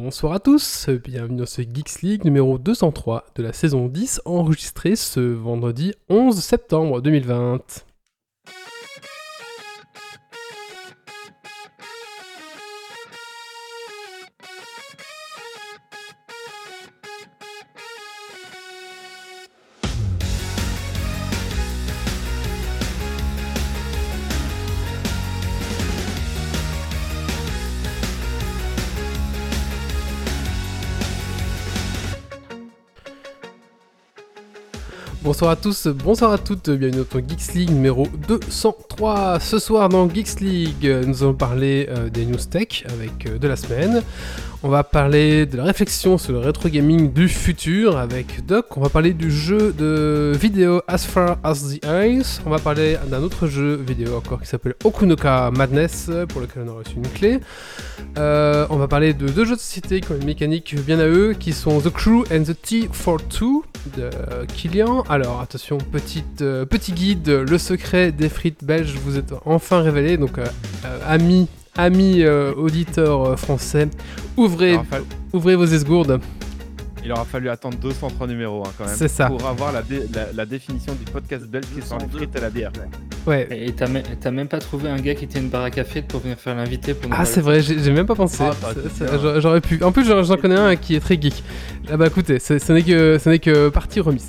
Bonsoir à tous, bienvenue dans ce Geeks League numéro 203 de la saison 10 enregistré ce vendredi 11 septembre 2020. Bonsoir à tous, bonsoir à toutes, bienvenue dans Geeks League numéro 203. Ce soir dans Geeks League, nous allons parler euh, des news tech avec euh, de la semaine. On va parler de la réflexion sur le rétro gaming du futur avec Doc. On va parler du jeu de vidéo As Far As the Eyes. On va parler d'un autre jeu vidéo encore qui s'appelle Okunoka Madness pour lequel on a reçu une clé. Euh, on va parler de deux jeux de société qui ont une mécanique bien à eux qui sont The Crew and the T42 de Killian. Alors attention, euh, petit guide, le secret des frites belges vous est enfin révélé. Donc euh, amis amis auditeurs français, ouvrez, ouvrez vos esgourdes. Il aura fallu attendre 203 numéros hein, quand même. C'est ça. Pour avoir la, la, définition du podcast belge qui sont les frites et la bière. Ouais. Et t'as même pas trouvé un gars qui était une barre à café pour venir faire l'invité pour Ah, c'est vrai, j'ai même pas pensé. Ah, j'aurais pu. En plus, j'en connais un qui est très geek. Ah bah écoutez, ce n'est que, ce que partie remise.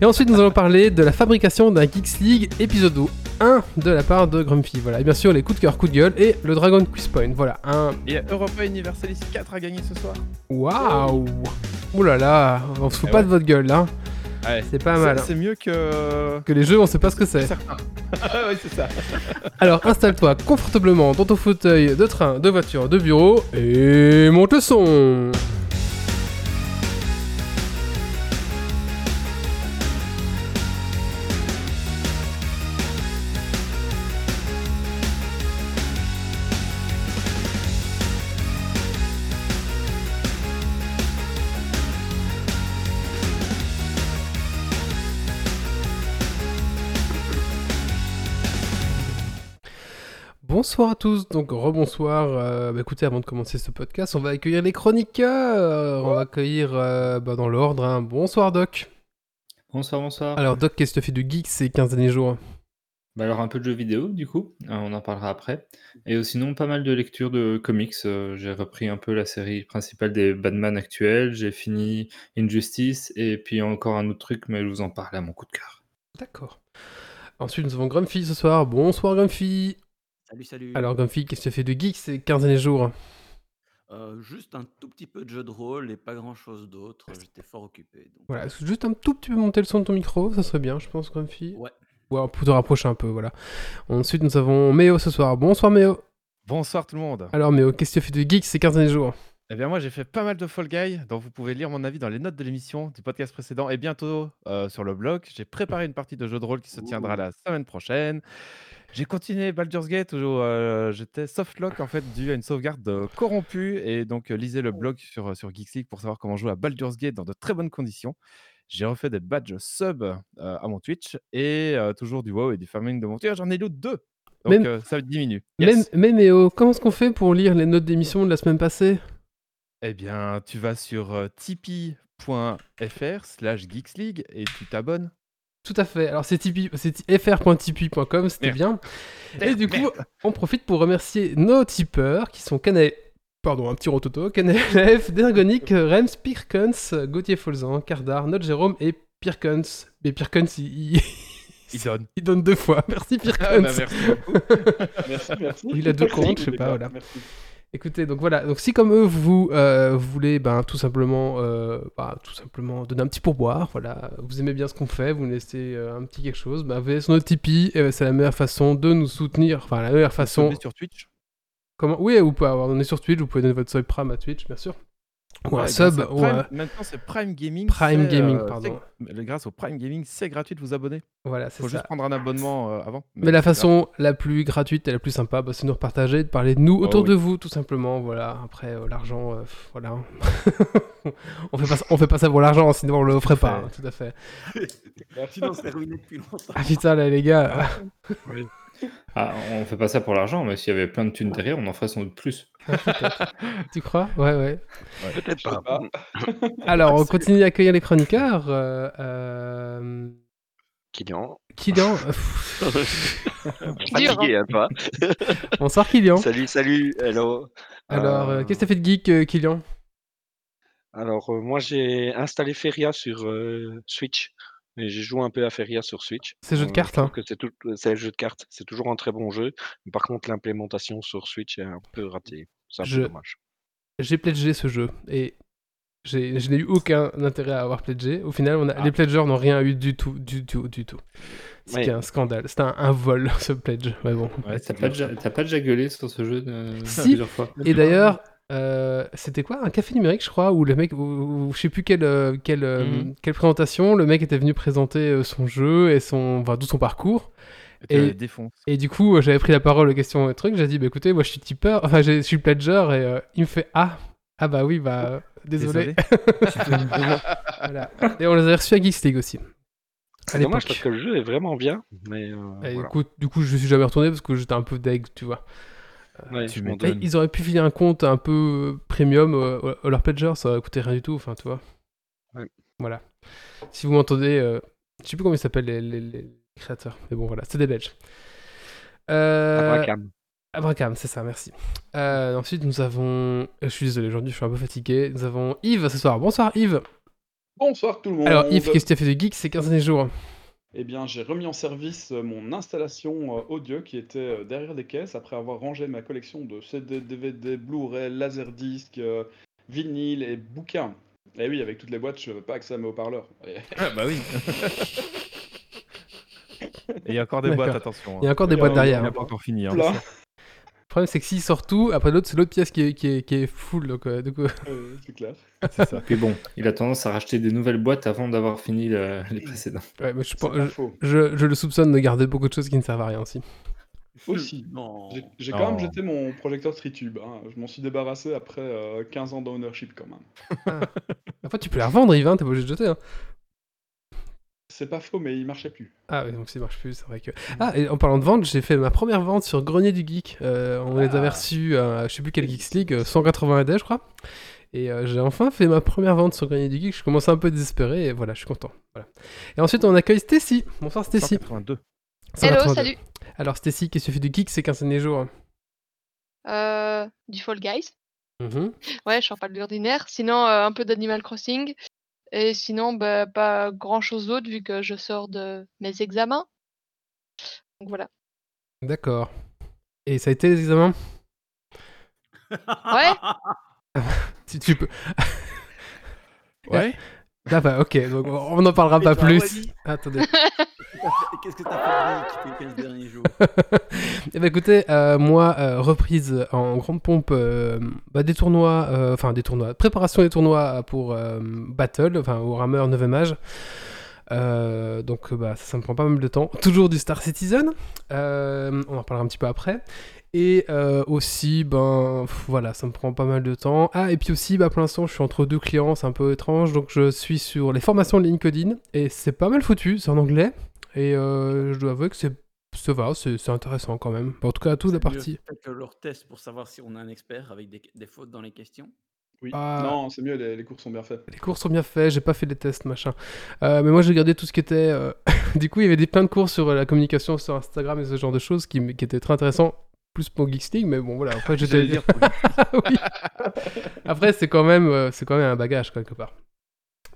Et ensuite, nous allons parler de la fabrication d'un Geeks League épisode 1 de la part de Grumpy. Voilà. Et bien sûr, les coups de cœur, coups de gueule et le Dragon Quiz Point. Voilà. Un... Et Europa Universalis 4 à gagner ce soir. Waouh Ouh là là, on se fout eh pas de votre gueule là. Ouais. C'est pas mal. C'est mieux que. Que les jeux, on sait pas ce que c'est. oui, c'est ça. Alors installe-toi confortablement dans ton fauteuil de train, de voiture, de bureau et monte le son. Bonsoir à tous, donc rebonsoir. Euh, bah, écoutez, avant de commencer ce podcast, on va accueillir les chroniqueurs. on va accueillir euh, bah, dans l'ordre. Hein. Bonsoir Doc. Bonsoir, bonsoir. Alors Doc, qu'est-ce que tu fais de geek ces 15 derniers jours? Bah alors un peu de jeux vidéo du coup, euh, on en parlera après. Et sinon pas mal de lectures de comics. j'ai repris un peu la série principale des Batman actuels. J'ai fini Injustice et puis encore un autre truc, mais je vous en parle à mon coup de cœur. D'accord. Ensuite nous avons Grumpy ce soir. Bonsoir Grumpy. Salut, salut. Alors, Grumpy, qu'est-ce que tu fais de geek ces 15 derniers jours? Euh, juste un tout petit peu de jeu de rôle et pas grand chose d'autre. J'étais fort occupé. Voilà, juste un tout petit peu monter le son de ton micro, ça serait bien, je pense, Grumpy. Ouais. Ouais, pour te rapprocher un peu, voilà. Ensuite, nous avons Méo ce soir. Bonsoir, Méo. Bonsoir tout le monde. Alors, Méo, qu'est-ce que tu fais de geek ces 15 derniers jours? Eh bien moi j'ai fait pas mal de Fall Guy, donc vous pouvez lire mon avis dans les notes de l'émission du podcast précédent et bientôt euh, sur le blog. J'ai préparé une partie de jeu de rôle qui se tiendra la semaine prochaine. J'ai continué Baldur's Gate où euh, j'étais softlock en fait dû à une sauvegarde euh, corrompue et donc euh, lisez le blog sur, sur Geeks League pour savoir comment jouer à Baldur's Gate dans de très bonnes conditions. J'ai refait des badges sub à mon Twitch et toujours du WoW et du farming de mon Twitch. J'en ai loot deux. Donc ça diminue. Yes. Mais, mais, comment est-ce qu'on fait pour lire les notes d'émission de la semaine passée? Eh bien, tu vas sur tipeee.fr slash geeksleague et tu t'abonnes. Tout à fait. Alors c'est fr.tipeee.com, c'était bien. Et du coup, on profite pour remercier nos tipeurs qui sont Canet, pardon, un petit rototo, Canelef, Dergonic, Rems, Pirkens, Gauthier Folzan, Cardar, Notre Jérôme et Pirkens. Mais Pirkens, il... il... donne. Il donne deux fois. Merci ah, Pirkens. Bah, merci beaucoup. merci, merci. Il a deux comptes, je sais pas, voilà. Merci. Écoutez, donc voilà, donc si comme eux vous, euh, voulez ben, tout simplement euh, bah, tout simplement donner un petit pourboire, voilà, vous aimez bien ce qu'on fait, vous nous laissez euh, un petit quelque chose, ben, vous sur notre Tipeee, c'est la meilleure façon de nous soutenir, enfin la meilleure façon. Vous sur Twitch? Comment? Oui, vous pouvez avoir, on est sur Twitch, vous pouvez donner votre prime à Twitch, bien sûr. Ou un sub. Maintenant, c'est Prime Gaming. Prime Gaming, pardon. Grâce au Prime Gaming, c'est gratuit de vous abonner. Voilà, c'est Faut juste prendre un abonnement euh, avant. Mais, la façon la plus gratuite et la plus sympa, bah, c'est de nous repartager, de parler de nous oh autour de vous, tout simplement. Voilà. Après, euh, l'argent, euh, voilà. on fait pas, on fait pas ça pour l'argent, sinon on le ferait pas. Hein, tout à fait. Est ruinée depuis longtemps. Ah putain, là, les gars. oui. Ah, on fait pas ça pour l'argent, mais s'il y avait plein de thunes derrière, on en ferait sans doute plus. Tu crois? Ouais, ouais. Peut-être pas. pas. Alors, on continue d'accueillir les chroniqueurs. euh, euh, Kylian. Kylian. Fatigué, hein, toi. Bonsoir, Kylian. Salut, salut, hello. Alors, euh, qu'est-ce que t'as fait de geek, Kylian? Alors, euh, moi, j'ai installé Feria sur euh, Switch. Et j'ai joué un peu à Feria sur Switch. C'est jeu de Euh, cartes, hein. c'est tout, c'est un jeu de cartes. C'est toujours un très bon jeu. Mais par contre, l'implémentation sur Switch est un peu ratée. C'est un Je- peu dommage. J'ai pledgé ce jeu et je n'ai eu aucun intérêt à avoir pledgé. Au final, on a, Ah. les pledgers n'ont rien eu du tout, du tout, du tout. Ce qui est Ouais. un scandale. C'était un, un vol, ce pledge. Mais bon. Ouais, T'as c'est pas, déjà- t'as pas déjà gueulé sur ce jeu de... Si. plusieurs fois? Et d'ailleurs, euh, c'était quoi Un café numérique, je crois, où le mec, où, où je sais plus quelle, euh, quelle, euh, Mhm. quelle présentation, le mec était venu présenter son jeu et son, enfin, tout son parcours. Et- du coup, j'avais pris la parole aux questions et trucs. J'ai dit, bah écoutez, moi je suis tipeur, enfin je suis pledger et euh, il me fait Ah, ah bah oui, bah désolé. Voilà. Et on les a reçus à Geeks League aussi. C'est dommage parce que le jeu est vraiment bien. Mais euh, voilà. écoute, du coup, je suis jamais retourné parce que j'étais un peu deg, tu vois. Ouais, tu. Et ils auraient pu filer un compte un peu euh, premium euh, à leur pledger, ça aurait coûté rien du tout, enfin, tu vois. Ouais. Voilà. Si vous m'entendez, euh, je sais plus comment ils s'appellent les, les- les créateurs, mais bon, voilà, c'est des Belges. Euh, Abracam. Abracam, c'est ça, merci. Euh, ensuite, nous avons. Je suis désolé, aujourd'hui, je suis un peu fatigué. Nous avons Yves ce soir. Bonsoir, Yves. Bonsoir tout le monde. Alors, Yves, qu'est-ce que tu as fait de geek ces 15 derniers jours? Eh bien, j'ai remis en service euh, mon installation euh, audio qui était euh, derrière des caisses après avoir rangé ma collection de CD, DVD, Blu-ray, Laserdisc, vinyle et bouquins. Et oui, avec toutes les boîtes, je n'avais pas accès à mes haut-parleurs. Ah, bah oui. Et il y a encore des boîtes, attention. Il y a hein. encore des boîtes on- Il derrière. n'a hein. pas encore fini. hein. Problème, c'est que s'il sort tout, après l'autre, c'est l'autre pièce qui est, qui est, qui est full. Donc, euh, du coup, Euh, c'est clair. C'est ça. Puis bon, il a tendance à racheter des nouvelles boîtes avant d'avoir fini le- les précédents. ouais, mais je, C'est pense- pas je, faux. je- je le soupçonne de garder beaucoup de choses qui ne servent à rien aussi. Aussi. Non. J'ai- J'ai Non. quand même jeté mon projecteur Tritube. hein. Je m'en suis débarrassé après euh, 15 ans d'ownership quand même. Après, tu peux la revendre, Yves, hein, t'es pas obligé de jeter. hein. C'est pas faux, mais il marchait plus. Ah oui, donc ça marche plus, c'est vrai que... Ah, et en parlant de vente, j'ai fait ma première vente sur Grenier du Geek. Euh, on les avait Ah. reçus à, je sais plus quel Geeks League, euh, 180 AD, je crois. Et euh, j'ai enfin fait ma première vente sur Grenier du Geek. Je commençais un peu désespéré et voilà, je suis content. Voilà. Et ensuite, on accueille Stacy. Bonsoir Stacy. 182. Hello, 182. salut. Alors Stacy, qu'est-ce que tu fais du geek? Ces 15 derniers jours Euh, du Fall Guys. Mhm. Ouais, je sors pas de l'ordinaire. Sinon, euh, un peu d'Animal Crossing. Et sinon, bah, pas grand chose d'autre vu que je sors de mes examens. Donc voilà. D'accord. Et ça a été les examens? Ouais. tu, tu peux... Ouais. Ah bah ok, donc on n'en parlera pas plus. Attendez. Qu'est-ce que t'as fait de les 15 derniers jours Eh ben écoutez, euh, moi, euh, reprise en grande pompe euh, bah, des tournois, enfin des tournois, préparation des tournois pour Battle, enfin au rameur 9 âge. Donc bah, ça, ça me prend pas mal de temps. Toujours du Star Citizen, euh, on en parlera un petit peu après. Et aussi, ben voilà, ça me prend pas mal de temps. Ah, et puis aussi, bah, pour l'instant, je suis entre deux clients, c'est un peu étrange. Donc je suis sur les formations de LinkedIn et c'est pas mal foutu, c'est en anglais. Et euh, je dois avouer que c'est ça va, c'est intéressant quand même. En tout cas, toute la partie. fait que leur test pour savoir si on a un expert avec des, des fautes dans les questions. Oui. Ah. Non, c'est mieux, les, les cours sont bien faits. Les cours sont bien faits, j'ai pas fait les tests, machin. Euh, mais moi, j'ai gardé tout ce qui était. euh, du coup, il y avait des, plein de cours sur la communication sur Instagram et ce genre de choses qui, qui étaient très intéressants. Plus pour Geeks League, mais bon, voilà. Après, j'étais. Dire Oui. Après, c'est quand, même, euh, c'est quand même un bagage, quelque part.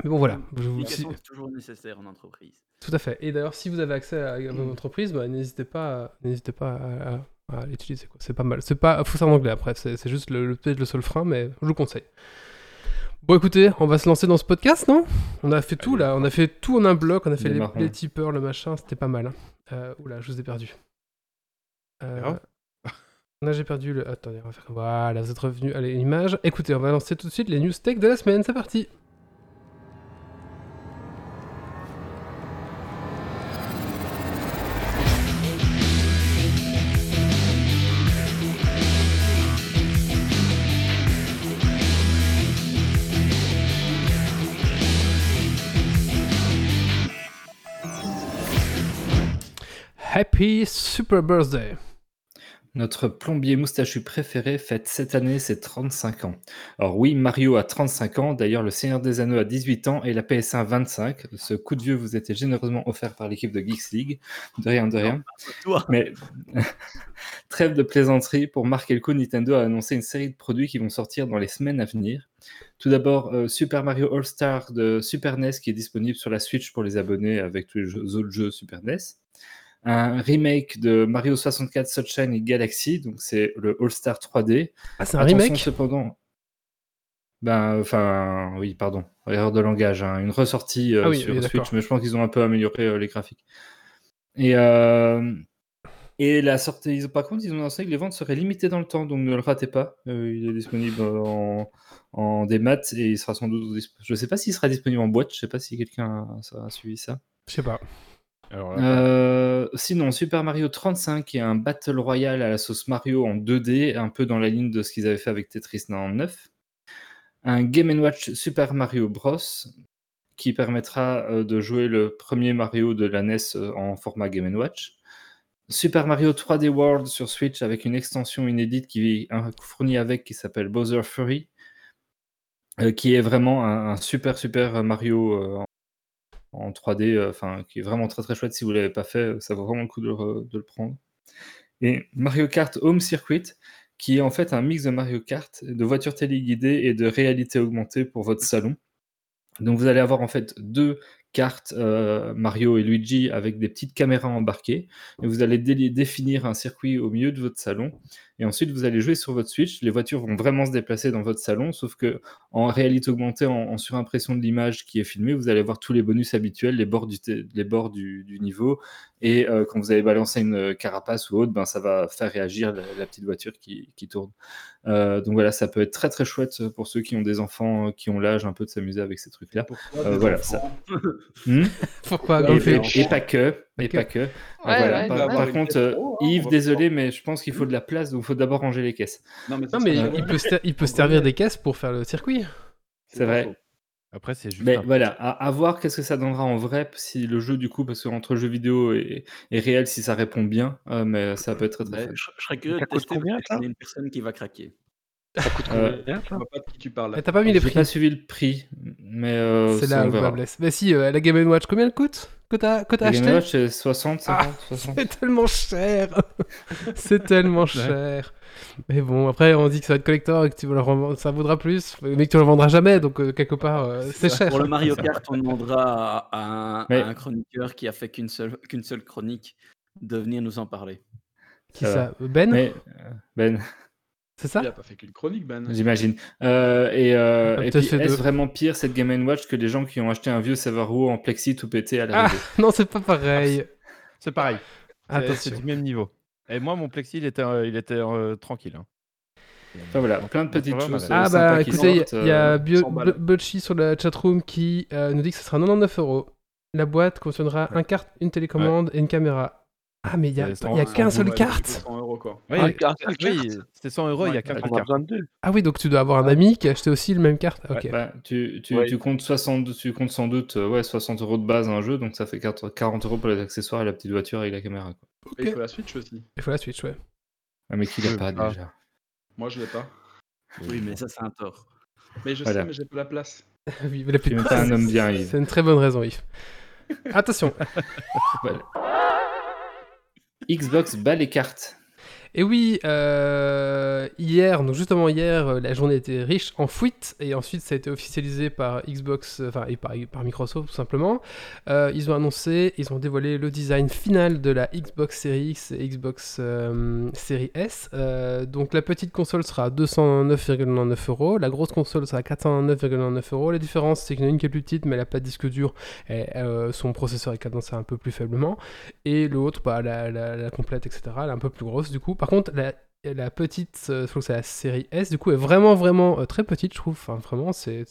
Mais bon, voilà. Je vous... si- L'application est toujours nécessaire en entreprise. Tout à fait. Et d'ailleurs, si vous avez accès à, à votre entreprise, bah, n'hésitez pas, à- n'hésitez pas à, à- à l'utiliser. C'est pas mal. C'est pas, faut ça en anglais après. C'est juste le, le- peut-être le seul frein, mais je vous conseille. Bon, écoutez, on va se lancer dans ce podcast, non? On a fait tout là. On a fait tout en un bloc. On a fait les, les tipeurs, le machin. C'était pas mal. hein. Euh, oula, je vous ai perdu. Euh. Là, j'ai perdu le. Attendez, on va faire. Voilà, vous êtes revenu. Allez, l'image. Écoutez, on va lancer tout de suite les news tech de la semaine. C'est parti. Happy Super Birthday. Notre plombier moustachu préféré fête cette année ses 35 ans. Alors oui, Mario a 35 ans, d'ailleurs le Seigneur des Anneaux a 18 ans et la PS1 25. Ce coup de vieux vous était généreusement offert par l'équipe de Geeks League. De rien, de rien. Mais trêve de plaisanterie, pour marquer le coup, Nintendo a annoncé une série de produits qui vont sortir dans les semaines à venir. Tout d'abord, euh, Super Mario All-Star de Super NES qui est disponible sur la Switch pour les abonnés avec tous les jeux- autres jeux Super NES. Un remake de Mario 64 Sunshine et Galaxy, donc c'est le All-Star 3D. Ah, c'est un Attention, remake? cependant. Ben, enfin, oui, pardon, erreur de langage, hein, une ressortie euh, Ah oui, sur oui. Switch, mais je pense qu'ils ont un peu amélioré euh, les graphiques. Et, euh, et la sortie, ils- par contre, ils ont annoncé que les ventes seraient limitées dans le temps, donc ne le ratez pas. Il est disponible en, en démat et il sera sans doute. Je ne sais pas s'il sera disponible en boîte, je ne sais pas si quelqu'un a, a suivi ça. Je sais pas. Là, Euh, sinon, Super Mario 35 est un Battle Royale à la sauce Mario en 2D, un peu dans la ligne de ce qu'ils avaient fait avec Tetris en 9. Un Game Watch Super Mario Bros. qui permettra euh, de jouer le premier Mario de la NES euh, en format Game Watch. Super Mario 3D World sur Switch avec une extension inédite qui est fournie avec qui s'appelle Bowser Fury, euh, qui est vraiment un, un super super Mario euh, en 3D, euh, enfin qui est vraiment très très chouette. Si vous l'avez pas fait, ça vaut vraiment le coup de le, de le prendre. Et Mario Kart Home Circuit, qui est en fait un mix de Mario Kart, de voitures téléguidées et de réalité augmentée pour votre salon. Donc vous allez avoir en fait deux cartes euh, Mario et Luigi avec des petites caméras embarquées et vous allez dé- définir un circuit au milieu de votre salon et ensuite vous allez jouer sur votre Switch. Les voitures vont vraiment se déplacer dans votre salon, sauf que en réalité augmentée, en, en surimpression de l'image qui est filmée, vous allez voir tous les bonus habituels, les bords du, les bords du, du niveau et euh, quand vous allez balancer une carapace ou autre, ben, ça va faire réagir la, la petite voiture qui, qui tourne. Euh, donc voilà, ça peut être très très chouette pour ceux qui ont des enfants euh, qui ont l'âge un peu de s'amuser avec ces trucs-là. Pourquoi Euh, voilà, enfants Hmm Pourquoi et pas que, Ok. pas que. Ouais, voilà. ouais, par, ouais. par Avoir une contre, euh, Yves, désolé, mais je pense qu'il faut de la place, donc il faut d'abord ranger les caisses. Non, mais, Non, mais il peut, se, il peut se servir des caisses pour faire le circuit. C'est vrai. Après, c'est juste. Mais un- voilà, à, à voir qu'est-ce que ça donnera en vrai, si le jeu du coup, parce qu'entre jeu vidéo et, et réel, si ça répond bien, euh, mais ça peut être très très fun. je, je serais curieux de tester combien, que une personne qui va craquer. Ça coûte Euh, combien Je vois pas de qui tu parles. là. Eh, T'as pas mis les J'ai prix. pas suivi le prix, mais euh, C'est ça, là on où verra. blesse. Mais si, euh, la Game Watch, combien elle coûte? Que t'as La Game acheté Watch, c'est 60, 50, Ah, 60. C'est tellement cher C'est tellement cher Mais bon, après, on dit que ça va être collector et que tu vas le revendre- ça vaudra plus, mais que tu le vendras jamais, donc euh, quelque part, euh, c'est cher. Pour le Mario Kart, on demandera à, un, à Mais- un chroniqueur qui a fait qu'une seule, qu'une seule chronique de venir nous en parler. Qui Ça ça Ben? Mais, Ben, C'est ça Il a pas fait qu'une chronique, Ben. j'imagine. Euh, et euh, Ah, et puis, fait est-ce deux. vraiment pire cette Game Watch que les gens qui ont acheté un vieux Severo en plexi tout pété à Ah, l'arrivée non, c'est pas pareil. C'est pareil. C'est- du même niveau. Et moi, mon plexi, il était, euh, il était euh, tranquille. hein. Enfin voilà, plein de ça petites choses. Ah bah écoutez, il y a- sortent, il y, a euh, Bio- 100 balles. Bu- Butchie sur la chatroom qui euh, nous dit que ce sera 99 euros. La boîte contiendra un carte, une télécommande et une caméra. Ah mais il y a, y a qu'un Ouais, carte 100 euros, quoi. Oui, seul c'était 100 euros, il y a qu'un seul carte. Ah oui, donc tu dois avoir un ami qui a acheté aussi le même carte. Ah. Bah, tu, tu, Ouais. tu comptes 60, tu comptes sans doute euh, ouais, 60 euros de base un jeu, donc ça fait 40 40 euros pour les accessoires et la petite voiture et la caméra. Quoi. Et il faut la Switch aussi. Il faut la Switch, ouais. Ah, mais qui l'a Oui, pas déjà Moi, je l'ai pas. Oui, mais ça, c'est un tort. Mais je Voilà. sais, mais j'ai pas la place. Oui, mais la pas un homme bien, Yves. C'est une très bonne raison, Yves. Attention. Voilà. Xbox bat les cartes. Et oui, euh, hier, donc justement hier, euh, la journée était riche en fuites et ensuite ça a été officialisé par Xbox, euh, enfin et par, Microsoft tout simplement. Ils ont annoncé, ils ont dévoilé le design final de la Xbox Series X et Xbox Series S. Donc la petite console sera à 209,99 euros, la grosse console sera à 409,99 euros. La différence c'est qu'il y en a une qui est plus petite mais elle n'a pas de disque dur et son processeur est cadencé un peu plus faiblement. Et l'autre, bah, la, complète, etc., elle est un peu plus grosse du coup. Contre, la, petite, euh, je trouve que c'est la série S, du coup, est vraiment, vraiment euh, très petite, je trouve. Enfin, vraiment, c'est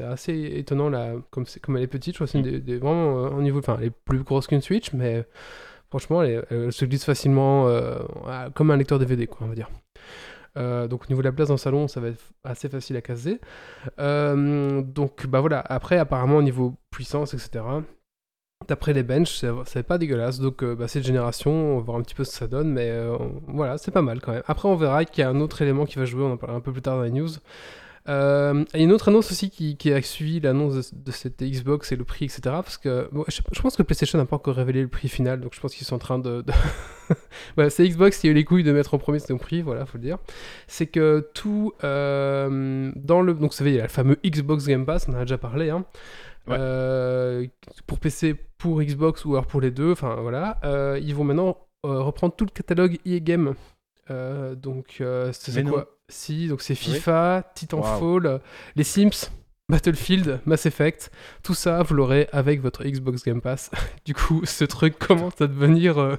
assez étonnant, là, comme, elle est petite. Je trouve c'est vraiment euh, au niveau. Enfin, elle est plus grosse qu'une Switch, mais franchement, elle, se glisse facilement euh, comme un lecteur DVD, quoi, on va dire. Euh, donc au niveau de la place dans le salon, ça va être assez facile à caser. Euh, donc bah voilà, après apparemment au niveau puissance, etc., D'après les benches, c'est pas dégueulasse. Donc, euh, bah, cette génération, on va voir un petit peu ce que ça donne. Mais euh, voilà, c'est pas mal quand même. Après, on verra qu'il y a un autre élément qui va jouer. On en parlera un peu plus tard dans les news. Euh, Il y a une autre annonce aussi qui, a suivi l'annonce de, cette Xbox et le prix, etc. Parce que je, pense que PlayStation n'a pas encore révélé le prix final. Donc, je pense qu'ils sont en train de. voilà, c'est Xbox qui a eu les couilles de mettre en premier son prix. Voilà, faut le dire. C'est que tout. euh, dans le. Donc, vous savez, il y a le fameux Xbox Game Pass. On en a déjà parlé. Hein. Ouais. Euh, pour PC, pour Xbox ou alors pour les deux, enfin voilà, euh, ils vont maintenant euh, reprendre tout le catalogue EA Game. Euh, donc euh, c'est quoi? Si, donc c'est FIFA, Titanfall, les Sims, Battlefield, Mass Effect, tout ça vous l'aurez avec votre Xbox Game Pass. du coup, ce truc commence à devenir euh,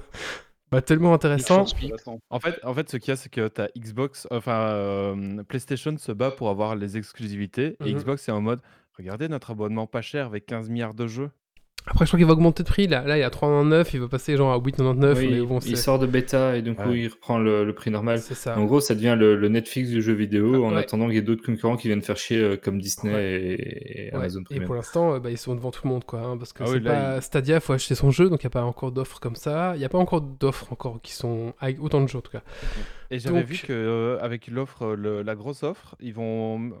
bah, tellement intéressant. En fait, en fait, ce qu'il y a, c'est que ta Xbox, enfin, euh, PlayStation se bat pour avoir les exclusivités et Mhm. Xbox est en mode, regardez notre abonnement pas cher avec 15 milliards de jeux. Après, je crois qu'il va augmenter de prix. Là, là il y a 3,99, il va passer genre à 8,99. Oui, mais bon, il sort de bêta et du coup Ouais. il reprend le, le prix normal. c'est ça. En gros, ça devient le, le Netflix du jeu vidéo Ah, en ouais. attendant qu'il y ait d'autres concurrents qui viennent faire chier euh, comme Disney Ouais. et, et Ouais, Amazon Et Premium. pour l'instant, euh, bah, ils sont devant tout le monde, quoi. hein, parce que Ah c'est oui, là, pas Stadia, faut acheter son jeu, donc il n'y a pas encore d'offres comme ça. Il n'y a pas encore d'offres encore qui sont avec autant de jeux, en tout cas. Et j'avais Donc- vu que euh, avec l'offre, le- la grosse offre, ils vont,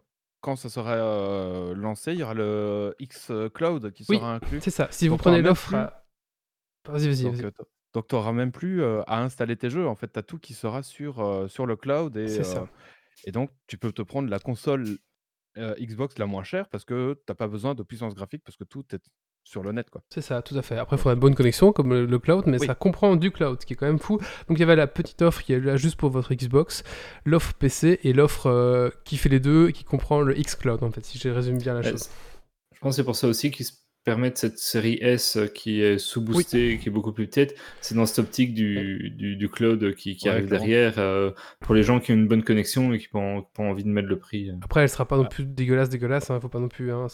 quand ça sera euh, lancé, il y aura le X Cloud qui Oui, sera inclus. C'est ça. Si vous Donc, prenez l'offre, à- vas-y, vas-y. Donc, vas-y. euh, donc tu n'auras même plus euh, à installer tes jeux. En fait, tu as tout qui sera sur, euh, sur le cloud. Et, ça. euh, et donc, tu peux te prendre la console euh, Xbox la moins chère parce que tu n'as pas besoin de puissance graphique parce que tout est sur le net. C'est ça, tout à fait. Après, il faut une bonne connexion, comme le, le cloud, mais Oui. ça comprend du cloud, ce qui est quand même fou. Donc, il y avait la petite offre qui est là juste pour votre Xbox, l'offre PC et l'offre euh, qui fait les deux, qui comprend le X Cloud, en fait, si je résume bien la Ouais, chose. Je pense que c'est pour ça aussi qu'ils se permettent cette série S euh, qui est sous-boostée, qui est beaucoup plus petite. C'est dans cette optique du, du, du cloud qui, qui Ouais, arrive clairement. derrière euh, pour les gens qui ont une bonne connexion et qui n'ont pas envie de mettre le prix. euh. Après, elle sera pas non plus dégueulasse, dégueulasse, hein, faut pas non plus. Hein,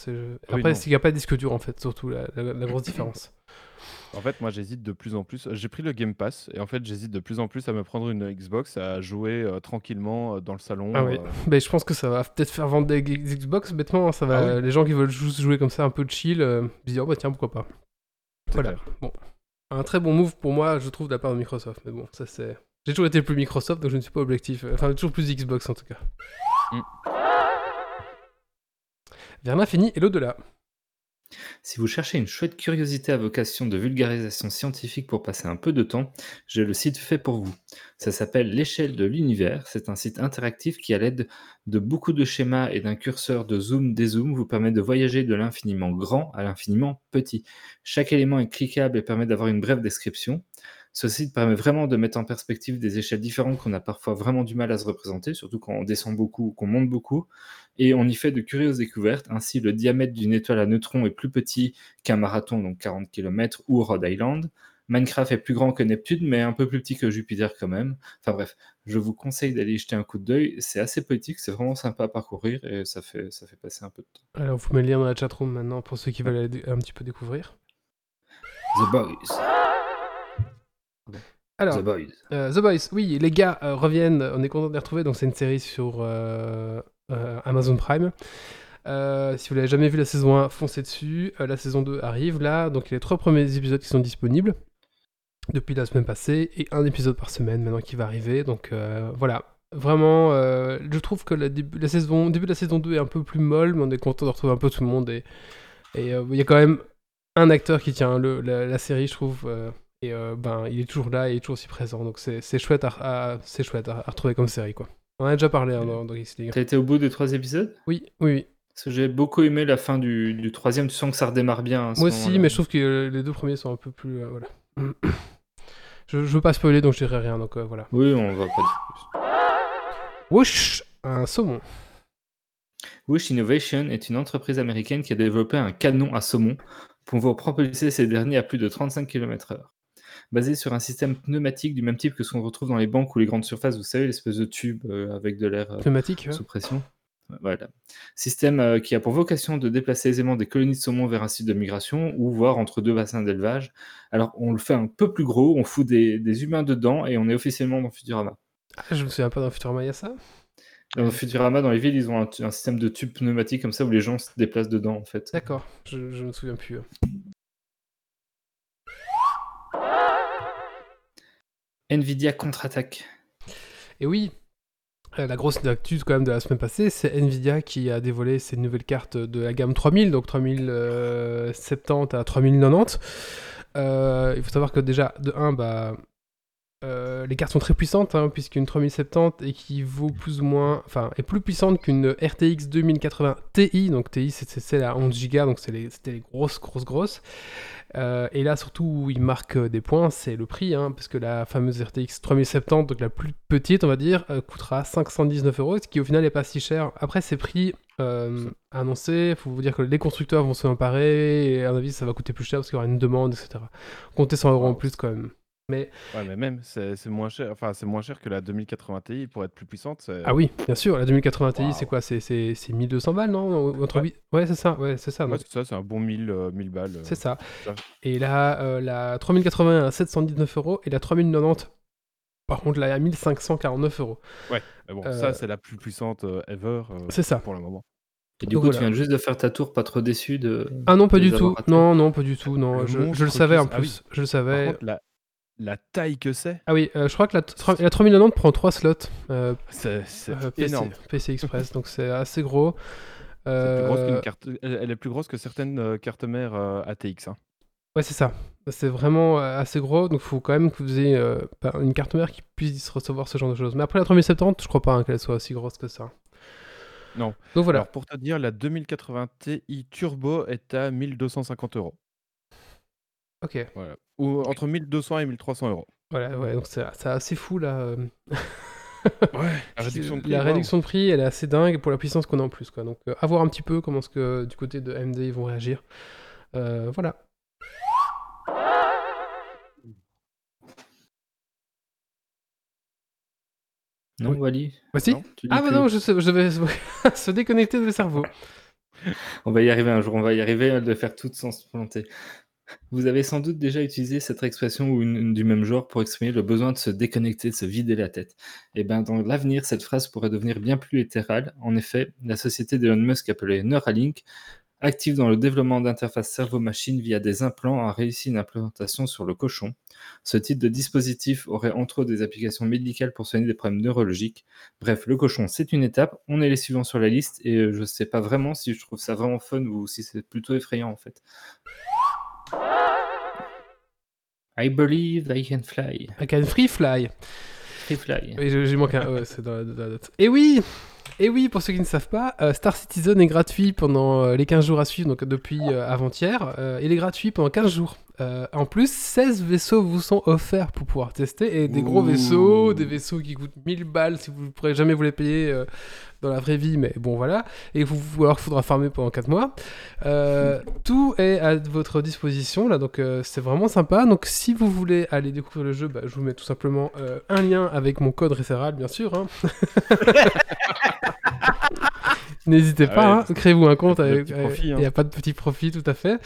Après, non. c'est qu'il n'y a pas de disque dur, en fait, surtout, la, la- la grosse différence. En fait, moi, j'hésite de plus en plus. J'ai pris le Game Pass et en fait, j'hésite de plus en plus à me prendre une Xbox, à jouer euh, tranquillement euh, dans le salon. Ah oui. euh, Ben, je pense que ça va peut-être faire vendre des X- Xbox, bêtement. hein, Ça va, Ah oui. Les gens qui veulent juste jouer comme ça, un peu chill, euh, se dire, oh, bah tiens, pourquoi pas. c'est Voilà. clair. Bon. Un très bon move pour moi, je trouve, de la part de Microsoft. Mais bon, ça c'est. J'ai toujours été le plus Microsoft, donc je ne suis pas objectif. Enfin, toujours plus Xbox en tout cas. Mm. Vers l'infini et l'au-delà. Si vous cherchez une chouette curiosité à vocation de vulgarisation scientifique pour passer un peu de temps, j'ai le site fait pour vous. Ça s'appelle L'échelle de l'univers. C'est un site interactif qui, à l'aide de beaucoup de schémas et d'un curseur de zoom dézoom, vous permet de voyager de l'infiniment grand à l'infiniment petit. Chaque élément est cliquable et permet d'avoir une brève description. Ce site permet vraiment de mettre en perspective des échelles différentes qu'on a parfois vraiment du mal à se représenter, surtout quand on descend beaucoup ou qu'on monte beaucoup. Et on y fait de curieuses découvertes. Ainsi, le diamètre d'une étoile à neutrons est plus petit qu'un marathon, donc 40 km, ou Rhode Island. Minecraft est plus grand que Neptune, mais un peu plus petit que Jupiter quand même. Enfin bref, je vous conseille d'aller jeter un coup d'œil. C'est assez poétique, c'est vraiment sympa à parcourir et ça fait, ça fait passer un peu de temps. Alors, vous mettez le lien dans la chatroom maintenant pour ceux qui veulent aller un petit peu découvrir. The Boys. Alors, The Boys. Euh, The Boys, oui, les gars euh, reviennent, on est content de les retrouver, donc c'est une série sur euh, Amazon Prime. Si vous l'avez jamais vu la saison 1, foncez dessus. La saison 2 arrive là, donc il y a les trois premiers épisodes qui sont disponibles depuis la semaine passée et un épisode par semaine maintenant qui va arriver. Donc voilà, vraiment, je trouve que la, début, la saison, début de la saison 2 est un peu plus molle, mais on est content de retrouver un peu tout le monde et il y a quand même un acteur qui tient le, la, la série, je trouve. Et euh, ben, il est toujours là, il est toujours aussi présent. Donc c'est chouette, à, à- c'est chouette à, à retrouver comme série. quoi. On en a déjà parlé hein, dans, dans. T'as été au bout des trois épisodes? Oui, oui, oui. Parce que j'ai beaucoup aimé la fin du, du troisième, tu sens que ça redémarre bien. ce Moi aussi, mais je trouve que les deux premiers sont un peu plus. euh, voilà. je, je veux pas spoiler, donc je dirai rien. Donc euh, voilà. Oui, on va pas dire plus. Whoosh Un saumon. Wish Innovation est une entreprise américaine qui a développé un canon à saumon pour pouvoir propulser ces derniers à plus de 35 km/h. Basé sur un système pneumatique du même type que ce qu'on retrouve dans les banques ou les grandes surfaces, vous savez, l'espèce de tube euh, avec de l'air euh, ouais. sous pression. Voilà. Système euh, qui a pour vocation de déplacer aisément des colonies de saumon vers un site de migration ou voire entre deux bassins d'élevage. Alors on le fait un peu plus gros, on fout des, des humains dedans et on est officiellement dans Futurama. Ah, je me souviens pas dans Futurama, il y a ça? Dans Futurama, dans les villes, ils ont un, un système de tubes pneumatiques comme ça où les gens se déplacent dedans en fait. D'accord, je, je me souviens plus. Nvidia contre-attaque. Et oui, euh, la grosse actu quand même de la semaine passée, c'est Nvidia qui a dévoilé ses nouvelles cartes de la gamme 3000, donc 3070 à 3090. Euh, il faut savoir que déjà, de 1, bah, euh, les cartes sont très puissantes, hein, puisqu'une 3070 équivaut plus ou moins, enfin, est plus puissante qu'une RTX 2080 Ti, donc Ti c'est la 11 Go, donc c'était les grosses, grosses, grosses. Euh, et là, surtout, où il marque euh, des points, c'est le prix, hein, parce que la fameuse RTX 3070, donc la plus petite, on va dire, coûtera 519 euros, ce qui au final n'est pas si cher. Après, ces prix annoncés, il faut vous dire que les constructeurs vont se emparer, et à mon avis, ça va coûter plus cher parce qu'il y aura une demande, etc. Comptez 100 euros en plus quand même. Mais... Ouais, mais même, c'est moins cher. Enfin, c'est moins cher que la 2080 Ti pour être plus puissante. Ah oui, bien sûr. La 2080 Ti, c'est quoi? C'est 1200 balles, non? Ouais, ouais c'est ça. Ouais, c'est ça. Ouais, c'est ça. C'est un bon 1000, 1000 euh, balles. C'est ça. Et là, euh, la 3080 à 719 euros et la 3090, par contre, là, à 1549 euros. Ouais, mais bon, ça, euh, c'est la plus puissante ever. c'est ça. Pour le moment. Et du coup, tu viens juste de faire ta tour, pas trop déçu de. Ah non, pas du tout. Non, non, pas du tout. Non, je, le savais en ah plus. Je le savais la taille que c'est. Ah oui, euh, je crois que la, la 3090 prend 3 slots. Euh, c'est euh, énorme. PC Express, donc c'est assez gros. Carte... Elle est plus grosse que certaines cartes mères ATX. Hein. Ouais, c'est ça. C'est vraiment assez gros, donc il faut quand même que vous ayez bah, une carte mère qui puisse recevoir ce genre de choses. Mais après la 3070, je crois pas hein, qu'elle soit aussi grosse que ça. Non. Donc voilà. Alors pour te dire, la 2080 Ti Turbo est à 1250 euros. Ok. Voilà. Ou entre 1200 et 1300 euros. Voilà, ouais, donc c'est assez fou là. Euh. ouais, la réduction de prix. La réduction de prix, elle est assez dingue pour la puissance qu'on a en plus. Quoi. Donc, euh, à voir un petit peu comment ce que du côté de AMD ils vont réagir. Euh, voilà. Non, Wally Voici Ah, bah non, je, je vais se déconnecter de le cerveau. on va y arriver un jour, on va y arriver de faire tout sans se planter. Vous avez sans doute déjà utilisé cette expression ou une, du même genre pour exprimer le besoin de se déconnecter, de se vider la tête. Et eh bien, dans l'avenir, cette phrase pourrait devenir bien plus littérale. En effet, la société d'Elon Musk appelée Neuralink, active dans le développement d'interfaces cerveau-machine via des implants, a réussi une implémentation sur le cochon. Ce type de dispositif aurait entre autres des applications médicales pour soigner des problèmes neurologiques. Bref, le cochon, c'est une étape. On est les suivants sur la liste et euh, je ne sais pas vraiment si je trouve ça vraiment fun ou si c'est plutôt effrayant en fait. I believe I can fly. I can free fly. Free fly. Oui, j'ai manqué un. Ouais, c'est dans la, note. Et oui et oui, pour ceux qui ne savent pas, euh, Star Citizen est gratuit pendant euh, les 15 jours à suivre, donc depuis euh, avant-hier. il est gratuit pendant 15 jours. en plus, 16 vaisseaux vous sont offerts pour pouvoir tester. Et des gros vaisseaux, des vaisseaux qui coûtent 1000 balles si vous ne pourrez jamais vous les payer dans la vraie vie, mais bon voilà, et vous, ou alors qu'il faudra farmer pendant 4 mois. Euh, tout est à votre disposition là, donc euh, c'est vraiment sympa. Donc si vous voulez aller découvrir le jeu, bah, je vous mets tout simplement euh, un lien avec mon code référal, bien sûr. Hein. N'hésitez ah pas, hein. créez-vous un compte. Il n'y a hein. pas de petit profit, tout à fait.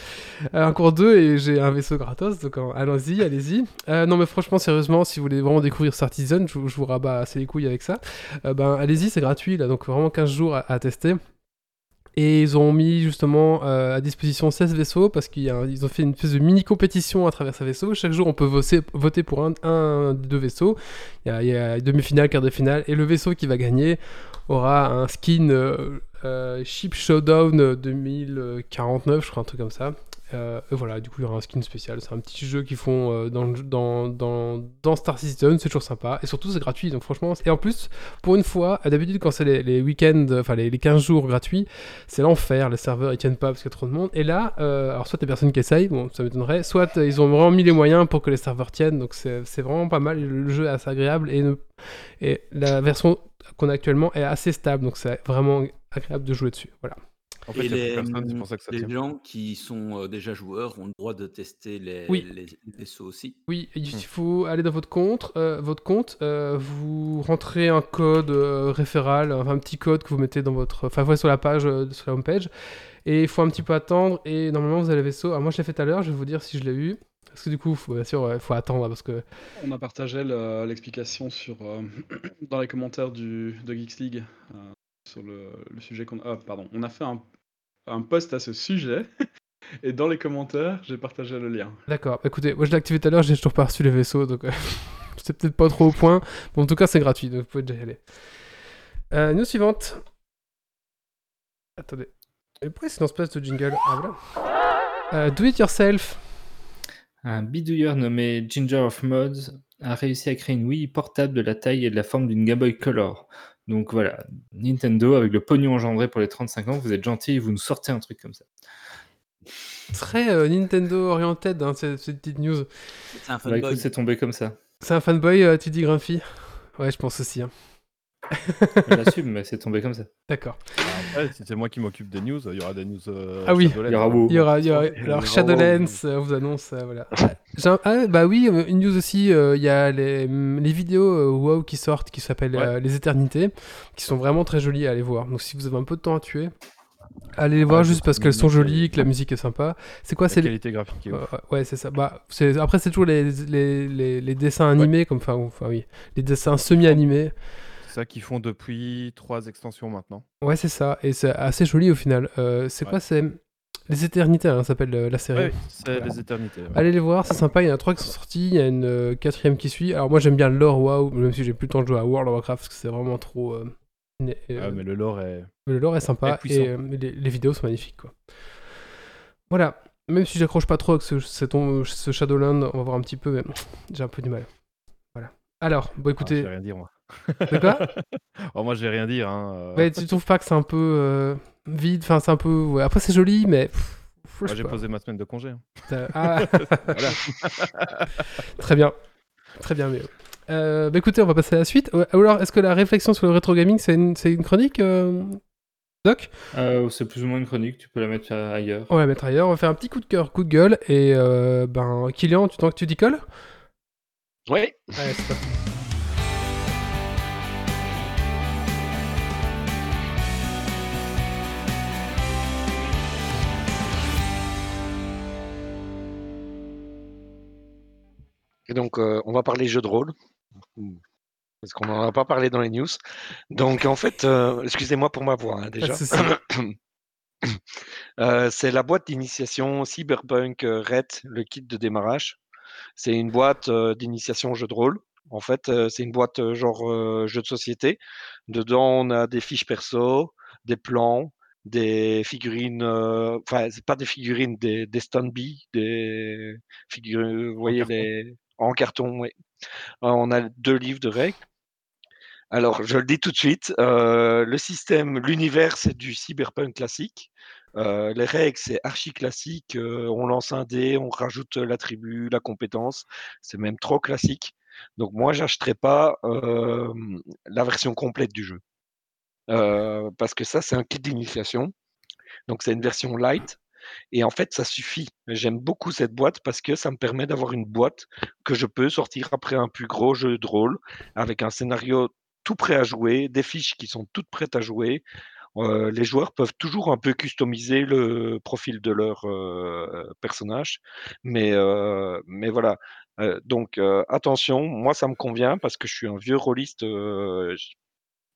Euh, un cours 2 et j'ai un vaisseau gratos, donc allons-y, allez-y. Euh, non, mais franchement, sérieusement, si vous voulez vraiment découvrir Citizen, je, je vous rabats assez les couilles avec ça. Euh, ben, allez-y, c'est gratuit, là, donc vraiment 15 jours à, tester. Et ils ont mis justement à disposition 16 vaisseaux parce qu'ils ont fait une espèce de mini compétition à travers ces vaisseaux. Chaque jour, on peut voter, pour un, un deux vaisseaux. Il y a, a demi-finale, quart de finale. Et le vaisseau qui va gagner aura un skin euh, euh, Ship Showdown 2049, je crois, un truc comme ça. Euh, voilà, du coup, il y aura un skin spécial. C'est un petit jeu qu'ils font dans, dans, dans, dans, Star Citizen, c'est toujours sympa. Et surtout, c'est gratuit, donc franchement. Et en plus, pour une fois, d'habitude, quand c'est les, les week-ends, enfin les, les, 15 jours gratuits, c'est l'enfer. Les serveurs, ils tiennent pas parce qu'il y a trop de monde. Et là, alors soit des personnes qui essayent, bon, ça m'étonnerait, soit ils ont vraiment mis les moyens pour que les serveurs tiennent, donc c'est vraiment pas mal. Le jeu est assez agréable et, et la version qu'on a actuellement est assez stable, donc c'est vraiment agréable de jouer dessus. Voilà. En fait, et les, pour ça que ça les gens qui sont euh, déjà joueurs ont le droit de tester les, oui. les, vaisseaux aussi. Oui, il hmm. faut aller dans votre compte, euh, votre compte, euh, vous rentrez un code référal, un petit code que vous mettez dans votre, enfin, vous sur la page, sur la home page, et il faut un petit peu attendre. Et normalement, vous avez le vaisseau. Alors moi, je l'ai fait tout à l'heure. Je vais vous dire si je l'ai eu. Parce que du coup, faut, bien sûr, il faut attendre parce que. On a partagé l'explication sur euh, dans les commentaires du, de Geeks League euh, sur le, sujet qu'on. Ah, pardon. On a fait un, un post à ce sujet. Et dans les commentaires, j'ai partagé le lien. D'accord. Écoutez, moi je l'ai activé tout à l'heure, j'ai toujours pas reçu les vaisseaux, donc euh, j'étais peut-être pas trop au point. Mais en tout cas, c'est gratuit, donc vous pouvez déjà y aller. Euh, news suivante. Attendez. Et pourquoi c'est dans ce place de jingle? Ah voilà. Euh, do it yourself. Un bidouilleur nommé Ginger of Mods a réussi à créer une Wii portable de la taille et de la forme d'une Game Boy Color. Donc voilà, Nintendo, avec le pognon engendré pour les 35 ans, vous êtes gentil vous nous sortez un truc comme ça. Très euh, Nintendo oriented, hein, cette, petite news. C'est un bah, fanboy. c'est tombé comme ça. C'est un fanboy, euh, tu dis Grumpy? Ouais, je pense aussi. Hein. J'assume, mais c'est tombé comme ça. D'accord. Si c'est moi qui m'occupe des news, il y aura des news. Euh, ah oui, il y aura Il y aura, il y aura... Alors Shadowlands, on vous annonce, euh, voilà. Ah, bah oui, euh, une news aussi, il y a les, les vidéos WoW qui sortent, qui s'appellent Les Éternités, qui sont vraiment très jolies à aller voir. Donc si vous avez un peu de temps à tuer, Allez les voir juste parce qu'elles sont jolies, que la musique est sympa. C'est quoi C'est qualité graphique. ouais, c'est ça. Bah, après c'est toujours les, les, les, les dessins animés, comme enfin, enfin oui, les dessins semi-animés ça qu'ils font depuis trois extensions maintenant. Ouais, c'est ça. Et c'est assez joli au final. Euh, c'est quoi C'est Les Éternités, hein, s'appelle euh, la série. Ouais, c'est Les Éternités. Allez les voir, c'est sympa. Il y en a trois qui sont sortis. Il y a une euh, quatrième qui suit. Alors moi j'aime bien le lore, waouh, même si j'ai plus le temps de jouer à World of Warcraft parce que c'est vraiment trop. ah, mais le lore est. Le lore est sympa et les, vidéos sont magnifiques quoi. Voilà. Même si j'accroche pas trop avec ce, ce, Shadowland, on va voir un petit peu, mais j'ai un peu du mal. Voilà. Alors, bon écoutez. Ah, rien dire moi. De quoi? Oh, Moi, je vais rien dire. Hein, euh. Mais tu trouves pas que c'est un peu euh, vide? Enfin, c'est un peu. Après, c'est joli, mais. moi, j'ai posé ma semaine de congé. Hein. Ah. Très bien. Très bien, mais. Euh, bah écoutez, on va passer à la suite. Alors, est-ce que la réflexion sur le rétro gaming, c'est une, une, chronique, Doc? C'est plus ou moins une chronique, tu peux la mettre ailleurs. On va la mettre ailleurs, on va faire un petit coup de cœur, coup de gueule. Et ben, Kylian, tu, que tu dis colle Oui. Ouais, Et donc, euh, on va parler jeux de rôle, parce qu'on n'en a pas parlé dans les news. Donc, en fait, euh, excusez-moi pour ma voix, hein, déjà. Euh, c'est la boîte d'initiation Cyberpunk Red, le kit de démarrage. C'est une boîte d'initiation jeu de rôle. En fait, c'est une boîte genre jeu de société. Dedans, on a des fiches perso, des plans, des figurines, enfin, c'est pas des figurines, des, des des figurines, vous voyez, les, en carton, oui. On a deux livres de règles. Alors, je le dis tout de suite, euh, le système, l'univers, c'est du cyberpunk classique. Euh, les règles, c'est archi classique. Euh, on lance un dé, on rajoute l'attribut, la compétence. C'est même trop classique. Donc, moi, j'achèterais pas la version complète du jeu. parce que ça, c'est un kit d'initiation. Donc, c'est une version light. Et en fait, ça suffit. J'aime beaucoup cette boîte parce que ça me permet d'avoir une boîte que je peux sortir après un plus gros jeu de rôle avec un scénario tout prêt à jouer, des fiches qui sont toutes prêtes à jouer. Euh, les joueurs peuvent toujours un peu customiser le profil de leur euh, personnage, mais, euh, mais voilà. donc attention, moi ça me convient parce que je suis un vieux rôliste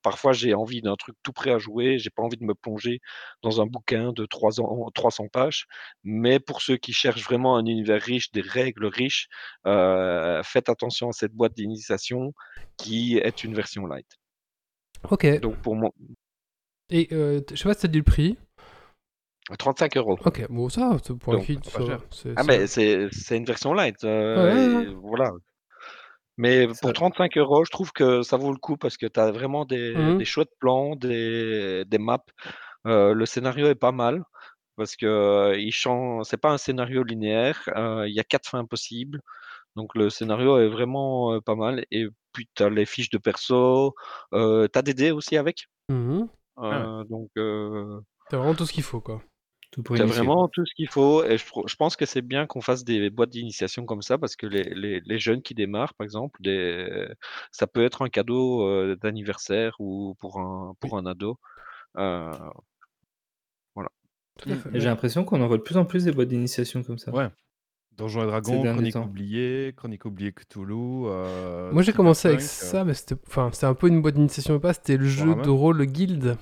Parfois, j'ai envie d'un truc tout prêt à jouer, j'ai pas envie de me plonger dans un bouquin de 300 pages. Mais pour ceux qui cherchent vraiment un univers riche, des règles riches, euh, faites attention à cette boîte d'initiation qui est une version light. Ok. Donc pour moi. Et euh, je sais pas si tu dit le prix. 35 euros. Ok, bon, ça, pour un kit, Ah, mais c'est une version light. Euh, voilà. Mais pour 35 euros, je trouve que ça vaut le coup parce que tu as vraiment des, mmh des chouettes plans, des, des maps. Euh, le scénario est pas mal parce que euh, il. C'est pas un scénario linéaire. Euh, il y a quatre fins possibles. Donc le scénario est vraiment pas mal. Et puis tu as les fiches de perso. tu as des dés aussi avec. Mmh ah donc. Vraiment tout ce qu'il faut, quoi. Tout vraiment tout ce qu'il faut et je pense que c'est bien qu'on fasse des boîtes d'initiation comme ça parce que les les jeunes qui démarrent, par exemple, des ça peut être un cadeau, d'anniversaire ou pour un pour un ado, voilà. j'ai l'impression qu'on en voit de plus en plus des boîtes d'initiation comme ça. Ouais. Donjons et Dragons, Chronique oubliée, Chronique oubliée Cthulhu, Moi, j'ai commencé avec ça, mais c'était enfin, c'était un peu une boîte d'initiation ou pas, c'était le jeu de rôle Guild.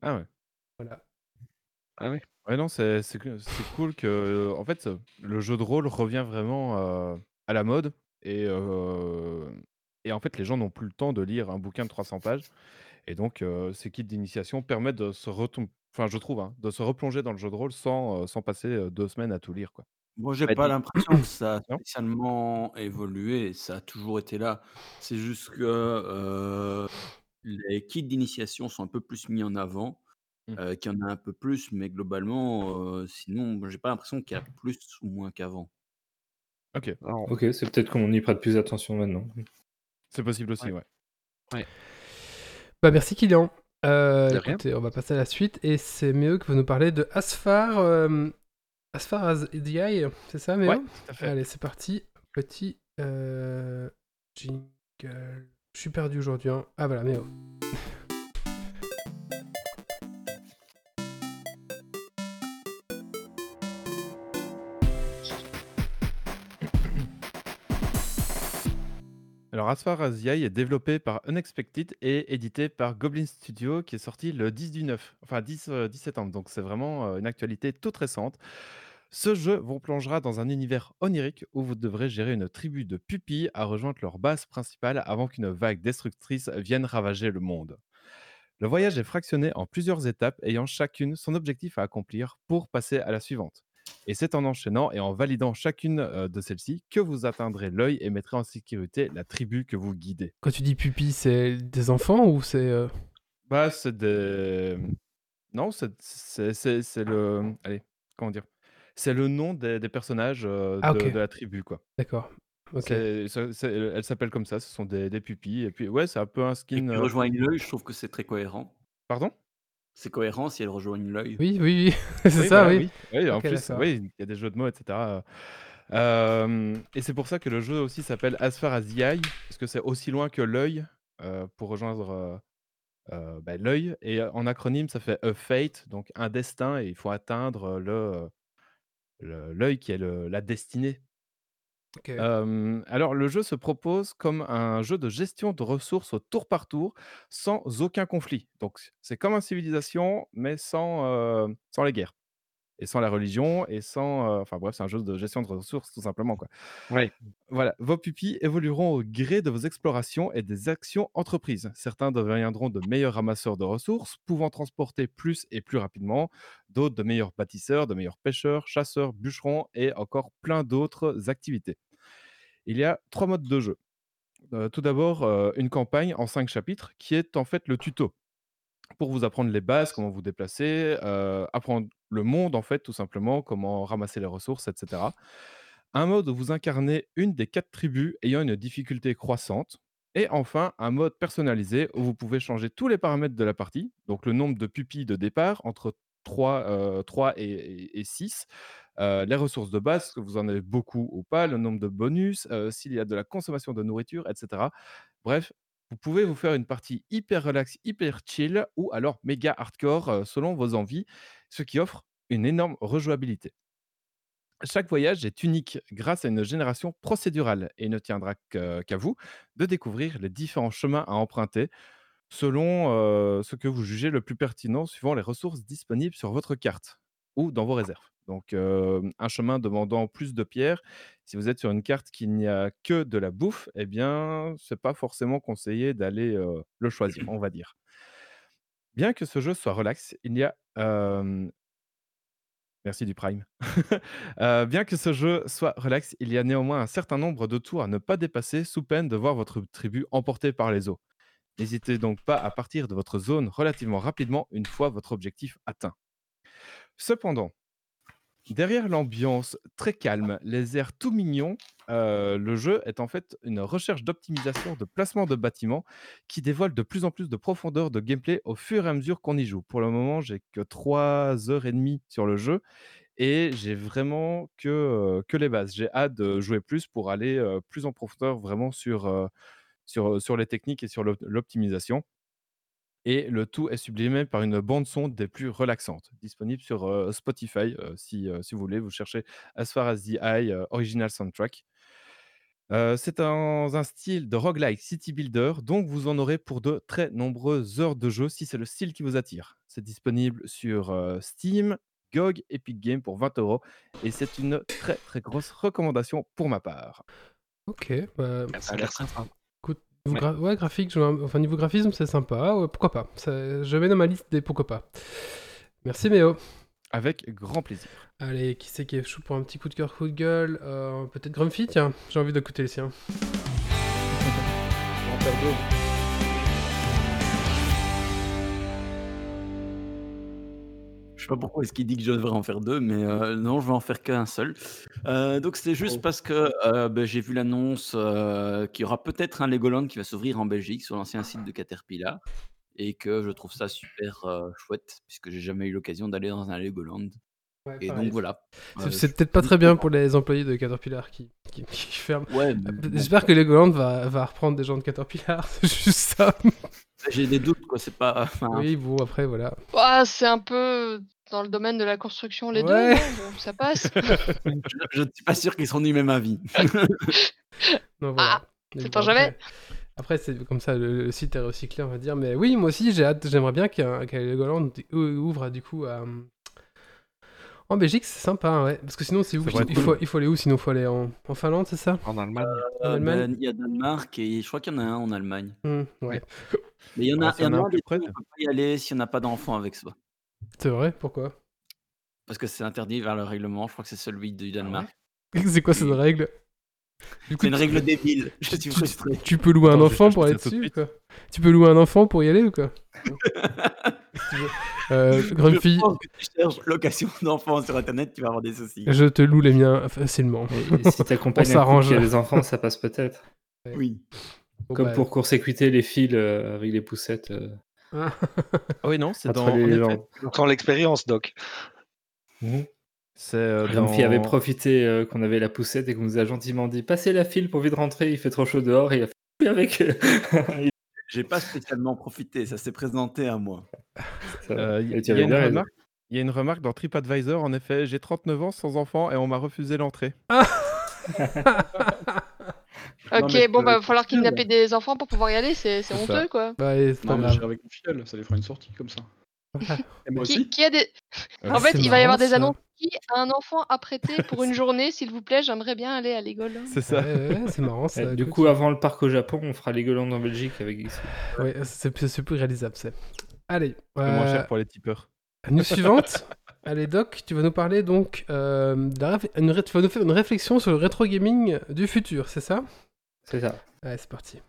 Ah ouais. Voilà. Ah oui. Ouais, non, c'est cool que, en fait, le jeu de rôle revient vraiment, à la mode et Et en fait, les gens n'ont plus le temps de lire un bouquin de 300 pages. Et donc, ces kits d'initiation permettent de se enfin, je trouve, hein, de se replonger dans le jeu de rôle sans, sans passer, deux semaines à tout lire, quoi. Moi, j'ai Bah, pas dis l'impression que ça a non? spécialement évolué, ça a toujours été là. C'est juste que, heu, les kits d'initiation sont un peu plus mis en avant, Mmh. heu, qu'il y en a un peu plus, mais globalement, heu, sinon, j'ai pas l'impression qu'il y a plus ou moins qu'avant. OK. Alors OK, c'est peut-être qu'on y prête plus attention maintenant. C'est possible aussi, Ouais. ouais. Bah merci Kylian. Euh, De rien. écoutez, on va passer à la suite et c'est Méo qui va nous parler de As Far, euh, As Far as the Eye, c'est ça Méo? Ouais, tout à fait. Allez, c'est parti. Petit euh, jingle. Je suis perdu aujourd'hui. hein. Ah voilà, Méo. Alors, As est développé par Unexpected et édité par Goblin Studio, qui est sorti le 10 du 9, enfin 10, euh, 10 septembre. Donc, c'est vraiment euh, une actualité toute récente. Ce jeu vous plongera dans un univers onirique où vous devrez gérer une tribu de pupilles à rejoindre leur base principale avant qu'une vague destructrice vienne ravager le monde. Le voyage est fractionné en plusieurs étapes ayant chacune son objectif à accomplir pour passer à la suivante. Et c'est en enchaînant et en validant chacune euh, de celles-ci que vous atteindrez l'œil et mettrez en sécurité la tribu que vous guidez. Quand tu dis pupille, c'est des enfants ou c'est. euh, Bah, c'est des. Non, c'est c'est- c'est- c'est le. Allez, comment dire? C'est le nom des, des personnages euh, Ah, de, ok. de la tribu, quoi. D'accord. Ok. C'est- ça- c'est- elle s'appelle comme ça, ce sont des, des pupilles. Et puis, ouais, c'est un peu un Et skin. qu'ils euh, rejoignent l'œil, je trouve que c'est très cohérent. Pardon? C'est cohérent si elles rejoignent l'œil. Oui, oui, oui. c'est Oui, ça, voilà, oui. oui. Oui, en Ok, plus, d'accord. oui, il y a des jeux de mots, etc. Euh, et c'est pour ça que le jeu aussi s'appelle As Far as the Eye, parce que c'est aussi loin que l'œil euh, pour rejoindre euh, euh, bah, l'œil. Et euh, en acronyme, ça fait A Fate, donc un destin, et il faut atteindre le le- l'œil qui est le- la destinée. Ok. Euh, alors, le jeu se propose comme un jeu de gestion de ressources au tour par tour, sans aucun conflit. Donc, c'est comme un civilisation, mais sans, euh, sans les guerres. Et sans la religion, et sans. euh, Enfin bref, c'est un jeu de gestion de ressources, tout simplement. Quoi. Ouais. Voilà, vos pupilles évolueront au gré de vos explorations et des actions entreprises. Certains deviendront de meilleurs ramasseurs de ressources, pouvant transporter plus et plus rapidement, d'autres de meilleurs bâtisseurs, de meilleurs pêcheurs, chasseurs, bûcherons et encore plein d'autres activités. Il y a trois modes de jeu. Euh, tout d'abord, euh, une campagne en cinq chapitres qui est en fait le tuto pour vous apprendre les bases, comment vous déplacer, euh, apprendre le monde en fait, tout simplement, comment ramasser les ressources, etc. Un mode où vous incarnez une des quatre tribus ayant une difficulté croissante. Et enfin, un mode personnalisé où vous pouvez changer tous les paramètres de la partie, donc le nombre de pupilles de départ entre 3, euh, 3 et, et 6, euh, les ressources de base, que vous en avez beaucoup ou pas, le nombre de bonus, euh, s'il y a de la consommation de nourriture, etc. Bref, vous pouvez vous faire une partie hyper relax, hyper chill ou alors méga hardcore euh, selon vos envies, ce qui offre une énorme rejouabilité. Chaque voyage est unique grâce à une génération procédurale et il ne tiendra qu'à vous de découvrir les différents chemins à emprunter selon ce que vous jugez le plus pertinent suivant les ressources disponibles sur votre carte ou dans vos réserves. Donc un chemin demandant plus de pierres, si vous êtes sur une carte qui n'y a que de la bouffe, eh bien c'est pas forcément conseillé d'aller le choisir, on va dire. Bien que ce jeu soit relax, il y a Merci du Prime. Bien que ce jeu soit relax, il y a néanmoins un certain nombre de tours à ne pas dépasser sous peine de voir votre tribu emportée par les eaux. N'hésitez donc pas à partir de votre zone relativement rapidement une fois votre objectif atteint. Cependant, derrière l'ambiance très calme, les airs tout mignons, heu, le jeu est en fait une recherche d'optimisation de placement de bâtiments qui dévoile de plus en plus de profondeur de gameplay au fur et à mesure qu'on y joue. Pour le moment, j'ai que 3 heures et demie sur le jeu et j'ai vraiment que, heu, que les bases. J'ai hâte de jouer plus pour aller, heu, plus en profondeur vraiment sur, sur, sur les techniques et sur l'op l'optimisation et le tout est sublimé par une bande son des plus relaxantes, disponible sur, Spotify, si, si vous voulez, vous cherchez As Far as the Eye, original soundtrack. C'est dans un style de roguelike city builder, donc vous en aurez pour de très nombreuses heures de jeu si c'est le style qui vous attire. C'est disponible sur, Steam, GOG, Epic Games pour 20 € et c'est une très, très grosse recommandation pour ma part. Ok, bah, Ça a l'air sympa. Niveau Ouais. gra- ouais, graphique, je vois- enfin niveau graphisme, c'est sympa. ouais, pourquoi pas Ça- Je mets dans ma liste des pourquoi pas. Merci Méo. Avec grand plaisir. Allez, qui c'est qui est chaud pour un petit coup de cœur, coup de gueule Euh, Peut-être Grumpy, tiens, j'ai envie d'écouter les siens. sais pas pourquoi est-ce qu'il dit que je devrais en faire deux, mais euh, non, je vais en faire qu'un seul. Euh, donc c'est juste Oh. parce que euh, ben, j'ai vu l'annonce euh, qu'il y aura peut-être un Legoland qui va s'ouvrir en Belgique sur l'ancien site de Caterpillar et que je trouve ça super euh, chouette puisque j'ai jamais eu l'occasion d'aller dans un Legoland. Et donc voilà. C'est Euh, peut-être pas très bien pour les employés de Caterpillar qui, qui, qui ferment. Ouais, mais bon, J'espère que Legoland va, va reprendre des gens de Caterpillar, c'est juste ça. j'ai des doutes quoi. C'est pas. enfin, Oui, bon, après, voilà. Ouah, c'est un peu dans le domaine de la construction, les Ouais. deux. non Bon, ça passe. je, ne suis pas sûr qu'ils seront du même avis. Non, voilà. Ah, sait bon, pas jamais. Après, c'est comme ça, le, le site est recyclé, on va dire. Mais oui, moi aussi, j'ai hâte, j'aimerais bien qu'un qu ouvre du coup à. En Belgique, c'est sympa, hein, ouais. Parce que sinon, c'est où il, cool. faut, il faut aller où? Sinon, il faut aller en, en Finlande, c'est ça? En Allemagne. En Euh, Allemagne? Ben, Il y a Danemark et je crois qu'il y en a un en Allemagne. Ouais. Mais il y en a, y en a un des près, on peut pas y aller si on n'a pas d'enfant avec soi. C'est vrai Pourquoi? Parce que c'est interdit vers le règlement. Je crois que c'est celui du Danemark. C'est quoi cette règle? C'est une tu- règle débile. Je suis tu- frustré. Tu peux louer un Attends, enfant pour aller ça tout de dessus quoi Tu peux louer un enfant pour y aller ou quoi? Tu veux- euh, Grumpy, Je pense que tu cherches location d'enfants sur internet, tu vas avoir des soucis. je te loue les miens facilement. Et, et si t'accompagnes s'arrange. des enfants, ça passe peut-être. Oui. Comme bah, pour court-circuiter les fils euh, avec les poussettes. Ah, oui, non, c'est dans. Sans l'expérience, Doc. Mhm. C'est euh, dans... avait profité euh, qu'on avait la poussette et qu'on nous a gentiment dit passez la file pour vite rentrer, il fait trop chaud dehors. Et il a fait avec. J'ai pas spécialement profité, ça s'est présenté à moi. Euh, y. Il y a une remarque dans TripAdvisor, en effet, j'ai 39 ans sans enfant et on m'a refusé l'entrée. Ok, bon, euh, bah, va falloir kidnapper des enfants pour pouvoir y aller, c'est c'est C'est ça. honteux, quoi. bah, et c'est pas Non, mais grave. j'irai avec mon filleul, ça lui fera une sortie comme ça. Et moi Qui, aussi. qui a des... En fait, c'est il va y avoir des ça. annonces. Qui a un enfant à prêter pour une journée, s'il vous plaît J'aimerais bien aller à Legoland. C'est ça. Ouais, ouais, c'est marrant ça. Euh, du écoute. coup, avant le parc au Japon, on fera Legoland en Belgique avec Geeksy. Ouais, c'est c'est plus réalisable, c'est. Allez, C'est moins euh, cher pour les tipeurs. news suivante. Allez, Doc, tu vas nous parler donc. euh, de la réf- une ré- tu vas nous faire une réflexion sur le rétro gaming du futur, c'est ça? C'est ça. Ouais, c'est parti.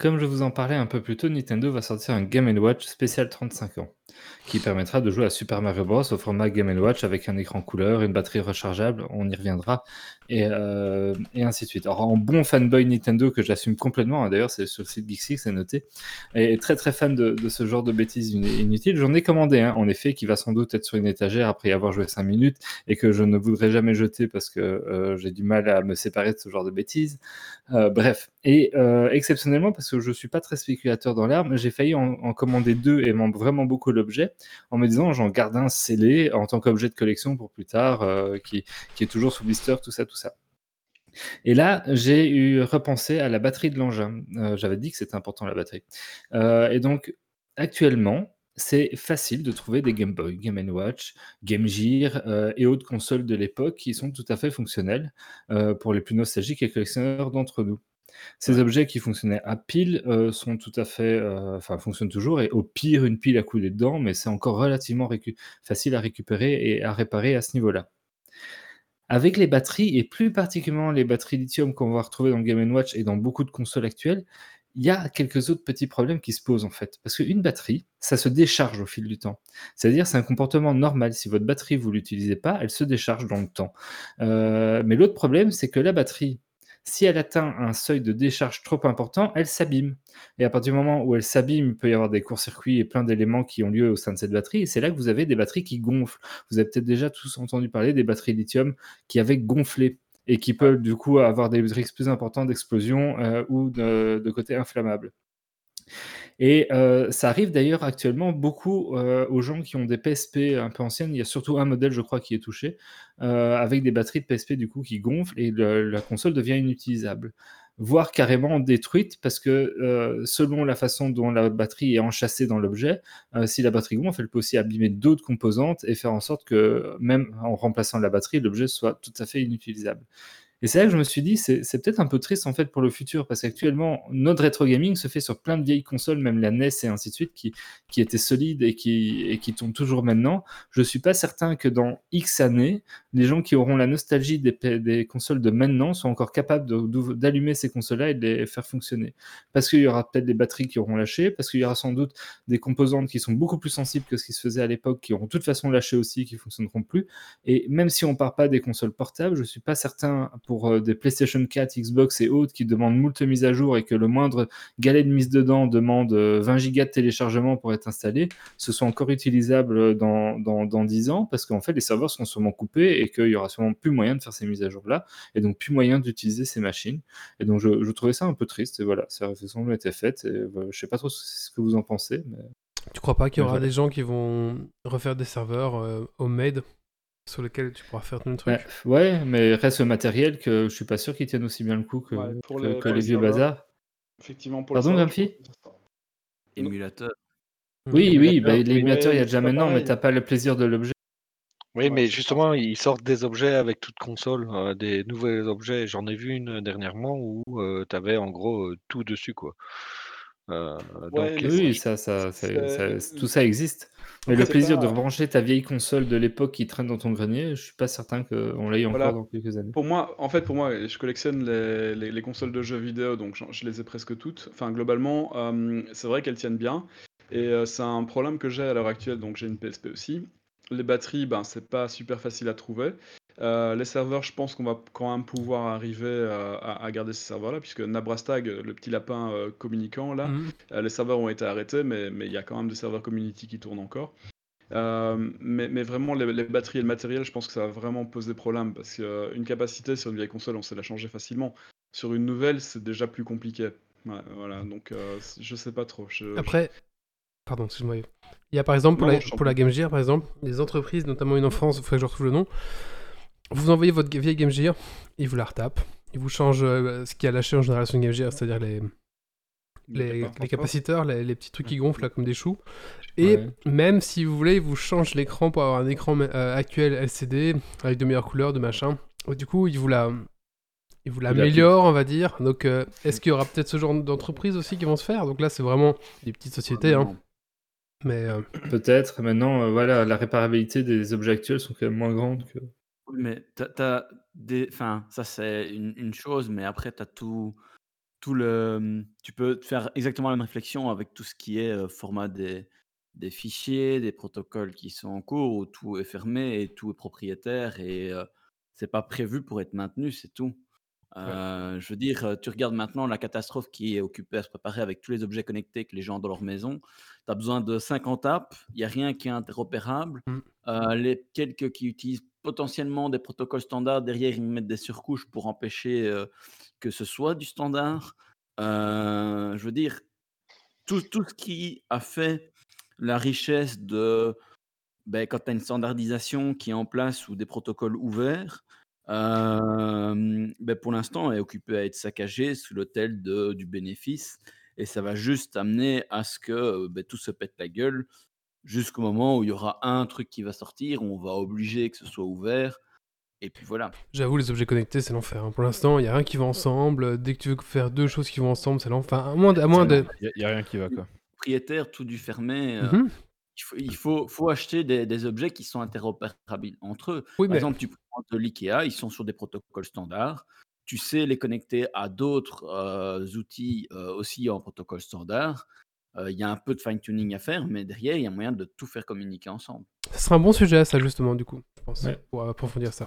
Comme je vous en parlais un peu plus tôt, Nintendo va sortir un Game Watch spécial 35 ans, qui permettra de jouer à Super Mario Bros au format Game Watch avec un écran couleur, une batterie rechargeable, on y reviendra, et, euh, ainsi de suite. Alors en bon fanboy Nintendo que j'assume complètement, hein, d'ailleurs c'est sur le site Geeksy c'est noté, et très très fan de, ce genre de bêtises in- inutiles, j'en ai commandé un, en effet, qui va sans doute être sur une étagère après y avoir joué 5 minutes, et que je ne voudrais jamais jeter parce que euh, j'ai du mal à me séparer de ce genre de bêtises. Euh, bref, et exceptionnellement, parce que je suis pas très spéculateur dans l'herbe, j'ai failli en, commander deux et aimant vraiment beaucoup l'objet, en me disant j'en garde un scellé en tant qu'objet de collection pour plus tard, euh, qui, est toujours sous blister, tout ça, tout ça. Et là, j'ai eu repensé à la batterie de l'engin. Euh, J'avais dit que c'était important la batterie. Euh, et donc, actuellement, c'est facile de trouver des Game Boy, Game Watch, Game Gear et autres consoles de l'époque qui sont tout à fait fonctionnelles pour les plus nostalgiques et collectionneurs d'entre nous. Ces objets qui fonctionnaient à pile euh, sont tout à fait, euh, enfin fonctionnent toujours et au pire une pile à couler dedans, mais c'est encore relativement facile à récupérer et à réparer à ce niveau-là. Avec les batteries, et plus particulièrement les batteries lithium qu'on va retrouver dans le Game Watch et dans beaucoup de consoles actuelles, il y a quelques autres petits problèmes qui se posent en fait. Parce qu'une batterie, ça se décharge au fil du temps. C'est-à-dire c'est un comportement normal. Si votre batterie, vous l'utilisez pas, elle se décharge dans le temps. Euh, mais l'autre problème, c'est que la batterie, si elle atteint un seuil de décharge trop important, elle s'abîme. Et à partir du moment où elle s'abîme, il peut y avoir des courts-circuits et plein d'éléments qui ont lieu au sein de cette batterie. Et c'est là que vous avez des batteries qui gonflent. Vous avez peut-être déjà tous entendu parler des batteries lithium qui avaient gonflé et qui peuvent du coup avoir des risques plus importants d'explosion euh, ou de, de côté inflammable. Et euh, ça arrive d'ailleurs actuellement beaucoup euh, aux gens qui ont des PSP un peu anciennes. Il y a surtout un modèle, je crois, qui est touché, euh, avec des batteries de PSP du coup qui gonflent et la console devient inutilisable voire carrément détruite parce que selon la façon dont la batterie est enchâssée dans l'objet, si la batterie gonfle, elle peut aussi abîmer d'autres composantes et faire en sorte que même en remplaçant la batterie, l'objet soit tout à fait inutilisable. Et c'est là que je me suis dit, c'est peut-être un peu triste en fait pour le futur, parce qu'actuellement, notre rétro gaming se fait sur plein de vieilles consoles, même la NES et ainsi de suite, qui, qui étaient solides et qui, et qui tournent toujours maintenant. Je suis pas certain que dans X années, les gens qui auront la nostalgie des, des consoles de maintenant soient encore capables d'allumer ces consoles-là et de les faire fonctionner. Parce qu'il y aura peut-être des batteries qui auront lâché, parce qu'il y aura sans doute des composantes qui sont beaucoup plus sensibles que ce qui se faisait à l'époque, qui auront de toute façon lâché aussi, qui fonctionneront plus. Et même si on part pas des consoles portables, je suis pas certain pour euh, des PlayStation 4, Xbox et autres qui demandent moult mises à jour et que le moindre galet de mise dedans demande 20 euh, gigas de téléchargement pour être installé, ce soit encore utilisable dans, dans, 10 ans parce qu'en fait les serveurs seront sûrement coupés et qu'il y aura sûrement plus moyen de faire ces mises à jour là et donc plus moyen d'utiliser ces machines. Et donc je, trouvais ça un peu triste et voilà, ces réflexions ont été faites et euh, je sais pas trop ce que vous en pensez. Mais... Tu crois pas qu'il y aura des gens qui vont refaire des serveurs au homemade? Sur lequel tu pourras faire ton truc. ouais, mais reste le matériel que je suis pas sûr qu'il tienne aussi bien le coup que, les, vieux bazars. Effectivement, pour Pardon, Grumpy Émulateur. Oui, oui, bah, l'émulateur, il y a déjà maintenant, mais t'as pas le plaisir de l'objet. Oui, mais justement, ils sortent des objets avec toute console, euh, des nouveaux objets. J'en ai vu une dernièrement où euh, tu avais en gros euh, tout dessus, quoi. Oui, ça, ça, tout ça existe. Mais le plaisir de rebrancher ta vieille console de l'époque qui traîne dans ton grenier, je suis pas certain qu'on l'ait encore dans quelques années. Pour moi, en fait, pour moi, je collectionne les, les, consoles de jeux vidéo, donc je, les ai presque toutes. Enfin, globalement, c'est vrai qu'elles tiennent bien. Et c'est un problème que j'ai à l'heure actuelle, donc j'ai une PSP aussi. Les batteries, ben, c'est pas super facile à trouver. Euh, les serveurs, je pense qu'on va quand même pouvoir arriver euh, à, garder ces serveurs-là, puisque Nabrastag, le petit lapin euh, communicant, là, mhm. les serveurs ont été arrêtés, mais il y a quand même des serveurs community qui tournent encore. Mais, vraiment, les, batteries et le matériel, je pense que ça va vraiment poser problème, parce qu'une capacité sur une vieille console, on sait la changer facilement. Sur une nouvelle, c'est déjà plus compliqué. voilà, donc je sais pas trop. Après, pardon, excuse-moi. Il y a par exemple, pour, la, pour la Game Gear, par exemple, des entreprises, notamment une en France, il faudrait que je retrouve le nom, vous envoyez votre vieille Game Gear, il vous la retape. Il vous change euh, ce qui a lâché en génération Game Gear, c'est-à-dire les, les, capaciteurs, les, petits trucs qui gonflent là, comme des choux. Et même si vous voulez, il vous change l'écran pour avoir un écran euh, actuel LCD avec de meilleures couleurs, de machin. du coup, il vous la, il vous l'améliore, on va dire. Donc, euh, est-ce qu'il y aura peut-être ce genre d'entreprise aussi qui vont se faire? Donc là, c'est vraiment des petites sociétés. Hein. Mais peut-être. Maintenant, voilà, la réparabilité des objets actuels sont quand même moins grandes que mais t'as des enfin, ça c'est une chose, mais après tu as tout tout le, tu peux faire exactement la même réflexion avec tout ce qui est, format des des fichiers, des protocoles qui sont en cours, où tout est fermé et tout est propriétaire et c'est pas prévu pour être maintenu, c'est tout. Je veux dire, tu regardes maintenant la catastrophe qui est occupée à se préparer avec tous les objets connectés que les gens ont dans leur maison. Tu as besoin de 50 apps, il y a rien qui est interopérable. Mmh. les quelques qui utilisent potentiellement des protocoles standards. Derrière, ils mettent des surcouches pour empêcher que ce soit du standard. je veux dire, tout, tout, ce qui a fait la richesse de ben, quand tu as une standardisation qui est en place ou des protocoles ouverts, ben, pour l'instant est occupé à être saccagé sous l'autel du bénéfice. Et ça va juste amener à ce que ben, tout se pète la gueule jusqu'au moment où il y aura un truc qui va sortir, où on va obliger que ce soit ouvert. Et puis voilà. J'avoue, les objets connectés, c'est l'enfer. Hein. Pour l'instant, il n'y a rien qui va ensemble. Dès que tu veux faire deux choses qui vont ensemble, c'est l'enfer. À moins de. Il n'y a, rien qui va, quoi. Propriétaire, tout du fermé. Euh, il faut, faut, acheter des, objets qui sont interopérables entre eux. Par exemple, tu prends de l'IKEA, ils sont sur des protocoles standards. Tu sais les connecter à d'autres euh, outils euh, aussi en protocole standard il y a un peu de fine-tuning à faire, mais derrière, il y a moyen de tout faire communiquer ensemble. Ce sera un bon sujet, ça, justement, du coup, je pense, pour approfondir ça.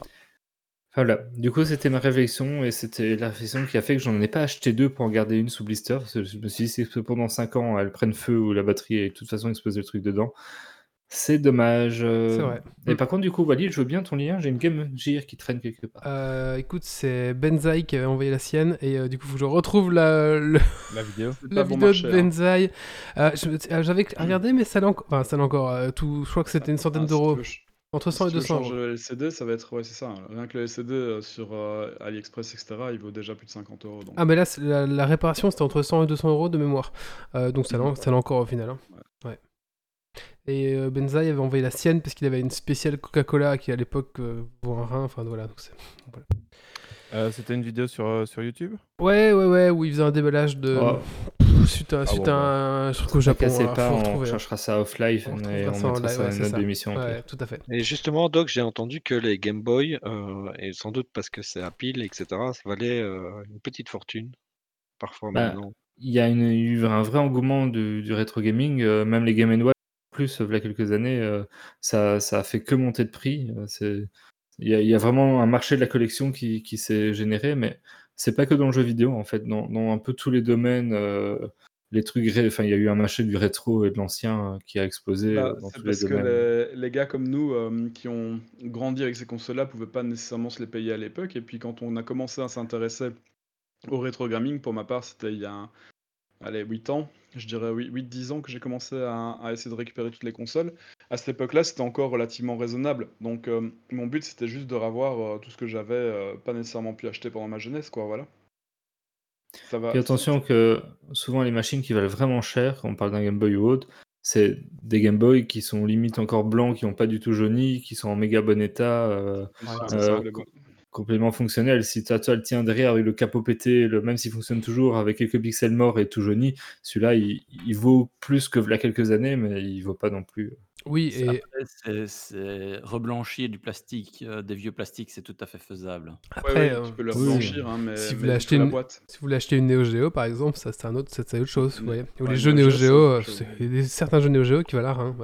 Voilà, du coup, c'était ma réflexion, et c'était la réflexion qui a fait que j'en ai pas acheté deux pour en garder une sous blister. je me suis dit, que pendant 5 ans, elles prennent feu ou la batterie est de toute façon explosé le truc dedans, C'est dommage. euh. C'est vrai. Et Mm. par contre, du coup, Walid, je veux bien ton lien. J'ai une Game Gear qui traîne quelque part. Euh, écoute, c'est Benzaï qui avait envoyé la sienne et euh, du coup, faut que je retrouve la, le- La vidéo. La pas bon vidéo marché, de hein. Benzaï. Euh, J'avais regardé, mais ça l'est encore. Enfin, ça encore. euh, tout, je crois que c'était une centaine Ah, d'euros. Entre 100 et si tu veux 200 changer euros. le LCD, ça va être. Ouais, c'est ça. hein. Rien que le LCD euh, sur euh, AliExpress, etc., il vaut déjà plus de 50 euros. Donc. Ah, mais là, la, la réparation, c'était entre 100 et 200 euros de mémoire. Euh, donc, ça ça l'est encore au final. hein. Ouais. Et euh, Benzaï avait envoyé la sienne parce qu'il avait une spéciale Coca-Cola qui, à l'époque, vaut un rein. Enfin, voilà. donc c'est- voilà. Euh, C'était une vidéo sur, euh, sur YouTube? Ouais, ouais, ouais, où il faisait un déballage de. Oh. Pff, suite à, Ah suite bon, à un truc au Ne Japon. hein, pas, on retrouver, hein. cherchera ça off live On et retrouvera on ça mettra ça ouais, dans notre émission. Ouais, tout à fait. Et justement, Doc, j'ai entendu que les Game Boy, euh, et sans doute parce que c'est à pile, etc., ça valait euh, une petite fortune. Parfois Bah, maintenant. Il y a une- eu un vrai engouement du, du rétro gaming, euh, même les Game Watch en plus, il y a quelques années, euh, ça, ça a fait que monter de prix. euh, c'est- Il y, a, il y a vraiment un marché de la collection qui, qui s'est généré, mais c'est pas que dans le jeu vidéo, en fait, dans, dans un peu tous les domaines, euh, les trucs, enfin, il y a eu un marché du rétro et de l'ancien euh, qui a explosé Bah, euh, dans les parce que les, les gars comme nous euh, qui ont grandi avec ces consoles-là pouvaient pas nécessairement se les payer à l'époque. Et puis quand on a commencé à s'intéresser au rétro gaming, pour ma part, c'était il y a allez, 8 ans, je dirais 8-10 ans que j'ai commencé à, à essayer de récupérer toutes les consoles. À cette époque-là, c'était encore relativement raisonnable. Donc euh, mon but, c'était juste de revoir euh, tout ce que j'avais euh, pas nécessairement pu acheter pendant ma jeunesse, quoi, voilà. Ça va. Puis attention que souvent les machines qui valent vraiment cher, quand on parle d'un Game Boy ou autre, c'est des Game Boy qui sont limite encore blancs, qui n'ont pas du tout jauni, qui sont en méga bon état, euh, Ouais, c'est ça, complètement fonctionnel. Si toi, toi le tien derrière avec le capot pété, le, même s'il fonctionne toujours avec quelques pixels morts et tout jauni, celui-là il, il vaut plus que il quelques années, mais il vaut pas non plus. Oui, et Après, c'est- reblanchir du plastique, euh, des vieux plastiques, c'est tout à fait faisable. Ouais, après, ouais, euh, tu peux le oui. blanchir, hein, mais, si vous mais voulez il acheter faut la une- boîte. si vous voulez acheter une Neo Geo par exemple, ça c'est un autre, c'est autre chose. Vous voyez. Ou Ouais, les jeux Neo Neo Geo, euh, certains jeux Neo Geo qui valent la rein.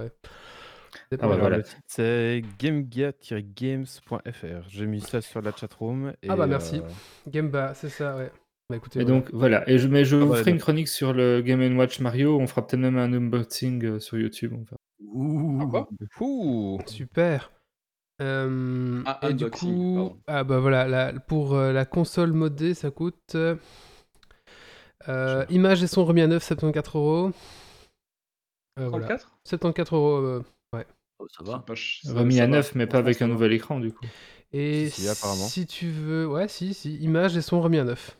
Ah bah voilà. C'est gamegear-games.fr. J'ai mis ça sur la chatroom. Et, Ah bah, merci. euh, Game Bah, c'est ça, ouais. Bah écoutez, Et donc voilà. Et je, mais je Ah vous bah, ferai une chronique sur le Game Watch Mario. On fera peut-être même un unboxing euh, sur YouTube. on verra. Ouh. Ah, quoi Ouh. Super. Euh, Ah, et du coup, pardon. ah bah voilà, la- pour euh, la console modée, ça coûte euh, image et son remis à neuf, 74 euros. Euh, voilà. 34 74 euros. Oh, ça va. C'est pas ch- ça- Remis ça à va. neuf, mais pas avec un va. nouvel écran du coup. Et Si, si, apparemment. si tu veux, ouais, si, si, image et son remis à neuf.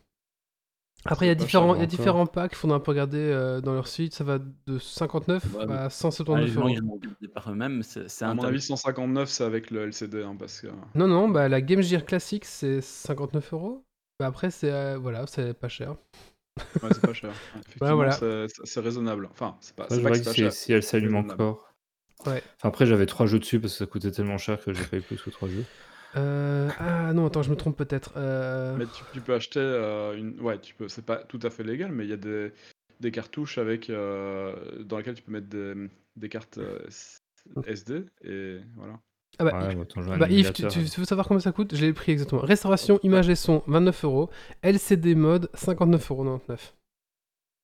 Après, il y a différents, il y a différents packs, il faudra un peu regarder euh, dans leur site. Ça va de 59 Ouais, mais- à Ah, 179 les gens, euros. par eux-mêmes, c'est c'est À un mon avis, 159, c'est avec le LCD, hein, parce que. Non, non, bah la Game Gear Classic c'est 59 euros. Bah, après, c'est euh, voilà, c'est pas cher. Ouais, c'est pas cher. Effectivement, voilà. c'est- raisonnable. Enfin, c'est pas, c'est que si, cher. si elle s'allume encore. Ouais. Enfin, après, j'avais trois jeux dessus parce que ça coûtait tellement cher que j'ai payé plus que trois jeux. Euh, ah non, attends, je me trompe peut-être. Euh, Mais tu, tu peux acheter euh, une. Ouais, tu peux. C'est pas tout à fait légal, mais il y a des, des cartouches avec euh, dans lesquelles tu peux mettre des, des cartes euh, S- SD et voilà. Ah bah, Ouais, Yves- bah, je Yves, tu, hein. tu veux savoir combien ça coûte? J'ai le prix exactement. Restauration, image et son, 29 euros. LCD mode, 59,99 euros.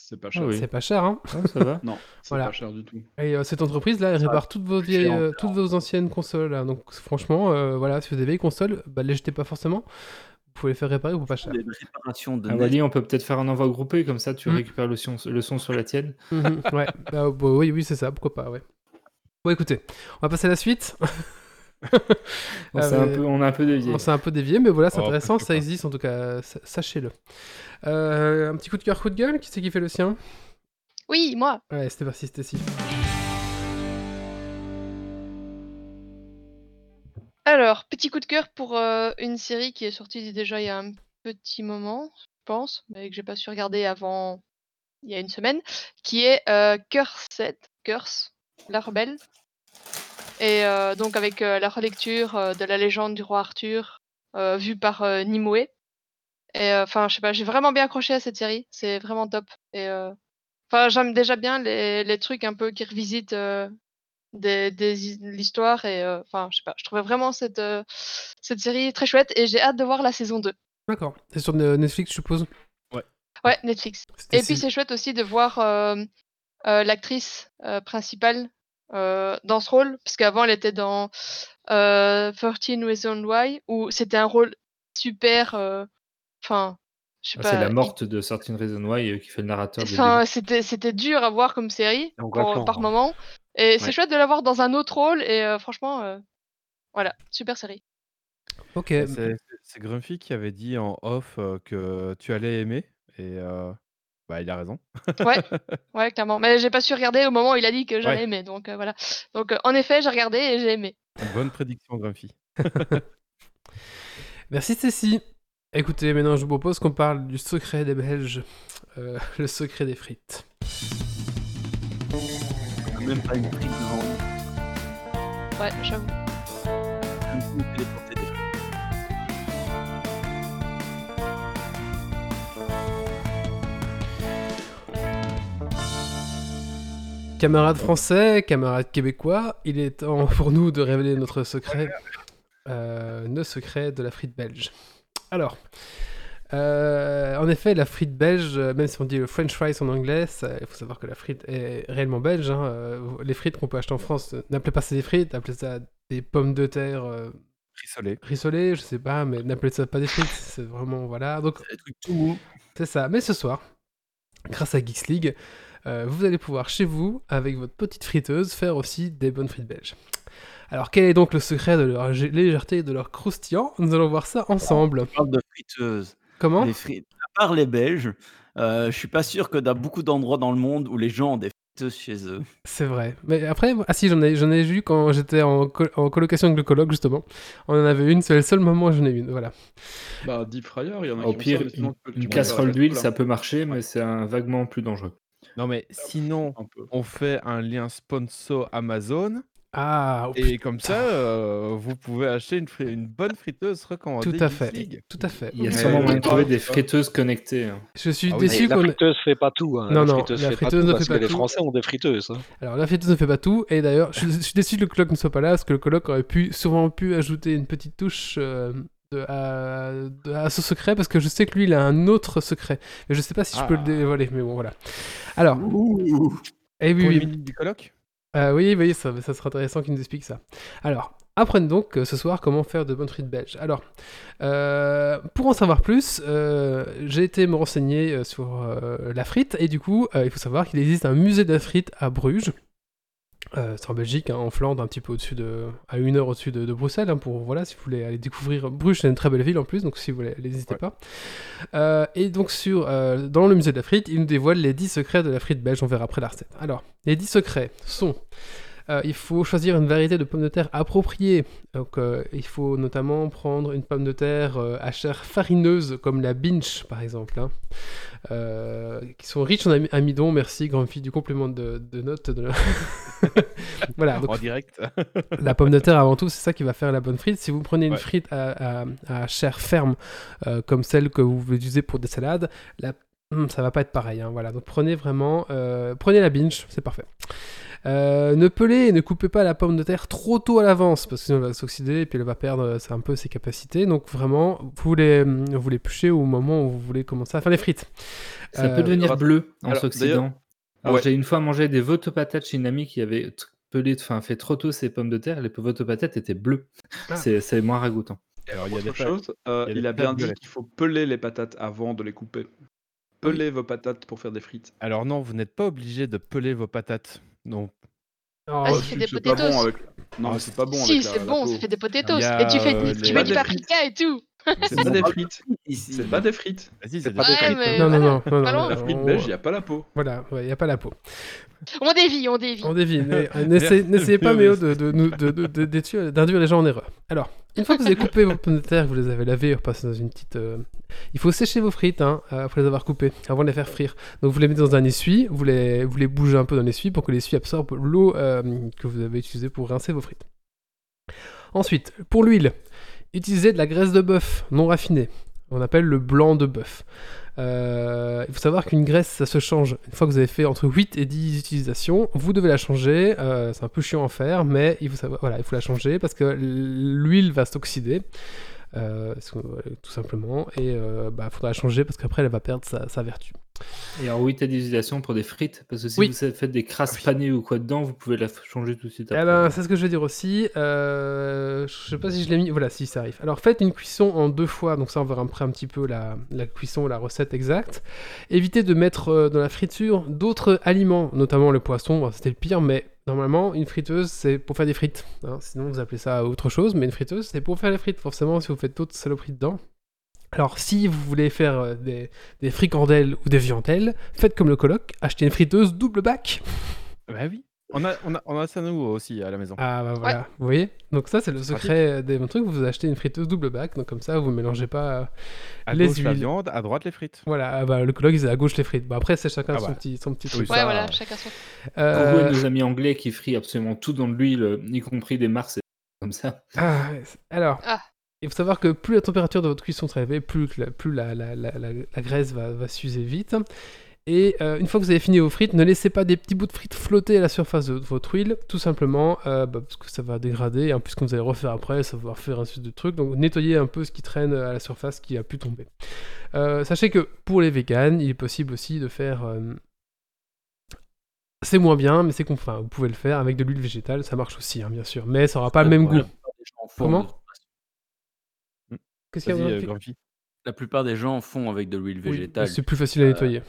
C'est pas cher. Ah oui. C'est pas cher, hein ça va. Non, c'est Voilà. pas cher du tout. Et euh, cette entreprise-là, elle Ça répare toutes vos cher vieilles, euh, toutes vos anciennes consoles. là. Donc franchement, euh, voilà, si vous avez des vieilles consoles, bah, les jetez pas forcément. Vous pouvez les faire réparer pour pas cher. De Ah, on peut peut-être faire un envoi groupé, comme ça tu Mm. récupères le son, le son sur la tienne. Mhm, ouais, bah, bah, oui, oui, c'est ça, pourquoi pas, ouais. Bon, écoutez, on va passer à la suite. Ah, un peu, on a un peu dévié. On s'est un peu dévié, mais voilà, c'est Oh, intéressant, ça existe en tout cas, sa- sachez-le. Euh, un petit coup de cœur, coup de gueule, qui c'est qui fait le sien? Oui, moi. Ouais, c'était parti, c'était si. Alors, petit coup de cœur pour euh, une série qui est sortie déjà il y a un petit moment, je pense, mais que j'ai pas su regarder avant il y a une semaine, qui est euh, Cursed, Curse, la rebelle. Et euh, donc avec euh, la relecture euh, de la légende du roi Arthur, euh, vue par euh, Nimue. Et euh, enfin, je sais pas, j'ai vraiment bien accroché à cette série, c'est vraiment top. Et euh, enfin, j'aime déjà bien les, les trucs un peu qui revisitent euh, des, des hi- l'histoire et euh, enfin, je sais pas, je trouvais vraiment cette, euh, cette série très chouette et j'ai hâte de voir la saison 2. D'accord, c'est sur Netflix, je suppose? Ouais, Netflix. C'était Et puis c'est chouette aussi de voir euh, euh, l'actrice euh, principale euh, dans ce rôle, parce qu'avant elle était dans euh, 13 Reasons Why, où c'était un rôle super. euh, Enfin, je sais Ah, pas. c'est la morte de Certain Reason Why euh, qui fait le narrateur. Enfin, c'était c'était dur à voir comme série pour- par hein. moment. Et c'est chouette de l'avoir dans un autre rôle. Et euh, franchement, euh, voilà, super série. Ok. C'est Grumpy qui avait dit en off euh, que tu allais aimer. Et euh, bah, il a raison. Ouais, ouais, clairement. Mais j'ai pas su regarder au moment où il a dit que j'allais Ouais. aimer. Donc euh, voilà. Donc euh, en effet, j'ai regardé et j'ai aimé. Bonne prédiction, Grumpy. Merci Cécie. Écoutez, maintenant je vous propose qu'on parle du secret des Belges, euh, le secret des frites. Même pas une frite devant. Ouais, j'avoue. Camarades français, camarades québécois, il est temps pour nous de révéler notre secret, euh, le secret de la frite belge. Alors, euh, en effet, la frite belge, euh, même si on dit le French fries en anglais, ça- il faut savoir que la frite est réellement belge. hein, euh, les frites qu'on peut acheter en France, n'appelez pas ça des frites, appelez ça des pommes de terre euh, Rissolé. rissolées, je sais pas, mais n'appelez ça pas des frites. C'est vraiment voilà. Donc c'est ça. Mais ce soir, grâce à Geeks League, euh, vous allez pouvoir chez vous, avec votre petite friteuse, faire aussi des bonnes frites belges. Alors, quel est donc le secret de leur légèreté et de leur croustillant? Nous allons voir ça ensemble. On parle de friteuses. Comment? Les frites. À part les Belges, euh, je suis pas sûr que dans beaucoup d'endroits dans le monde où les gens ont des friteuses chez eux. C'est vrai. Mais après, ah si, j'en ai, j'en ai vu quand j'étais en, col- en colocation avec le coloc, justement. On en avait une, c'est le seul moment où j'en ai eu une. Voilà. Bah, deep fryer, il y en a Au qui pire, une, une casserole d'huile, ça peut marcher, mais c'est un vaguement plus dangereux. Non, mais sinon, hein, un peu. on fait un lien sponsor Amazon. Ah, oh, Et comme ça, euh, vous pouvez acheter une, fri- une bonne friteuse recommandée. tout à fait. League. Tout à fait. Il y a sûrement moyen de trouver Ah, des ça. friteuses connectées. hein. Je suis Ah oui, déçu la qu'on ait- friteuse fait pas tout. Hein. Non, la non, friteuse la fait friteuse pas ne tout fait parce pas que les. Français ont des friteuses. hein. Alors la friteuse ne fait pas tout, et d'ailleurs je, je suis déçu que le coloc ne soit pas là, parce que le coloc aurait pu sûrement pu ajouter une petite touche euh, de, à, de- à ce secret, parce que je sais que lui il a un autre secret, mais je sais pas si je peux le Ah. dévoiler, mais bon voilà. Alors, et oui, Pour oui, une minute du colloque euh, oui, oui, ça, ça serait intéressant qu'il nous explique ça. Alors, apprenez donc euh, ce soir comment faire de bonnes frites belges. Alors, euh, pour en savoir plus, euh, j'ai été me renseigner euh, sur euh, la frite, et du coup, euh, il faut savoir qu'il existe un musée de la frite à Bruges. Euh, c'est en Belgique, hein, en Flandre, un petit peu au-dessus de, à une heure au-dessus de, de Bruxelles. hein, pour voilà, si vous voulez aller découvrir Bruges, c'est une très belle ville en plus, donc si vous voulez, n'hésitez Ouais. pas. Euh, et donc sur, euh, dans le musée de la frite, il nous dévoile les 10 secrets de la frite belge. On verra après la recette. Alors, les 10 secrets sont euh, il faut choisir une variété de pommes de terre appropriée. Donc, euh, il faut notamment prendre une pomme de terre euh, à chair farineuse, comme la binch par exemple, hein, euh, qui sont riches en ami- amidon. Merci, grande fille, du complément de, de notes. De... voilà, donc en direct. la pomme de terre avant tout, c'est ça qui va faire la bonne frite. Si vous prenez une Ouais. frite à, à- à chair ferme, euh, comme celle que vous voulez utiliser pour des salades, la... hum, ça va pas être pareil. hein, voilà, donc prenez vraiment, euh, prenez la binge, c'est parfait. Euh, ne pelez et ne coupez pas la pomme de terre trop tôt à l'avance parce que sinon elle va s'oxyder et puis elle va perdre euh, c'est un peu ses capacités. Donc vraiment, vous les, vous les pêchez au moment où vous voulez commencer à faire les frites. Ça Euh, peut devenir alors- bleu en s'oxydant. Ouais. j'ai une fois mangé des votopatates chez une amie qui avait pelé, enfin fait trop tôt ses pommes de terre. Les votopatates étaient bleues. Ah. C'est c'est moins ragoûtant. Alors, il y a des Autre pa- chose, euh, il a patates bien dit qu'il faut peler les patates avant de les couper. Pelez vos patates pour faire des frites. Alors non, vous n'êtes pas obligé de peler vos patates. Non. Oh, Ah, Oh, des c'est pas bon avec. Non, c'est pas bon si, c'est bon, ça fait des potatoes. Et tu, fais, euh, tu les- mets Des du paprika et tout. C'est pas des frites. C'est pas des frites. Vas-y, C'est pas des frites. non, non, non, non. La frite on- belge, il n'y a pas la peau. Voilà, il n'y a pas la peau. On dévie, on dévie. On dévine. mais, euh, n'essayez- pas, Méo, de, de, nous- de- de- de- d'étu- d'induire les gens en erreur. Alors, une fois que vous avez coupé vos pommes de terre, que vous les avez lavées, repassez dans une petite. euh, Il faut sécher vos frites hein, euh, après les avoir coupées, avant de les faire frire. Donc, vous les mettez dans un essuie, vous les, vous les bougez un peu dans l'essuie pour que l'essuie absorbe l'eau euh, que vous avez utilisée pour rincer vos frites. Ensuite, pour l'huile, utilisez de la graisse de bœuf non raffinée. On appelle le blanc de bœuf. Euh, il faut savoir qu'une graisse, ça se change. Une fois que vous avez fait entre 8 et 10 utilisations, vous devez la changer. Euh, c'est un peu chiant à faire, mais il faut, la changer parce que l'huile va s'oxyder. euh, tout simplement. Et il faudra la changer parce qu'après, elle va perdre sa vertu. Et alors, oui, tu as des utilisations pour des frites, parce que si Oui. vous faites des crasses oui. panées ou quoi dedans, vous pouvez la changer tout de suite Eh ben, c'est ce que je vais dire aussi. Euh, je sais pas si je l'ai mis. Voilà, si ça arrive. Alors, faites une cuisson en deux fois. Donc, ça, on verra après un petit peu la, la cuisson, la recette exacte. Évitez de mettre euh, dans la friture d'autres aliments, notamment le poisson. Bon, C'était le pire, mais normalement, une friteuse, c'est pour faire des frites. hein. Sinon, vous appelez ça autre chose, mais une friteuse, c'est pour faire les frites. Forcément, si vous faites d'autres saloperies dedans. Alors, si vous voulez faire euh, des, des fricandelles ou des viandelles, faites comme le coloc, achetez une friteuse double bac. Bah oui. On a, on, a, on a ça nous aussi à la maison. Ah bah voilà, vous voyez? Donc ça c'est le Pratique. secret des bons trucs, vous achetez une friteuse double bac, donc comme ça vous mélangez pas... euh, à les gauche la huiles. viande, à droite les frites. Voilà, ah bah, le colloque il est à gauche les frites. Bah après c'est chacun Ah son, bah. petit, son petit Oui, truc. ça, Ouais, voilà, euh, chacun son. Euh, Pour vous et nos amis anglais qui frient absolument tout dans de l'huile, y compris des mars et comme ça. ah, alors, Ah. Il faut savoir que plus la température de votre cuisson sera élevée, plus, la, plus la, la, la, la- la graisse va, va s'user vite. Et euh, une fois que vous avez fini vos frites, ne laissez pas des petits bouts de frites flotter à la surface de votre huile, tout simplement euh, bah, parce que ça va dégrader, et en plus quand vous allez refaire après, ça va faire un suite de trucs, donc nettoyez un peu ce qui traîne à la surface qui a pu tomber. Euh, sachez que pour les véganes, il est possible aussi de faire... c'est moins bien, mais c'est qu'on, enfin, vous pouvez le faire avec de l'huile végétale, ça marche aussi, hein, bien sûr, mais ça aura pas le même goût. Comment? Qu'est-ce qu'il y a dans euh, le-. La plupart des gens en font avec de l'huile Oui, végétale. C'est plus facile à Euh, nettoyer.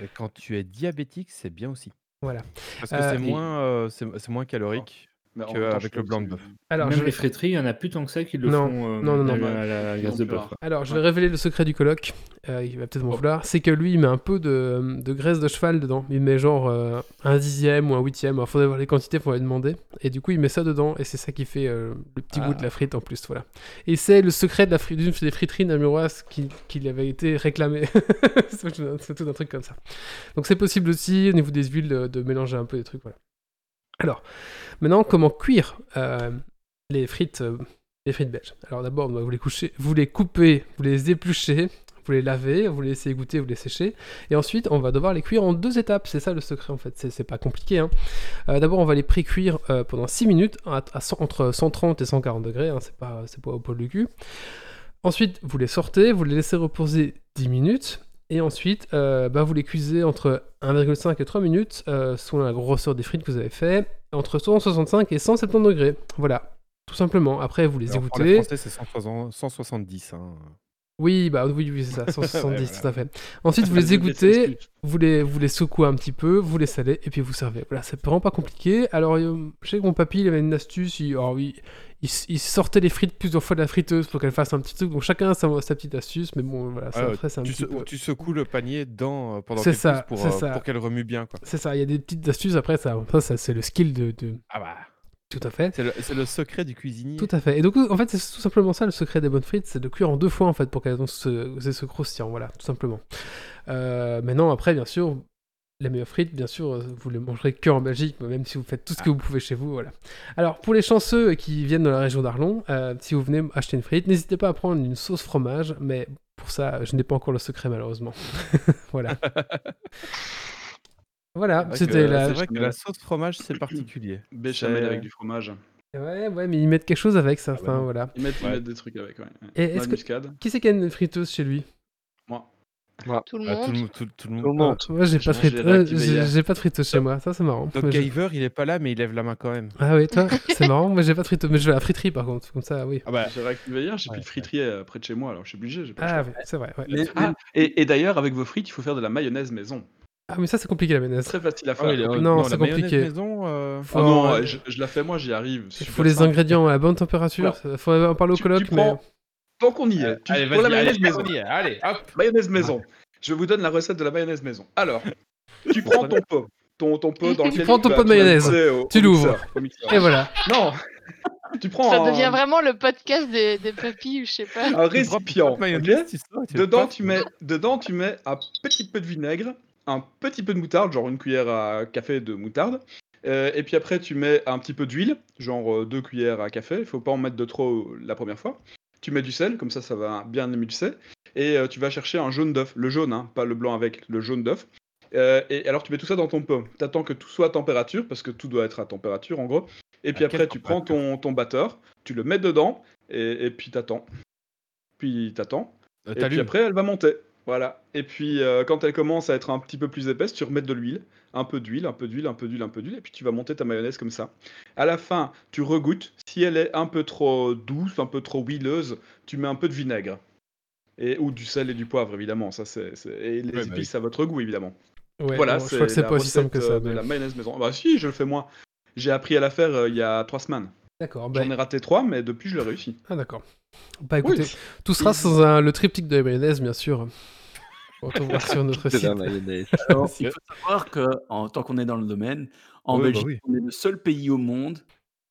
Et quand tu es diabétique, c'est bien aussi. Voilà. Parce que Euh, c'est et- moins, euh, c'est moins calorique. Mais en que même temps, avec je le blanc de bœuf. Alors, Même je... les friteries, il y en a plus tant que ça qui le Non, font euh, non, non, à, non. la- à la graisse de bœuf. Alors, je vais Ouais. révéler le secret du coloc. Euh, il va peut-être m'en Oh. vouloir. C'est que lui, il met un peu de, de graisse de cheval dedans. Il met genre euh, un dixième ou un huitième. Alors, faudrait voir les quantités, faudrait demander. Et du coup, il met ça dedans. Et c'est ça qui fait euh, le petit goût de la frite en plus. Voilà. Et c'est le secret de la frite, d'une des friteries namuroises qui, qui avait été réclamé. c'est tout, un- c'est tout un truc comme ça. Donc, c'est possible aussi, au niveau des huiles, de, de mélanger un peu des trucs. Voilà. Alors, maintenant, comment cuire euh, les frites euh, les frites belges? Alors d'abord, vous les, coucher, vous les coupez, vous les épluchez, vous les lavez, vous les laissez égoutter, vous les séchez. Et ensuite, on va devoir les cuire en deux étapes. C'est ça le secret en fait, c'est pas compliqué. hein. Euh, d'abord, on va les pré-cuire pendant 6 minutes à, entre 130 et 140 degrés, hein, c'est pas, pas au poil du cul. Ensuite, vous les sortez, vous les laissez reposer 10 minutes. Et ensuite, euh, bah, vous les cuisez entre 1,5 et 3 minutes, euh, selon la grosseur des frites que vous avez fait, entre 165 et 170 degrés. Voilà, tout simplement. Après, vous les Alors, égouttez. Français, c'est 160 170. hein. Oui, bah oui, oui, c'est ça, 170, Ouais, tout à fait. Ensuite, vous les égouttez, vous les, vous les secouez un petit peu, vous les salez, et puis vous servez. Voilà, c'est vraiment pas compliqué. Alors, euh, je sais que mon papy, il avait une astuce, il, alors, oui, il, il sortait les frites plusieurs fois de la friteuse pour qu'elle fasse un petit truc, donc chacun a sa, sa petite astuce, mais bon, voilà, ça, Ah, après, c'est un tu, petit se- peu... tu secoues le panier dedans euh, pendant ça, pour, c'est euh, ça. pour qu'elle remue bien. Quoi. C'est ça, il y a des petites astuces, après, ça, ça, ça, c'est le skill de, de- Ah bah, Tout à fait. c'est le, secret du cuisinier. Tout à fait. Et donc, en fait, c'est tout simplement ça le secret des bonnes frites, c'est de cuire en deux fois en fait pour qu'elles aient ce, ce croustillant, voilà, tout simplement. Euh, maintenant, après, bien sûr, les meilleures frites, bien sûr, euh, vous les mangerez que en Belgique, même si vous faites tout ce que vous pouvez chez vous, voilà. Alors, pour les chanceux qui viennent de la région d'Arlon, euh, si vous venez acheter une frite, n'hésitez pas à prendre une sauce fromage, mais pour ça, je n'ai pas encore le secret malheureusement. voilà. Voilà, C'est vrai que- c'était la. C'est vrai que la sauce fromage, c'est particulier. Béchamel avec du fromage. Ouais, ouais, mais ils mettent quelque chose avec ça. Ah bah enfin, voilà. Ils mettent, ils Ouais. mettent des trucs avec, ouais. Et est-ce que qui c'est qui a une friteuse chez lui? Tout le Ah, monde. tout, le, monde- tout, tout le monde. Tout le monde. Moi, j'ai pas de J'ai pas de friteuse chez moi. Ça, c'est marrant. Doc Giver, il est pas là, mais il lève la main quand même. Ah oui, toi, c'est marrant. Moi, j'ai pas de friteuse, mais je vais à la friterie par contre. Comme ça, oui. Ah bah, J'ai réactivé hier, j'ai Ouais, plus de friterie euh, près de chez moi, alors je suis obligé. pas Ah oui, c'est vrai. ah, et, et d'ailleurs, avec vos frites, il faut faire de la mayonnaise maison. Ah, mais ça, c'est compliqué la mayonnaise. Très facile à ah faire. Non, la c'est mayonnaise compliqué. maison, euh, Faut, Ah non, euh, ouais, je, je la fais moi, j'y arrive. il faut les simple. ingrédients à la bonne température. Alors, faut en parler au tu- coloc, tu mais. Tant qu'on y est, tu, Allez, pour la mayonnaise allez, maison. on y est, allez, hop. Mayonnaise maison. Je vous donne la recette de la mayonnaise maison. Alors, tu prends ton pot, ton, ton pot dans lequel prends ton pot de tu mayonnaise. au- Tu l'ouvres. Et voilà. Non, tu prends Ça un, devient vraiment le podcast des, des papis ou je sais pas. un Tu récipient. droppes mayonnaise, ok tu sors et tu le Dedans, tu mets, dedans, tu mets un petit peu de vinaigre, un petit peu de moutarde, genre une cuillère à café de moutarde. Euh, et puis après, tu mets un petit peu d'huile, genre euh, deux cuillères à café. Il faut pas en mettre de trop la première fois. Tu mets du sel, comme ça, ça va bien émulser. Et euh, tu vas chercher un jaune d'œuf, le jaune, hein, pas le blanc avec, le jaune d'œuf. Euh, et alors, tu mets tout ça dans ton pot. Tu attends que tout soit à température, parce que tout doit être à température en gros. Et puis À après, tu prends ton, ton batteur, tu le mets dedans, et, et puis t'attends. Puis t'attends. Euh, Et puis après, elle va monter. Voilà. Et puis, euh, quand elle commence à être un petit peu plus épaisse, tu remets de l'huile. Un peu d'huile, un peu d'huile, un peu d'huile, un peu d'huile. Et puis, tu vas monter ta mayonnaise comme ça. À la fin, tu regoutes. Si elle est un peu trop douce, un peu trop huileuse, tu mets un peu de vinaigre. Et, ou du sel et du poivre, évidemment. Ça, c'est, Et les Ouais, bah épices à votre goût, évidemment. Ouais, voilà, bon, je crois que c'est la pas aussi simple que ça. euh, de mais- la mayonnaise maison. Bah si, je le fais moi. J'ai appris à la faire euh, il y a trois semaines. D'accord, bah, J'en ai raté trois, mais depuis, je l'ai réussi. ah, d'accord. Bah écoutez, Oui. tout sera un- le triptyque de la mayonnaise, bien sûr. On peut voir sur notre site. Alors, il faut savoir que, en tant qu'on est dans le domaine, en Oui, bah Belgique, oui. on est le seul pays au monde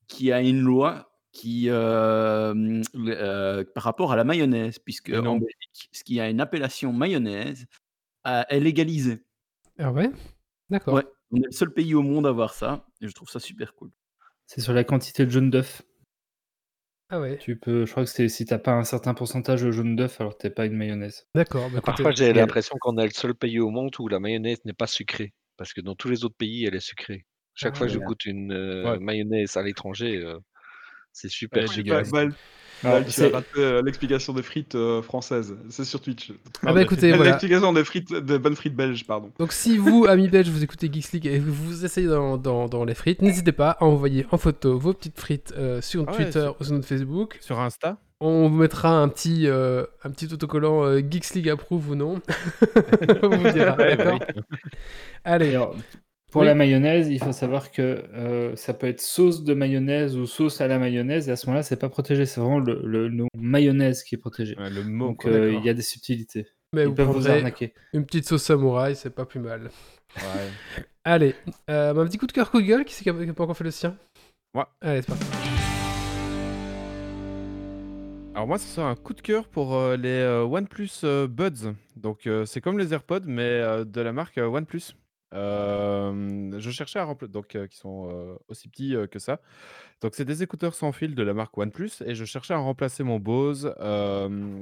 qui a une loi qui, euh, euh, par rapport à la mayonnaise, puisque Mais non. en Belgique, ce qui a une appellation mayonnaise euh, est légalisé. Ah ouais? D'accord. Ouais, on est le seul pays au monde à avoir ça, et je trouve ça super cool. C'est sur la quantité de jaune d'œuf. Ah ouais, Tu peux, je crois que c'est si t'as pas un certain pourcentage de jaune d'œuf, alors t'es pas une mayonnaise. d'accord. Bah, écoutez, Parfois, j'ai l'impression qu'on est le seul pays au monde où la mayonnaise n'est pas sucrée. Parce que dans tous les autres pays, elle est sucrée. Chaque Ah fois que je ouais. goûte une euh, Ouais. mayonnaise à l'étranger, euh, c'est super. Ouais, Val, tu c'est- as raté euh, l'explication des frites euh, françaises. C'est sur Twitch. Ah bah écoutez, voilà. L'explication des frites, des bonnes frites belges, pardon. Donc si vous, amis belges, vous écoutez Geeks League et vous essayez dans, dans, dans les frites, n'hésitez pas à envoyer en photo vos petites frites euh, sur Ah ouais, Twitter sur- ou sur notre Facebook. Sur Insta On vous mettra un petit, euh, un petit autocollant euh, Geeks League approuve ou non. On vous dira, Ouais, d'accord Allez, alors, pour Oui. la mayonnaise, il faut savoir que euh, ça peut être sauce de mayonnaise ou sauce à la mayonnaise, et à ce moment-là, c'est pas protégé, c'est vraiment le, le nom mayonnaise qui est protégé. Ouais, Le mot. Donc quoi, euh, il y a des subtilités. mais Ils vous peuvent vous arnaquer. une petite sauce samouraï, c'est pas plus mal. Ouais. Allez, euh, un petit coup de cœur, coup de gueule, qui c'est qui a, pas encore fait le sien? Moi. Allez, c'est parti. Alors moi, ce sera un coup de cœur pour euh, les euh, OnePlus euh, Buds. Donc euh, c'est comme les AirPods, mais euh, de la marque euh, OnePlus. Je cherchais à remplacer, donc euh, qui sont aussi petits que ça. Donc c'est des écouteurs sans fil de la marque OnePlus et je cherchais à remplacer mon Bose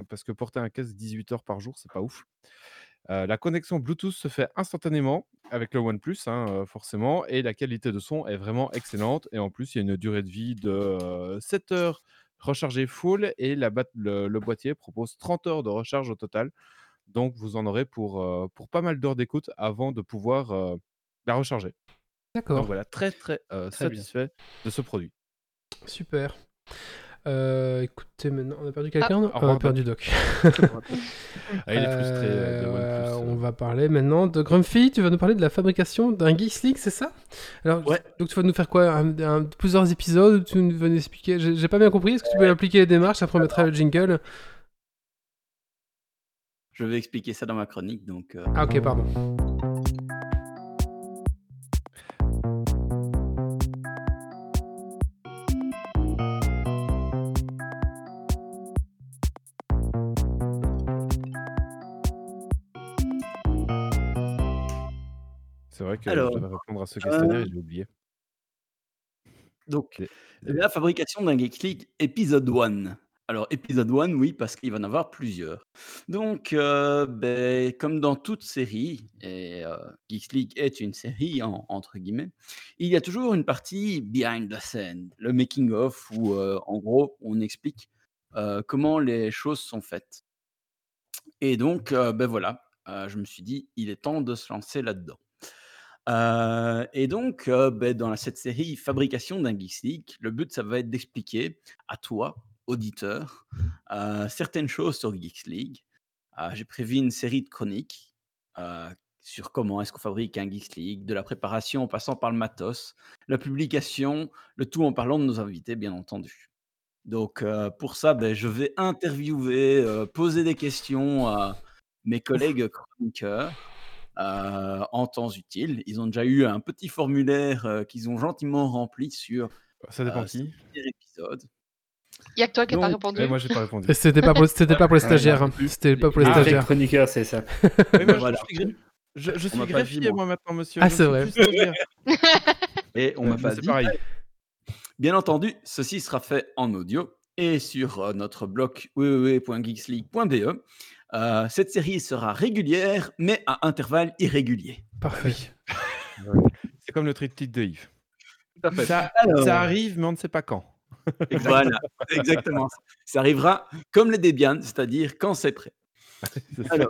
parce que porter un casque 18 heures par jour, c'est pas ouf. La connexion Bluetooth se fait instantanément avec le OnePlus, hein, forcément, et la qualité de son est vraiment excellente. Et en plus, il y a une durée de vie de euh, 7 heures rechargée full et le, le boîtier propose 30 heures de recharge au total. Donc, vous en aurez pour, euh, pour pas mal d'heures d'écoute avant de pouvoir euh, la recharger. Donc D'accord, voilà, très très, euh, Très bien. satisfait de ce produit. super. Euh, écoutez, maintenant, on a perdu quelqu'un au On a perdu Doc. Ah, il est frustré euh, de Euh, OnePlus. On va parler maintenant de Grumpy. Tu vas nous parler de la fabrication d'un Geeks League, c'est ça? Alors, Ouais. donc tu vas nous faire quoi? Un- un- Plusieurs épisodes où Tu nous vas nous expliquer? J'ai j'ai pas bien compris. Est-ce que tu peux appliquer les démarches? Après, on mettra le jingle. Je vais expliquer ça dans ma chronique, donc... euh, Ah, ok, pardon. C'est vrai que Alors, je devais répondre à ce questionnaire et j'ai oublié. Donc, la fabrication d'un Geek League épisode 1. Alors, épisode 1, oui, parce qu'il va en avoir plusieurs. Donc, euh, ben, comme dans toute série, et euh, Geeks League est une série, en- entre guillemets, il y a toujours une partie behind the scene, le making-of, où, euh, en gros, on explique comment les choses sont faites. Et donc, ben voilà, je me suis dit, il est temps de se lancer là-dedans. Et donc, ben, dans cette série Fabrication d'un Geeks League, le but, ça va être d'expliquer à toi, auditeur, euh, certaines choses sur Geeks League. Euh, J'ai prévu une série de chroniques euh, sur comment est-ce qu'on fabrique un Geeks League, de la préparation en passant par le matos, la publication, le tout en parlant de nos invités, bien entendu. Donc, euh, pour ça, ben, je vais interviewer, euh, poser des questions à mes collègues chroniqueurs euh, en temps utile. Ils ont déjà eu un petit formulaire qu'ils ont gentiment rempli sur Ça dépend qui. épisode. Il y a que toi qui n'as pas répondu. Ouais, moi, j'ai pas répondu. Et C'était pas pour, c'était pas pour les stagiaires. hein. C'était pas pour les vrais stagiaires. chroniqueurs, c'est ça. Oui, moi, je- Voilà. je, suis- je, suis greffier, moi. moi, maintenant, monsieur. Ah, c'est vrai. Et on m'a pas c'est dit. pareil. Bien entendu, ceci sera fait en audio et sur euh, notre blog www.geeksleague.be. Euh, cette série sera régulière, mais à intervalles irréguliers. Parfait. C'est comme le triptyque de Yves. Tout à fait. Ça, Alors. ça arrive, mais on ne sait pas quand. Voilà, exactement. Ça arrivera comme les Debian, c'est-à-dire quand c'est prêt. Alors,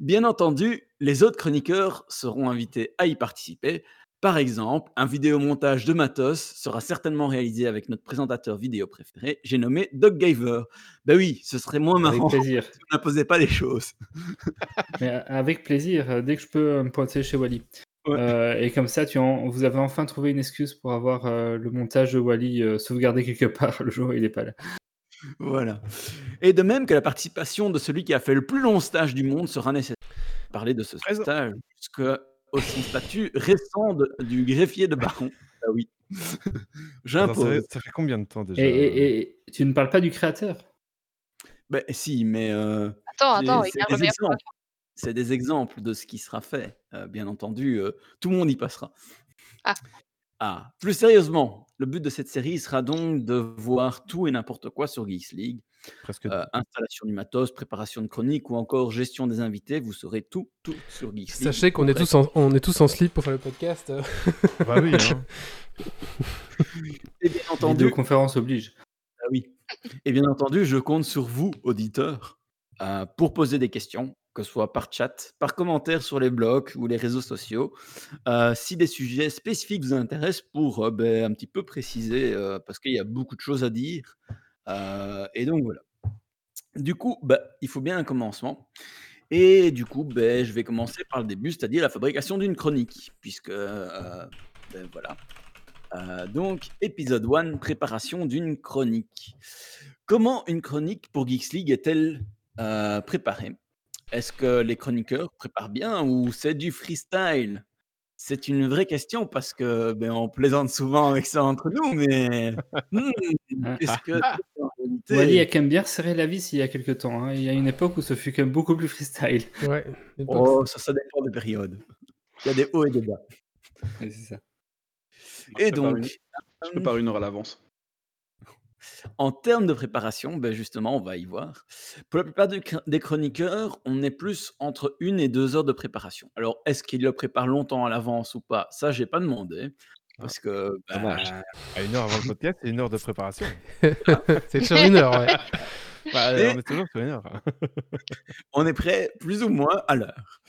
bien entendu, les autres chroniqueurs seront invités à y participer. Par exemple, un vidéomontage de Matos sera certainement réalisé avec notre présentateur vidéo préféré, j'ai nommé Doug Gaver. Ben oui, ce serait moins Avec marrant si plaisir. on n'imposait pas les choses. Mais a- avec plaisir, euh, dès que je peux euh, me pointer chez Wally. Ouais. Euh, et comme ça, tu en- vous avez enfin trouvé une excuse pour avoir euh, le montage de Wally euh, sauvegardé quelque part le jour où il n'est pas là. Voilà. Et de même que la participation de celui qui a fait le plus long stage du monde sera nécessaire. Parler de ce Présent. stage jusqu'au statut récent de- du greffier de Baron. Ah oui. Ça, J'impose. fait, ça fait combien de temps déjà Et, et- et tu ne parles pas du créateur? Ben si, mais euh, Attends, attends, c'est des exemples. C'est des exemples de ce qui sera fait. Euh, bien entendu, euh, tout le monde y passera. Ah. Ah, plus sérieusement, le but de cette série sera donc de voir tout et n'importe quoi sur Geeks League. Presque. Euh, installation du matos, préparation de chronique ou encore gestion des invités, vous saurez tout, tout sur Geeks League. Sachez qu'on est tous en, on est tous en slip pour faire le podcast. Bah oui, hein. Et bien entendu, Vidéoconférence oblige. Ah oui. Et bien entendu, je compte sur vous, auditeurs, euh, pour poser des questions, que ce soit par chat, par commentaire sur les blogs ou les réseaux sociaux. Euh, si des sujets spécifiques vous intéressent, pour euh, ben, un petit peu préciser, euh, parce qu'il y a beaucoup de choses à dire. Et donc voilà. Du coup, bah, il faut bien un commencement. Et du coup, ben, je vais commencer par le début, c'est-à-dire la fabrication d'une chronique, puisque ben, voilà. Donc, épisode 1, préparation d'une chronique. Comment une chronique pour Geeks League est-elle préparée? Est-ce que les chroniqueurs préparent bien ou c'est du freestyle? C'est une vraie question parce que ben, on plaisante souvent avec ça entre nous, mais hmm, qu'est-ce que en réalité Wally a quand même bien serré la vis il y a quelques temps. hein. Il y a une époque où ce fut quand même beaucoup plus freestyle. Ouais. Oh, ça, ça dépend des périodes. Il y a des hauts et des bas. Ouais, c'est ça. Et donc, une- Je prépare une heure à l'avance. En termes de préparation, ben justement, on va y voir. Pour la plupart des chroniqueurs, on est plus entre une et deux heures de préparation. Alors, est-ce qu'ils le préparent longtemps à l'avance ou pas? Ça, j'ai pas demandé. Parce que, ben, dommage. À une heure avant le podcast, c'est une heure de préparation. c'est sur une heure, ouais. Bah, Et- on est toujours sur une heure. on est prêt plus ou moins à l'heure.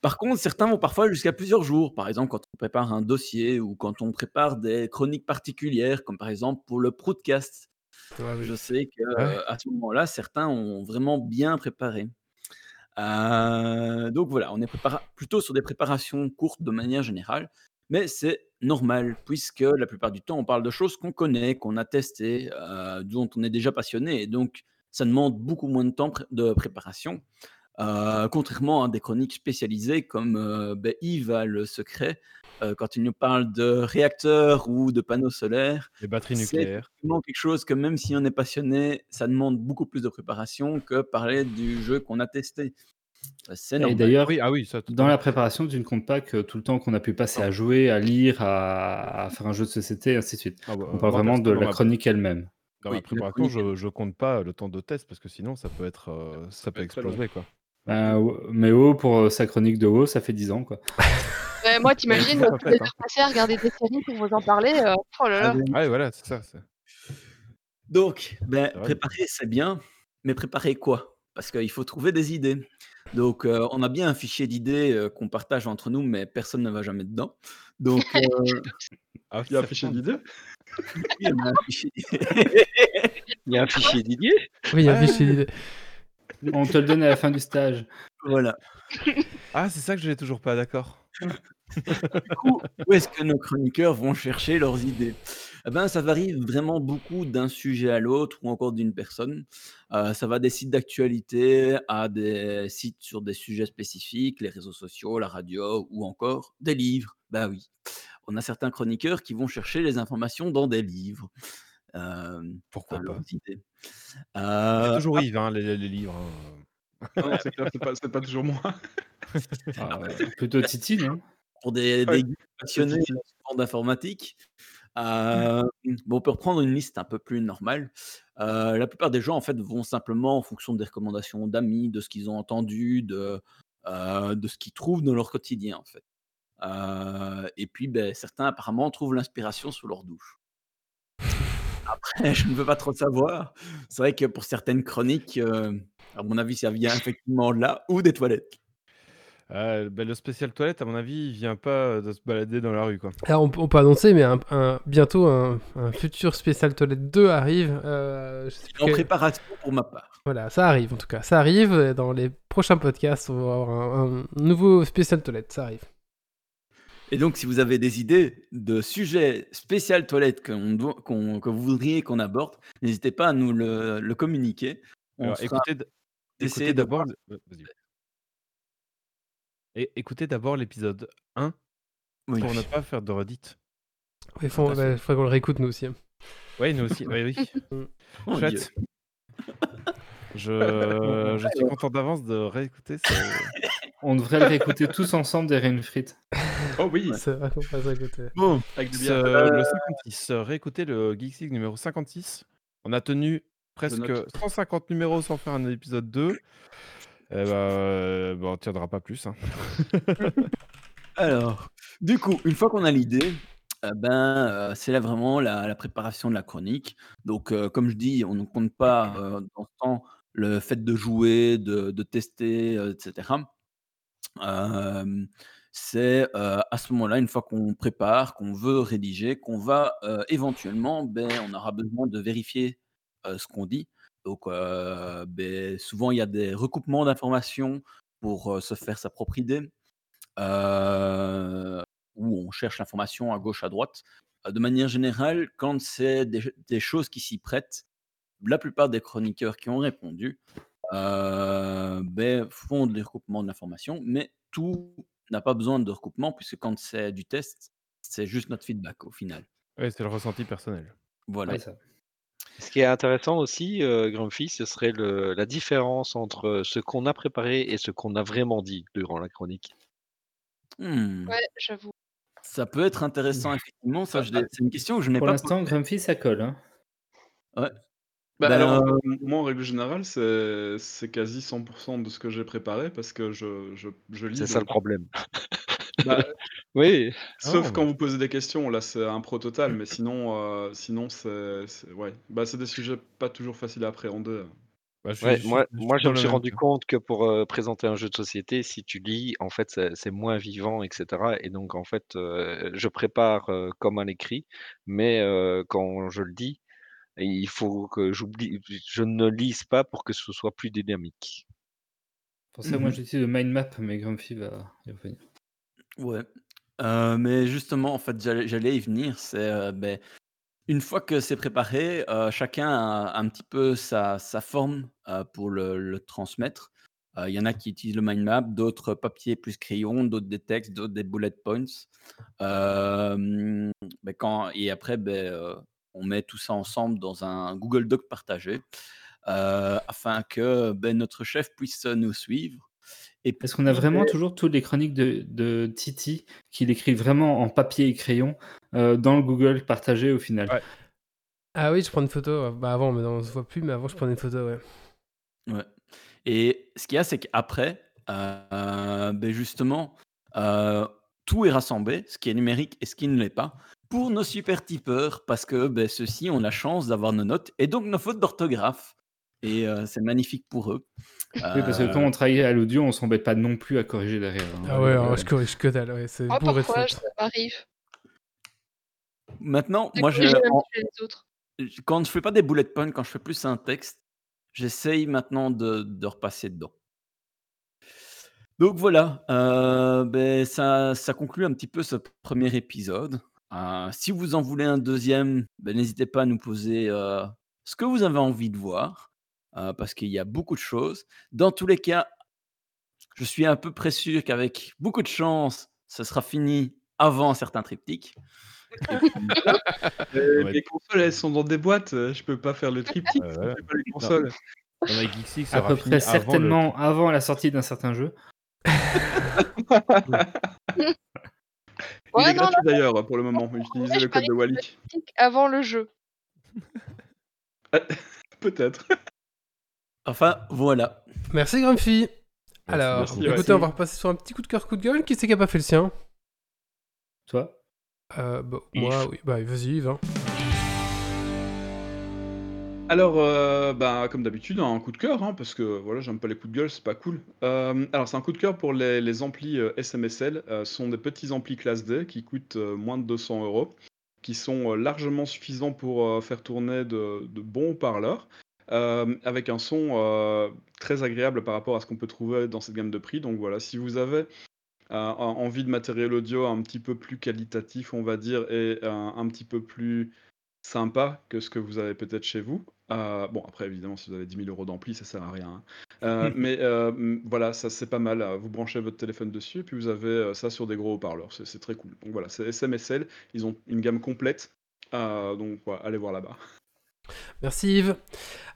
Par contre, certains vont parfois jusqu'à plusieurs jours. Par exemple, quand on prépare un dossier ou quand on prépare des chroniques particulières, comme par exemple pour le podcast. Oui. Je sais Ouais. euh, à ce moment-là, certains ont vraiment bien préparé. Euh, donc voilà, on est plutôt sur des préparations courtes de manière générale, mais c'est normal puisque la plupart du temps, on parle de choses qu'on connaît, qu'on a testées, euh, dont on est déjà passionné, et donc ça demande beaucoup moins de temps de préparation. Euh, contrairement à des chroniques spécialisées comme euh, ben, Yves a le secret, euh, quand il nous parle de réacteurs ou de panneaux solaires, Les batteries c'est nucléaires. effectivement quelque chose que même si on est passionné, ça demande beaucoup plus de préparation que parler du jeu qu'on a testé. Euh, C'est Et normal. d'ailleurs, Oui, ah oui, ça. dans la préparation, tu ne comptes pas que tout le temps qu'on a pu passer à jouer, à lire, à, à faire un jeu de société, et ainsi de suite. Ah bah, On parle vraiment de la ma- chronique elle-même. Dans Oui, la préparation, je, je compte pas le temps de test parce que sinon ça peut être, euh, ça peut exploser quoi. Ouais, mais WoW, pour euh, sa chronique de WoW, ça fait 10 ans. Quoi. Euh, moi, t'imagines, les être, hein. passées à regarder des séries pour vous en parler. euh, oh là là. Ouais, voilà, c'est ça. c'est- Donc, ben, préparer, c'est bien, mais préparer quoi? Parce qu'il faut trouver des idées. Donc, euh, on a bien un fichier d'idées euh, qu'on partage entre nous, mais personne ne va jamais dedans. Donc, euh, Ah, Il y a un fichier d'idées? D'idées. Il y a un fichier Didier Oui, il y a un Ah. fichier d'idées. On te le donne à la fin du stage. voilà. Ah, c'est ça que j'ai toujours pas, d'accord. Du coup, où est-ce que nos chroniqueurs vont chercher leurs idées? Eh ben, Ça varie vraiment beaucoup d'un sujet à l'autre ou encore d'une personne. Euh, ça va des sites d'actualité à des sites sur des sujets spécifiques, les réseaux sociaux, la radio ou encore des livres. Ben oui, on a certains chroniqueurs qui vont chercher les informations dans des livres. Euh, Pourquoi pas? idées. Toujours Yves, hein, les, les livres. hein. Non, c'est clair, c'est pas, c'est pas toujours moi. Ah, ouais, plutôt Titi, non? Pour des, Ouais, des passionnés d'informatique. Euh, bon, on peut reprendre une liste un peu plus normale. Euh, la plupart des gens, en fait, vont simplement en fonction des recommandations d'amis, de ce qu'ils ont entendu, de, euh, de ce qu'ils trouvent dans leur quotidien, en fait. Euh, et puis, ben, certains, apparemment, trouvent l'inspiration sous leur douche. Après, je ne veux pas trop savoir. C'est vrai que pour certaines chroniques, euh, À mon avis, ça vient effectivement de là ou des toilettes. Euh, bah, le spécial toilette, à mon avis, il vient pas de se balader dans la rue, quoi. Alors, on, on peut annoncer, mais un, un- bientôt un, un futur spécial toilette 2 arrive. euh, je sais En préparation pour ma part. Voilà, ça arrive en tout cas. Ça arrive. Dans les prochains podcasts, on va avoir un, un nouveau spécial toilette. Ça arrive. Et donc, si vous avez des idées de sujets spécial toilette qu'on doit- qu'on- que vous voudriez qu'on aborde, n'hésitez pas à nous le, le communiquer. On Alors, écoutez, d'abord. écoutez l'épisode 1 Oui. pour ne pas faire de redite. Il faut, Ah, ouais, faudrait qu'on le réécoute nous aussi. hein. Oui, nous aussi. Oui, oui. Oh, Chouette. Dieu. Je, je suis content d'avance de réécouter. ce- On devrait le réécouter tous ensemble des Frites. Oh oui, C'est vrai qu'on passe à côté. Bon, avec ce- le 56. euh, Réécouter le Geeks League numéro 56. On a tenu presque note. 150 numéros sans faire un épisode 2. Eh ben, euh, bah, on tiendra pas plus. hein. alors, du coup, une fois qu'on a l'idée, euh, ben, euh, c'est là vraiment la, la préparation de la chronique. Donc, euh, comme je dis, on ne compte pas euh, dans ce temps le fait de jouer, de, de tester, euh, etc. C'est à ce moment-là, une fois qu'on prépare, qu'on veut rédiger, qu'on va éventuellement, ben, on aura besoin de vérifier ce qu'on dit. Donc, ben, souvent, il y a des recoupements d'informations pour se faire sa propre idée, où on cherche l'information à gauche, à droite. De manière générale, quand c'est des choses qui s'y prêtent, la plupart des chroniqueurs qui ont répondu euh, ben, font des recoupements d'informations, mais tout n'a pas besoin de recoupement, puisque quand c'est du test, c'est juste notre feedback au final. Ouais, c'est le ressenti personnel. Voilà. Ouais, ça. Ce qui est intéressant aussi, euh, Grumpy, ce serait le, la différence entre ce qu'on a préparé et ce qu'on a vraiment dit durant la chronique. Hmm, Ouais, j'avoue. Ça peut être intéressant, effectivement. Ça, je l'ai- c'est une question que je n'ai Pour pas l'instant, Grumpy, ça colle. Hein. Bah, Ben, alors, euh, moi, en règle générale, c'est c'est quasi 100% de ce que j'ai préparé parce que je, je, je lis. C'est ça le donc- problème. Bah, Oui, sauf Oh. quand vous posez des questions, là, c'est un pro total, mais sinon, euh, sinon c'est c'est- ouais. bah, c'est des sujets pas toujours faciles à appréhender. Bah, je Ouais, suis- moi, je suis moi, je dans me le suis même rendu cas. compte que pour euh, présenter un jeu de société, si tu lis, en fait, c'est c'est moins vivant, etc. Et donc, en fait, euh, je prépare euh, comme un écrit, mais euh, quand je le dis, il faut que j'oublie, je ne lise pas pour que ce soit plus dynamique. Pour ça, moi, Mhm. j'utilise le mind map, mais Grumpy va y revenir. Ouais. Euh, mais justement, en fait, j'allais y venir. C'est euh, ben, une fois que c'est préparé, euh, chacun a un petit peu sa, sa forme euh, pour le, le transmettre. Euh, Il y en a qui utilisent le mind map, d'autres papier plus crayon, d'autres des textes, d'autres des bullet points. Euh, ben, quand, et après, ben, euh, on met tout ça ensemble dans un Google Doc partagé euh, afin que ben, notre chef puisse nous suivre. Et Est-ce qu'on a vraiment toujours toutes les chroniques de, de Titi qu'il écrit vraiment en papier et crayon euh, dans le Google partagé au final Ouais. Ah oui, je prends une photo. Bah avant, mais on se voit plus, mais avant, je prenais une photo, ouais. Ouais. Et ce qu'il y a, c'est qu'après, euh, ben justement, euh, tout est rassemblé, ce qui est numérique et ce qui ne l'est pas, pour nos super tipeurs, parce que ben, ceux-ci ont la chance d'avoir nos notes et donc nos fautes d'orthographe. Et euh, c'est magnifique pour eux. Oui, parce que quand on travaille à l'audio, on s'embête pas non plus à corriger derrière. hein. Ah ouais, Euh, alors, je corrige que dalle, ouais. C'est Ah, bourré de parfois, ça m'arrive. Maintenant, moi, je, en- quand je fais pas des bullet points, quand je fais plus un texte, j'essaye maintenant de, de repasser dedans. Donc voilà, euh, ben, ça, ça conclut un petit peu ce premier épisode. Euh, si vous en voulez un deuxième, ben, n'hésitez pas à nous poser euh, ce que vous avez envie de voir, euh, parce qu'il y a beaucoup de choses. Dans tous les cas, je suis à peu près sûr qu'avec beaucoup de chance, ce sera fini avant certains triptyques. Et puis, Ouais. Les consoles, elles sont dans des boîtes, je peux pas faire le triptyque, ouais. pas les consoles. À peu fini près avant le- certainement avant la sortie d'un certain jeu. Il Ouais, est non, gratuit d'ailleurs pour le moment, utilisez je le code de Wally. Tic, Avant le jeu. Peut-être. enfin, voilà. Merci, Grumpy. Alors, merci, écoutez, on va repasser sur un petit coup de cœur, coup de gueule. Qui c'est qui a pas fait le sien? Toi? Euh, bah, Moi, oui. Bah, vas-y, Yves. hein. Alors, euh, bah, comme d'habitude, un coup de cœur, hein, parce que voilà, j'aime pas les coups de gueule, c'est pas cool. Euh, alors, c'est un coup de cœur pour les, amplis euh, SMSL. Ce sont des petits amplis classe D qui coûtent moins de 200 euros, qui sont largement suffisants pour faire tourner de, de bons parleurs, avec un son très agréable par rapport à ce qu'on peut trouver dans cette gamme de prix. Donc voilà, si vous avez envie de matériel audio un petit peu plus qualitatif, on va dire, et un petit peu plus sympa que ce que vous avez peut-être chez vous. Euh, bon, après, évidemment, si vous avez 10 000 euros d'ampli, ça sert à rien. hein. Euh, mais euh, voilà, ça c'est pas mal. Vous branchez votre téléphone dessus et puis vous avez ça sur des gros haut-parleurs. C'est très cool. Donc voilà, c'est SMSL. Ils ont une gamme complète. Euh, donc voilà, allez voir là-bas. Merci Yves.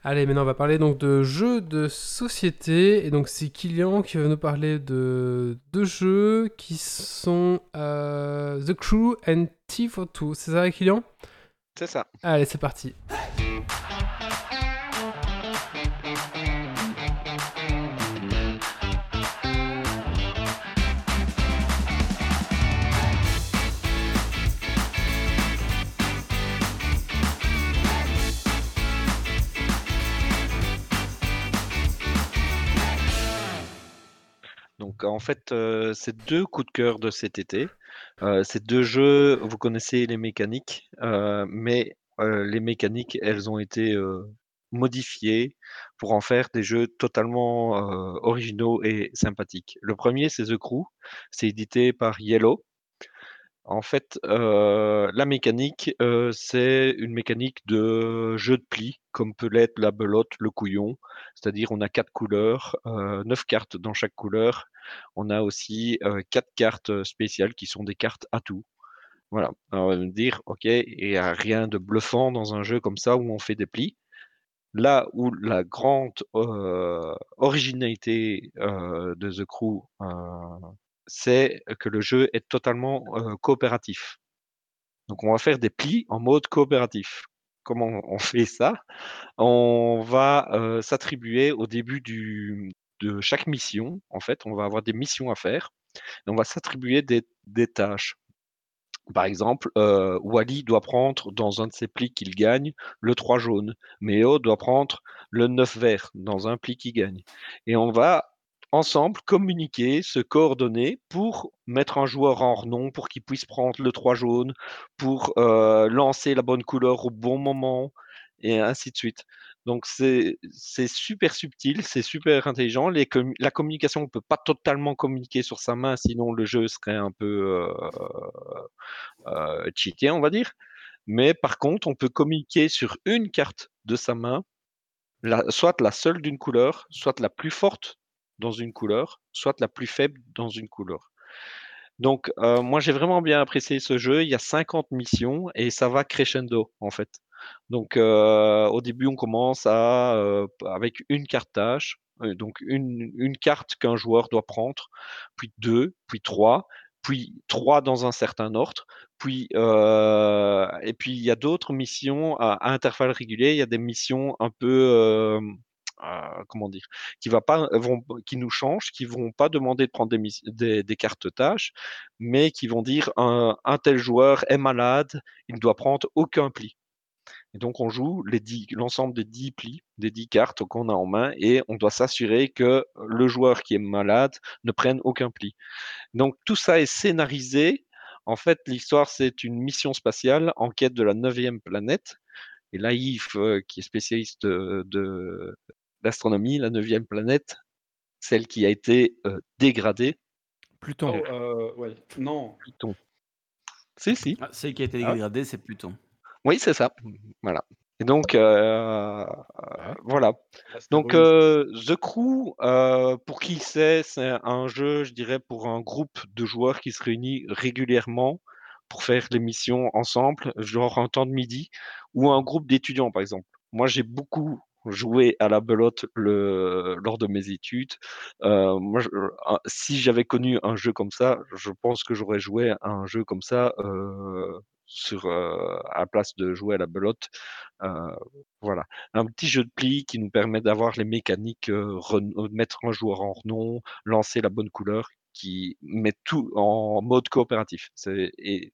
Allez, maintenant on va parler donc de jeux de société. Et donc c'est Kylian qui va nous parler de deux jeux qui sont euh, The Crew and T42. C'est ça Kylian? C'est ça. Allez, c'est parti. En fait, euh, c'est deux coups de cœur de cet été. Euh, ces deux jeux, vous connaissez les mécaniques, euh, mais euh, les mécaniques, elles ont été modifiées pour en faire des jeux totalement originaux et sympathiques. Le premier, c'est The Crew. C'est édité par Yellow. En fait, euh, la mécanique, euh, c'est une mécanique de jeu de pli, comme peut l'être la belote, le couillon. C'est-à-dire, on a quatre couleurs, euh, neuf cartes dans chaque couleur. On a aussi quatre cartes spéciales qui sont des cartes à tout. Voilà. On va me dire, OK, il n'y a rien de bluffant dans un jeu comme ça où on fait des plis. Là où la grande originalité de The Crew, c'est que le jeu est totalement coopératif. Donc on va faire des plis en mode coopératif. Comment on fait ça On va s'attribuer au début de chaque mission. En fait, on va avoir des missions à faire. On va s'attribuer des, tâches. Par exemple, Wally doit prendre dans un de ses plis qu'il gagne le 3 jaune. Méo doit prendre le 9 vert dans un pli qu'il gagne. Et on va ensemble communiquer, se coordonner pour mettre un joueur en renom pour qu'il puisse prendre le 3 jaune, pour euh, lancer la bonne couleur au bon moment, et ainsi de suite. Donc c'est super subtil, c'est super intelligent. Les la communication, on ne peut pas totalement communiquer sur sa main, sinon le jeu serait un peu euh, euh, cheaté, on va dire. Mais par contre, on peut communiquer sur une carte de sa main, soit la seule d'une couleur, soit la plus forte dans une couleur, soit la plus faible dans une couleur. Donc, euh, moi, j'ai vraiment bien apprécié ce jeu. Il y a 50 missions et ça va crescendo, en fait. Donc, euh, au début, on commence euh, avec une carte tâche, donc une, carte qu'un joueur doit prendre, puis deux, puis trois, puis trois dans un certain ordre, puis et puis il y a d'autres missions à, à intervalles réguliers. Il y a des missions un peu euh, euh, comment dire, qui va pas vont qui nous changent, qui vont pas demander de prendre des, cartes tâches, mais qui vont dire un, tel joueur est malade, il ne doit prendre aucun pli. Et donc, on joue l'ensemble des 10 plis, des 10 cartes qu'on a en main, et on doit s'assurer que le joueur qui est malade ne prenne aucun pli. Donc, tout ça est scénarisé. En fait, l'histoire, c'est une mission spatiale en quête de la neuvième planète. Et Yves, euh, qui est spécialiste de, de l'astronomie, la neuvième planète, celle qui a été euh, dégradée, Pluton. Oh, euh, ouais. Non. Pluton. Si, si. Ah, celle qui a été Ah dégradée, c'est Pluton. Oui, c'est ça. Voilà. Et donc, euh, Ah. voilà. Donc, euh, The Crew, euh, pour qui c'est, c'est un jeu, je dirais, pour un groupe de joueurs qui se réunit régulièrement pour faire les missions ensemble, genre un temps de midi, ou un groupe d'étudiants, par exemple. Moi, j'ai beaucoup joué à la belote lors de mes études. Euh, moi, un- si j'avais connu un jeu comme ça, je pense que j'aurais joué à un jeu comme ça euh, sur, euh, à la place de jouer à la belote. Euh, voilà un petit jeu de pli qui nous permet d'avoir les mécaniques, euh, euh, mettre un joueur en renom, lancer la bonne couleur, qui met tout en mode coopératif. Et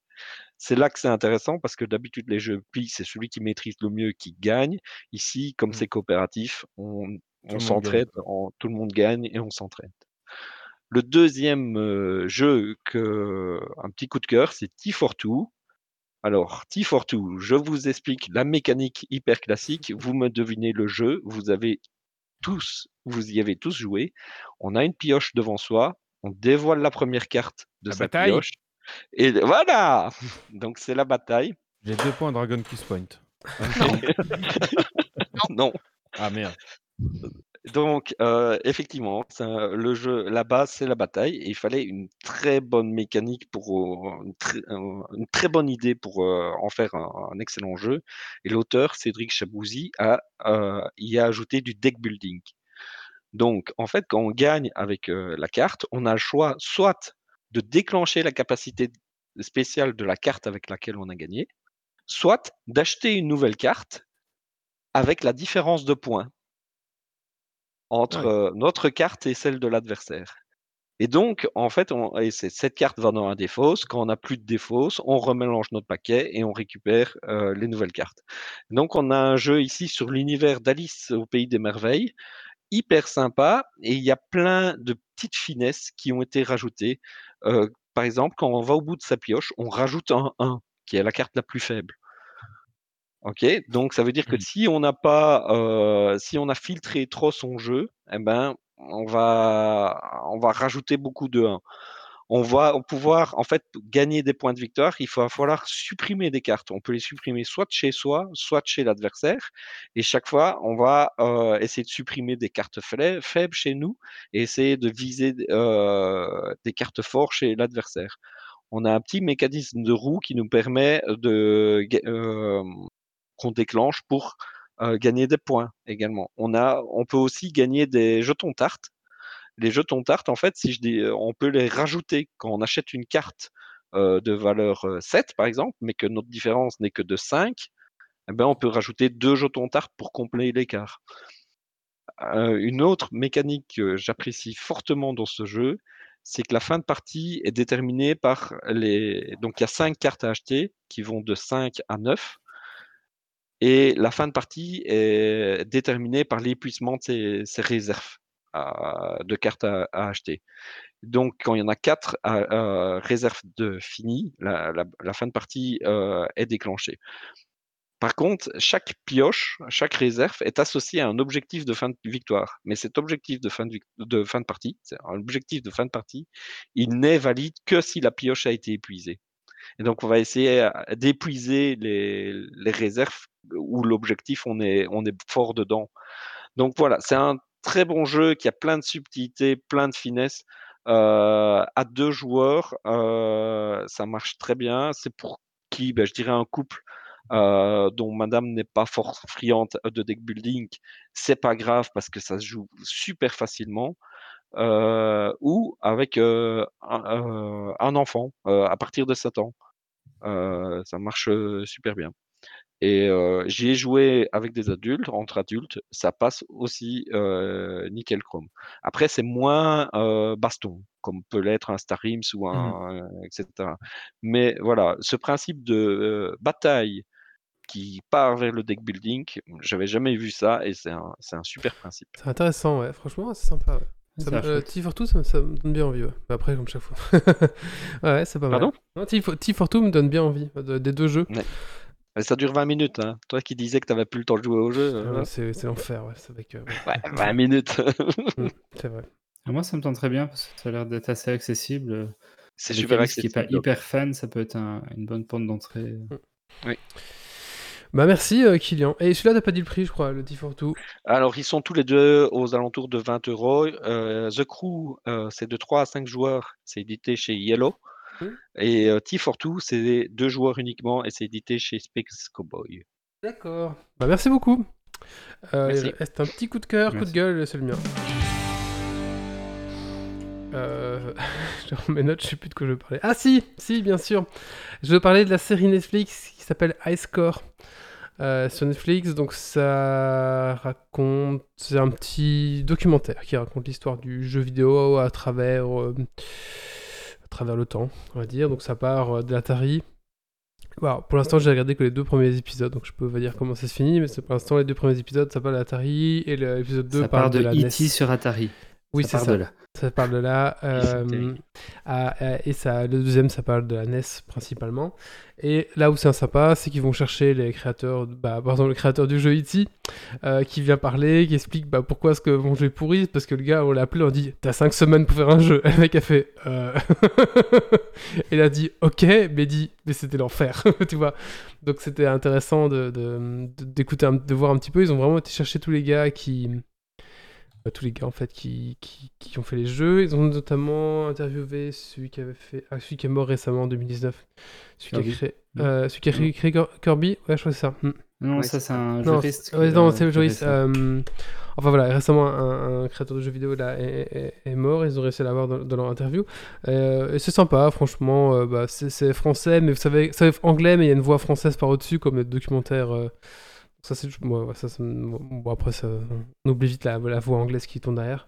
C'est là que c'est intéressant parce que d'habitude, les jeux pli, c'est celui qui maîtrise le mieux qui gagne. Ici, comme Mm. c'est coopératif, on, on s'entraide, tout le monde gagne et on s'entraide. Le deuxième euh, jeu que un petit coup de cœur, c'est T42. Alors, T42, je vous explique la mécanique hyper classique. Vous me devinez le jeu. Vous avez tous, vous y avez tous joué. On a une pioche devant soi. On dévoile la première carte de La sa bataille. pioche. Et voilà Donc, c'est la bataille. J'ai deux points Dragon Quest Point. non. Ah merde. Donc, euh, effectivement, le jeu, la base, c'est la bataille. Et il fallait une très bonne mécanique pour euh, une, très, un- une très bonne idée pour euh, en faire un, un excellent jeu. Et l'auteur, Cédric Chabouzi, a, euh, y a ajouté du deck building. Donc, en fait, quand on gagne avec euh, la carte, on a le choix soit de déclencher la capacité spéciale de la carte avec laquelle on a gagné, soit d'acheter une nouvelle carte avec la différence de points entre Ouais. euh, notre carte et celle de l'adversaire. Et donc, en fait, on, et c'est- cette carte va dans un défausse. Quand on n'a plus de défausse, on remélange notre paquet et on récupère euh, les nouvelles cartes. Donc, on a un jeu ici sur l'univers d'Alice au Pays des Merveilles, hyper sympa. Et il y a plein de petites finesses qui ont été rajoutées. Euh, par exemple, quand on va au bout de sa pioche, on rajoute un 1, qui est la carte la plus faible. Ok, donc ça veut dire que Mm. si on n'a pas, euh, si on a filtré trop son jeu, eh ben, on va, on va rajouter beaucoup de 1. On va pouvoir, en fait, gagner des points de victoire. Il va falloir supprimer des cartes. On peut les supprimer soit chez soi, soit chez l'adversaire. Et chaque fois, on va euh, essayer de supprimer des cartes faibles chez nous et essayer de viser euh, des cartes fortes chez l'adversaire. On a un petit mécanisme de roue qui nous permet de euh, qu'on déclenche pour gagner des points également. On, a, on peut aussi gagner des jetons tartes. Les jetons tartes, en fait, si on peut les rajouter quand on achète une carte de valeur euh, 7, par exemple, mais que notre différence n'est que de 5, eh ben, on peut rajouter deux jetons tartes pour compléter l'écart. Une autre mécanique que j'apprécie fortement dans ce jeu, c'est que la fin de partie est déterminée par les. Donc, il y a 5 cartes à acheter qui vont de 5 à 9. Et la fin de partie est déterminée par l'épuisement de ces, ces réserves de cartes à, acheter. Donc, quand il y en a 4 à, réserves de finies, la, fin de partie euh, est déclenchée. Par contre, chaque pioche, chaque réserve est associée à un objectif de fin de victoire. Mais cet objectif de fin de, de, fin de partie, c'est un objectif de fin de partie, il n'est valide que si la pioche a été épuisée. Et donc, on va essayer d'épuiser les, les, réserves où l'objectif, on est, on est fort dedans. Donc voilà, c'est un très bon jeu qui a plein de subtilités, plein de finesses. Euh, à deux joueurs, euh, ça marche très bien. C'est pour qui? Ben, Je dirais un couple euh, dont madame n'est pas fort friande de deck building. C'est pas grave parce que ça se joue super facilement. Ou avec un, un, enfant à partir de 7 ans. Ça marche super bien. Et j'y ai joué avec des adultes, entre adultes, ça passe aussi nickel chrome. Après, c'est moins baston, comme peut l'être un Star Rims ou un, mmh. etc. Mais voilà, ce principe de bataille qui part vers le deck building, j'avais jamais vu ça et c'est un, un, super principe. C'est intéressant, ouais. Franchement, c'est sympa. Ouais. Ça me, euh, T42, ça, ça, me donne bien envie. Ouais. Après, comme chaque fois. ouais, c'est pas mal. Pardon? Non, T42 me donne bien envie de, des deux jeux. Ouais. Ça dure 20 minutes. Hein. Toi qui disais que tu n'avais plus le temps de jouer au jeu. Ah, ouais, c'est l'enfer. Ouais. Avec, euh, ouais, 20 minutes. mmh, c'est vrai. Et moi, ça me tente très bien parce que ça a l'air d'être assez accessible. C'est super accessible. Qui n'est pas hyper fan, ça peut être un, une bonne porte d'entrée. Mmh. Oui. Bah merci euh, Kylian. Et celui-là, t'as pas dit le prix, je crois, le T42. Alors, ils sont tous les deux aux alentours de 20 euros. Euh, The Crew, euh, c'est de 3 à 5 joueurs. C'est édité chez Yellow. Mmh. Et euh, T42, c'est deux joueurs uniquement et c'est édité chez Specs Cowboy. D'accord. Bah merci beaucoup. Merci. C'est un petit coup de cœur, coup de gueule, c'est le mien. Euh... je mes notes, je sais plus de quoi je veux parler. Ah si, si, bien sûr. Je veux parler de la série Netflix qui s'appelle High Score. Euh, sur Netflix, donc ça raconte, c'est un petit documentaire qui raconte l'histoire du jeu vidéo à travers, euh, travers le temps, on va dire. Donc ça part de l'Atari Alors, pour l'instant, j'ai regardé que les deux premiers épisodes, donc je peux pas dire comment ça se finit, mais c'est pour l'instant les deux premiers épisodes, ça parle d'Atari et l'épisode 2 Ça part de, de la E.T. NES. sur Atari. Oui, ça c'est ça. de là. Ça parle de là. euh, ah, euh, et ça, le deuxième, ça parle de la NES principalement. Et là où c'est sympa, c'est qu'ils vont chercher les créateurs, bah, par exemple le créateur du jeu E.T., euh, qui vient parler, qui explique bah, pourquoi est-ce que mon jeu est pourri, parce que le gars, on l'a appelé, on dit T'as 5 semaines pour faire un jeu. Et le mec a fait euh... Et il a dit Ok, mais dit Mais c'était l'enfer, tu vois. Donc c'était intéressant de, de- de- d'écouter, de voir un petit peu. Ils ont vraiment été chercher tous les gars qui. Bah, tous les gars en fait qui, qui, qui ont fait les jeux. Ils ont notamment interviewé celui qui avait fait. Ah, celui qui est mort récemment en 2019. Celui qui a créé. Euh, celui qui a créé, créé Kir- Kirby? Ouais, je crois que c'est ça. Hmm. Non, Ouais, ça c'est un juriste. c'est- ouais, euh, Enfin voilà, récemment, un, un créateur de jeux vidéo là est, est- est mort. Ils ont réussi à l'avoir dans, dans leur interview. Euh, et c'est sympa, franchement. euh, bah, c'est, français, mais vous savez, c'est anglais, mais il y a une voix française par au-dessus, comme le documentaire. Ça, c'est, moi, ouais, ça, bon, après, ça, on oublie vite la, la voix anglaise qui tourne derrière.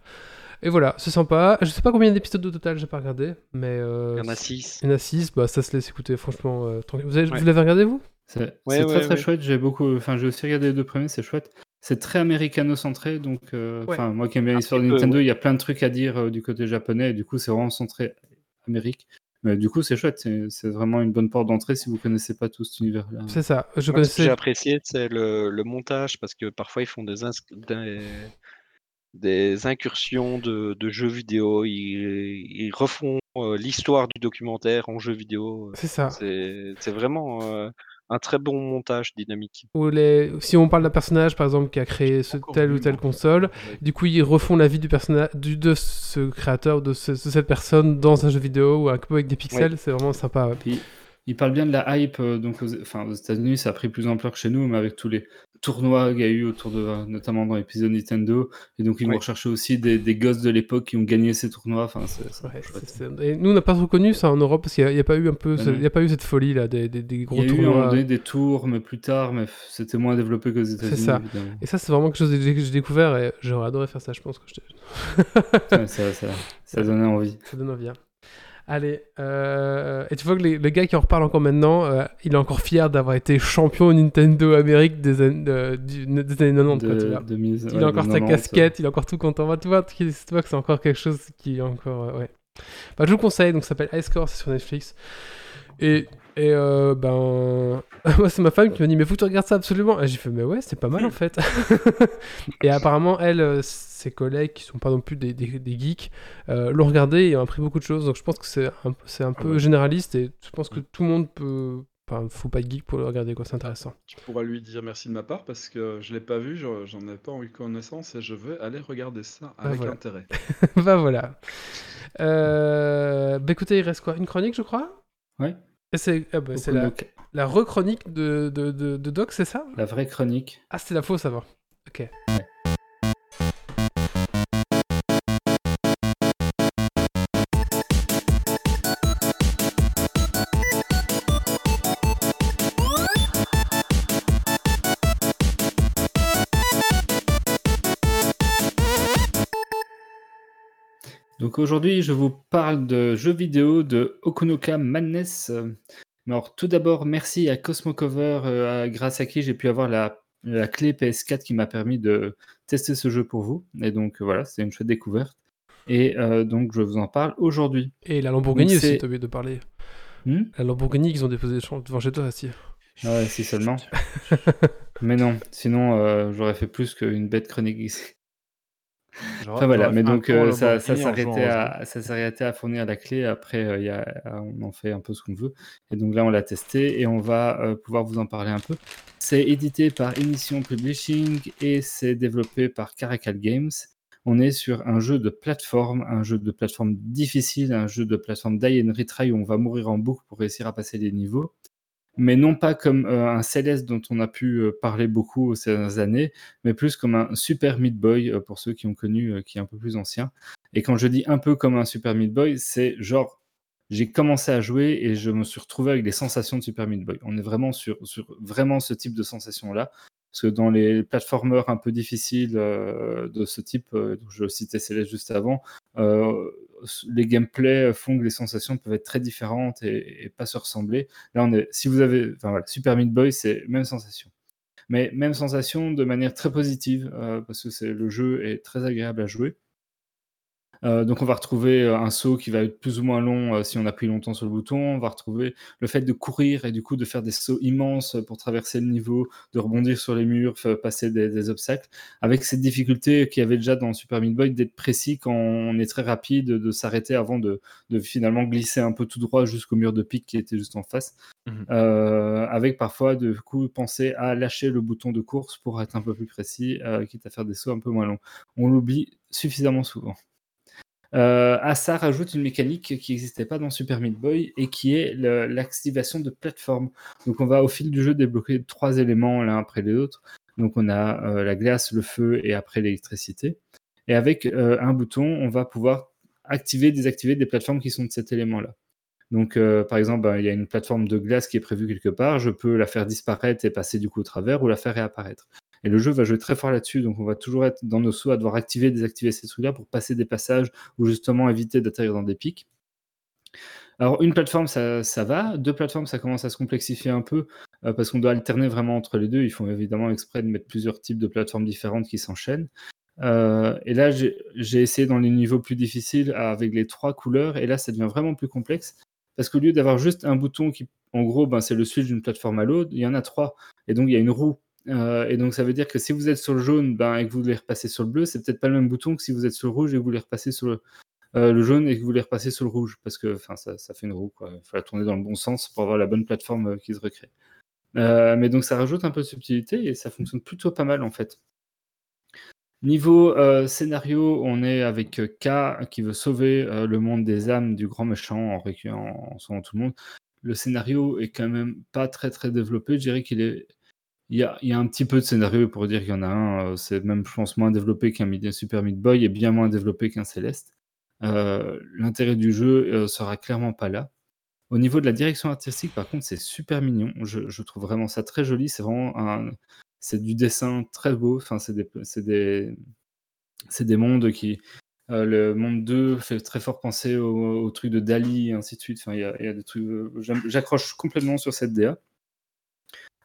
Et voilà, c'est sympa. Je sais pas combien d'épisodes au total, j'ai pas regardé, mais euh, Il y en a 6. il y en a 6, bah, ça se laisse écouter, franchement. euh, tranquille. vous, avez- Ouais. vous l'avez regardé, vous? C'est Ouais, c'est ouais, très très ouais. chouette. J'ai beaucoup. Enfin, j'ai aussi regardé les deux premiers. C'est chouette. C'est très américano-centré. Donc, euh, Ouais. enfin, moi qui aime bien l'histoire de Nintendo, ouais. il y a plein de trucs à dire euh, du côté japonais. Et du coup, c'est vraiment centré Amérique. Mais du coup, c'est chouette. C'est c'est vraiment une bonne porte d'entrée si vous connaissez pas tout cet univers-là. C'est ça, je Moi, ce que connaissais. j'ai apprécié, c'est le, le montage, parce que parfois ils font des, ins- des, des incursions de, de jeux vidéo, ils, ils refont euh, l'histoire du documentaire en jeu vidéo. C'est ça. C'est c'est vraiment euh, un très bon montage dynamique. Ou les... Si on parle d'un personnage, par exemple, qui a créé ce, telle ou telle console, Ouais. du coup, ils refont la vie du personnage, du, de ce créateur, de, ce- de cette personne dans un jeu vidéo ou un peu avec des pixels. C'est vraiment sympa. ouais. Puis, il parle bien de la hype. euh, donc, aux, enfin, aux États-Unis, ça a pris plus d'ampleur que chez nous, mais avec tous les tournois qu'il y a eu autour de, notamment dans l'épisode Nintendo. Et donc, ils vont Oui. rechercher aussi des, des gosses de l'époque qui ont gagné ces tournois. Enfin, c'est c'est c'est- c'est- Et nous, on n'a pas trop connu ça en Europe parce qu'il n'y a, pas eu un peu, il y a pas eu cette folie là des, des, des gros Il y a eu à un moment tournois. donné des tours, mais plus tard, mais c'était moins développé qu'aux États-Unis. ça. évidemment. Et ça, c'est vraiment quelque chose que j'ai- découvert et j'aurais adoré faire ça, je pense que j'étais- Ouais, ça, ça, ça donnait envie. ça donne envie. hein. Allez, euh, et tu vois que les- le gars qui en reparle encore maintenant, euh, il est encore fier d'avoir été champion Nintendo Amérique des, années- euh, du- des années 90. quoi, tu De, mise, Il ouais, a encore sa 90, casquette, il est encore tout content. Bah, tu, vois, tu tu vois que c'est encore quelque chose qui est encore. euh, ouais. Bah, je vous le conseille, donc ça s'appelle High Score, c'est sur Netflix. Et, et ben. Moi, c'est ma femme qui m'a dit Mais faut que tu regardes ça absolument. Et j'ai fait Mais ouais, c'est pas mal en fait. et apparemment, elle, ses collègues qui sont pas non plus des, des, des geeks, euh, l'ont regardé et ont appris beaucoup de choses. Donc je pense que c'est un, c'est un peu ouais. généraliste et je pense que tout le monde peut. Enfin, faut pas être geek pour le regarder, quoi, c'est intéressant. Tu pourras lui dire merci de ma part parce que je l'ai pas vu, je- j'en ai pas eu connaissance et je vais aller regarder ça avec voilà. intérêt. bah voilà. Euh, bah écoutez, il reste quoi? Une chronique, je crois? Ouais. Et c'est ah bah, c'est la, la rechronique de, de, de, de Doc, c'est ça? La vraie chronique. Ah, c'est la fausse avant. Ok. Donc aujourd'hui, je vous parle de jeux vidéo de Okunoka Madness. Euh, Alors tout d'abord, merci à Cosmocover, euh, grâce à qui j'ai pu avoir la, la clé PS4 qui m'a permis de tester ce jeu pour vous. Et donc voilà, c'est une chouette découverte. Et euh, donc je vous en parle aujourd'hui. Et la Lamborghini aussi, t'as oublié de parler. Hmm? La Lamborghini qu'ils ont déposé devant chez toi aussi. Ah ouais, si seulement. Mais non, sinon euh, j'aurais fait plus qu'une bête chronique ici. Enfin voilà, mais donc euh, ça, ça s'arrêtait à, ça à fournir la clé. Après, euh, y a, on en fait un peu ce qu'on veut. Et donc là, on l'a testé et on va euh, pouvoir vous en parler un peu. C'est édité par Ignition Publishing et c'est développé par Caracal Games. On est sur un jeu de plateforme, un jeu de plateforme difficile, un jeu de plateforme die and retry où on va mourir en boucle pour réussir à passer les niveaux. Mais non pas comme euh, un Céleste dont on a pu euh, parler beaucoup ces années, mais plus comme un Super Meat Boy euh, pour ceux qui ont connu, euh, qui est un peu plus ancien. Et quand je dis un peu comme un Super Meat Boy, c'est genre j'ai commencé à jouer et je me suis retrouvé avec des sensations de Super Meat Boy. On est vraiment sur, sur vraiment ce type de sensation là. Parce que dans les plateformeurs un peu difficiles de ce type, je citais Céleste juste avant, les gameplays font que les sensations peuvent être très différentes et, pas se ressembler. Là, on est, si vous avez, Super Meat Boy, c'est même sensation. Mais même sensation de manière très positive, parce que le jeu est très agréable à jouer. Euh, donc on va retrouver euh, un saut qui va être plus ou moins long euh, si on appuie longtemps sur le bouton. On va retrouver le fait de courir et du coup de faire des sauts immenses pour traverser le niveau, de rebondir sur les murs, passer des, obstacles, avec cette difficulté qu'il y avait déjà dans Super Meat Boy d'être précis quand on est très rapide, de s'arrêter avant de, finalement glisser un peu tout droit jusqu'au mur de pique qui était juste en face. Mmh avec parfois de coup penser à lâcher le bouton de course pour être un peu plus précis, quitte à faire des sauts un peu moins longs. On l'oublie suffisamment souvent. Euh, à ça rajoute une mécanique qui n'existait pas dans Super Meat Boy et qui est l'activation de plateforme. Donc on va au fil du jeu débloquer trois éléments l'un après les autres. Donc on a euh, la glace, le feu et après l'électricité. Et avec euh, un bouton, on va pouvoir activer, désactiver des plateformes qui sont de cet élément-là. Donc, par exemple, ben, il y a une plateforme de glace qui est prévue quelque part, je peux la faire disparaître et passer du coup au travers ou la faire réapparaître. Et le jeu va jouer très fort là-dessus, donc on va toujours être dans nos sauts à devoir activer, désactiver ces trucs-là pour passer des passages ou justement éviter d'atterrir dans des pics. Alors une plateforme, ça, va. Deux plateformes, ça commence à se complexifier un peu euh, parce qu'on doit alterner vraiment entre les deux. Il faut évidemment exprès de mettre plusieurs types de plateformes différentes qui s'enchaînent. Euh, et là, j'ai essayé dans les niveaux plus difficiles avec les trois couleurs. Et là, ça devient vraiment plus complexe parce qu'au lieu d'avoir juste un bouton qui, en gros, ben, c'est le switch d'une plateforme à l'autre, il y en a trois. Et donc, il y a une roue euh, et donc ça veut dire que si vous êtes sur le jaune ben, et que vous voulez repasser sur le bleu, c'est peut-être pas le même bouton que si vous êtes sur le rouge et que vous voulez repasser sur le, euh, jaune et que vous voulez repasser sur le rouge, parce que ça, ça fait une roue. Il faut la tourner dans le bon sens pour avoir la bonne plateforme euh, qui se recrée. mais donc ça rajoute un peu de subtilité et ça fonctionne plutôt pas mal en fait. Niveau scénario, on est avec K qui veut sauver le monde des âmes du grand méchant en, en, en sauvant tout le monde. Le scénario est quand même pas très très développé. Je dirais qu'il est il y, a, un petit peu de scénario pour dire qu'il y en a un. Euh, c'est même, je pense, moins développé qu'un Super Meat Boy et bien moins développé qu'un Céleste. Euh, l'intérêt du jeu euh, sera clairement pas là. Au niveau de la direction artistique, par contre, c'est super mignon. Je, trouve vraiment ça très joli. C'est vraiment c'est du dessin très beau. Enfin, c'est des, des, des mondes qui. le monde 2 fait très fort penser au, truc de Dali et ainsi de suite. Enfin, y a. J'accroche complètement sur cette DA.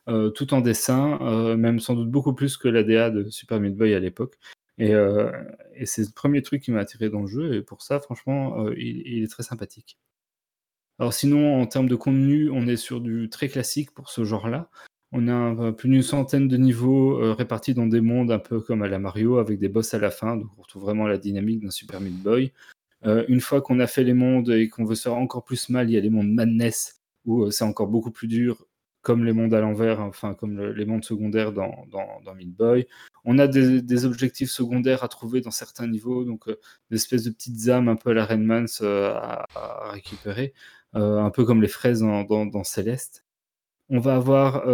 Euh, tout en dessin, euh, même sans doute beaucoup plus que la DA de Super Meat Boy à l'époque. Euh, et, c'est le premier truc qui m'a attiré dans le jeu, et pour ça, franchement, il, est très sympathique. Alors sinon, en termes de contenu, on est sur du très classique pour ce genre-là. On a plus d'une centaine de niveaux répartis dans des mondes un peu comme à la Mario, avec des boss à la fin, donc on retrouve vraiment la dynamique d'un Super Meat Boy. une fois qu'on a fait les mondes et qu'on veut se faire encore plus mal, il y a les mondes Madness, où c'est encore beaucoup plus dur, comme les mondes à l'envers, enfin comme les mondes secondaires dans, dans, Boy. On a des, objectifs secondaires à trouver dans certains niveaux, donc euh, des espèces de petites âmes un peu à la Redmans euh, à, récupérer, euh, un peu comme les fraises dans, dans Céleste. On va avoir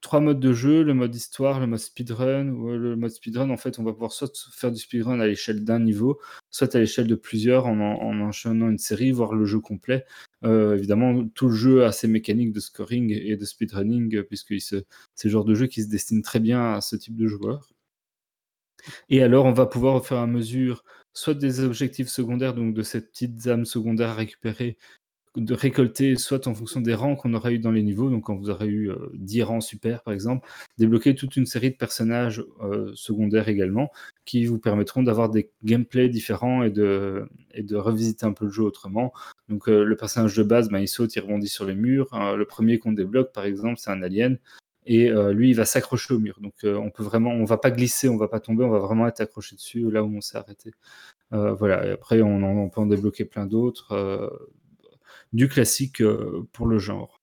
trois modes de jeu, le mode histoire, le mode speedrun. Le mode speedrun, en fait, on va pouvoir soit faire du speedrun à l'échelle d'un niveau, soit à l'échelle de plusieurs en, enchaînant une série, voire le jeu complet. Euh, évidemment, tout le jeu a ses mécaniques de scoring et de speedrunning, puisque c'est le genre de jeu qui se destine très bien à ce type de joueur. Et alors, on va pouvoir et à mesure soit des objectifs secondaires, donc de ces petites âmes secondaires à récupérer, de récolter, soit en fonction des rangs qu'on aura eu dans les niveaux, donc quand vous aurez eu 10 euh, rangs super par exemple, débloquer toute une série de personnages euh, secondaires également, qui vous permettront d'avoir des gameplays différents et de, et de revisiter un peu le jeu autrement. Donc euh, le personnage de base, ben, il saute, il rebondit sur les murs. le premier qu'on débloque par exemple, c'est un alien. Et lui, il va s'accrocher au mur. Donc, on peut vraiment, on va pas glisser, on va pas tomber, on va vraiment être accroché dessus là où on s'est arrêté. voilà. Et après, on, on, peut en débloquer plein d'autres du classique euh, pour le genre.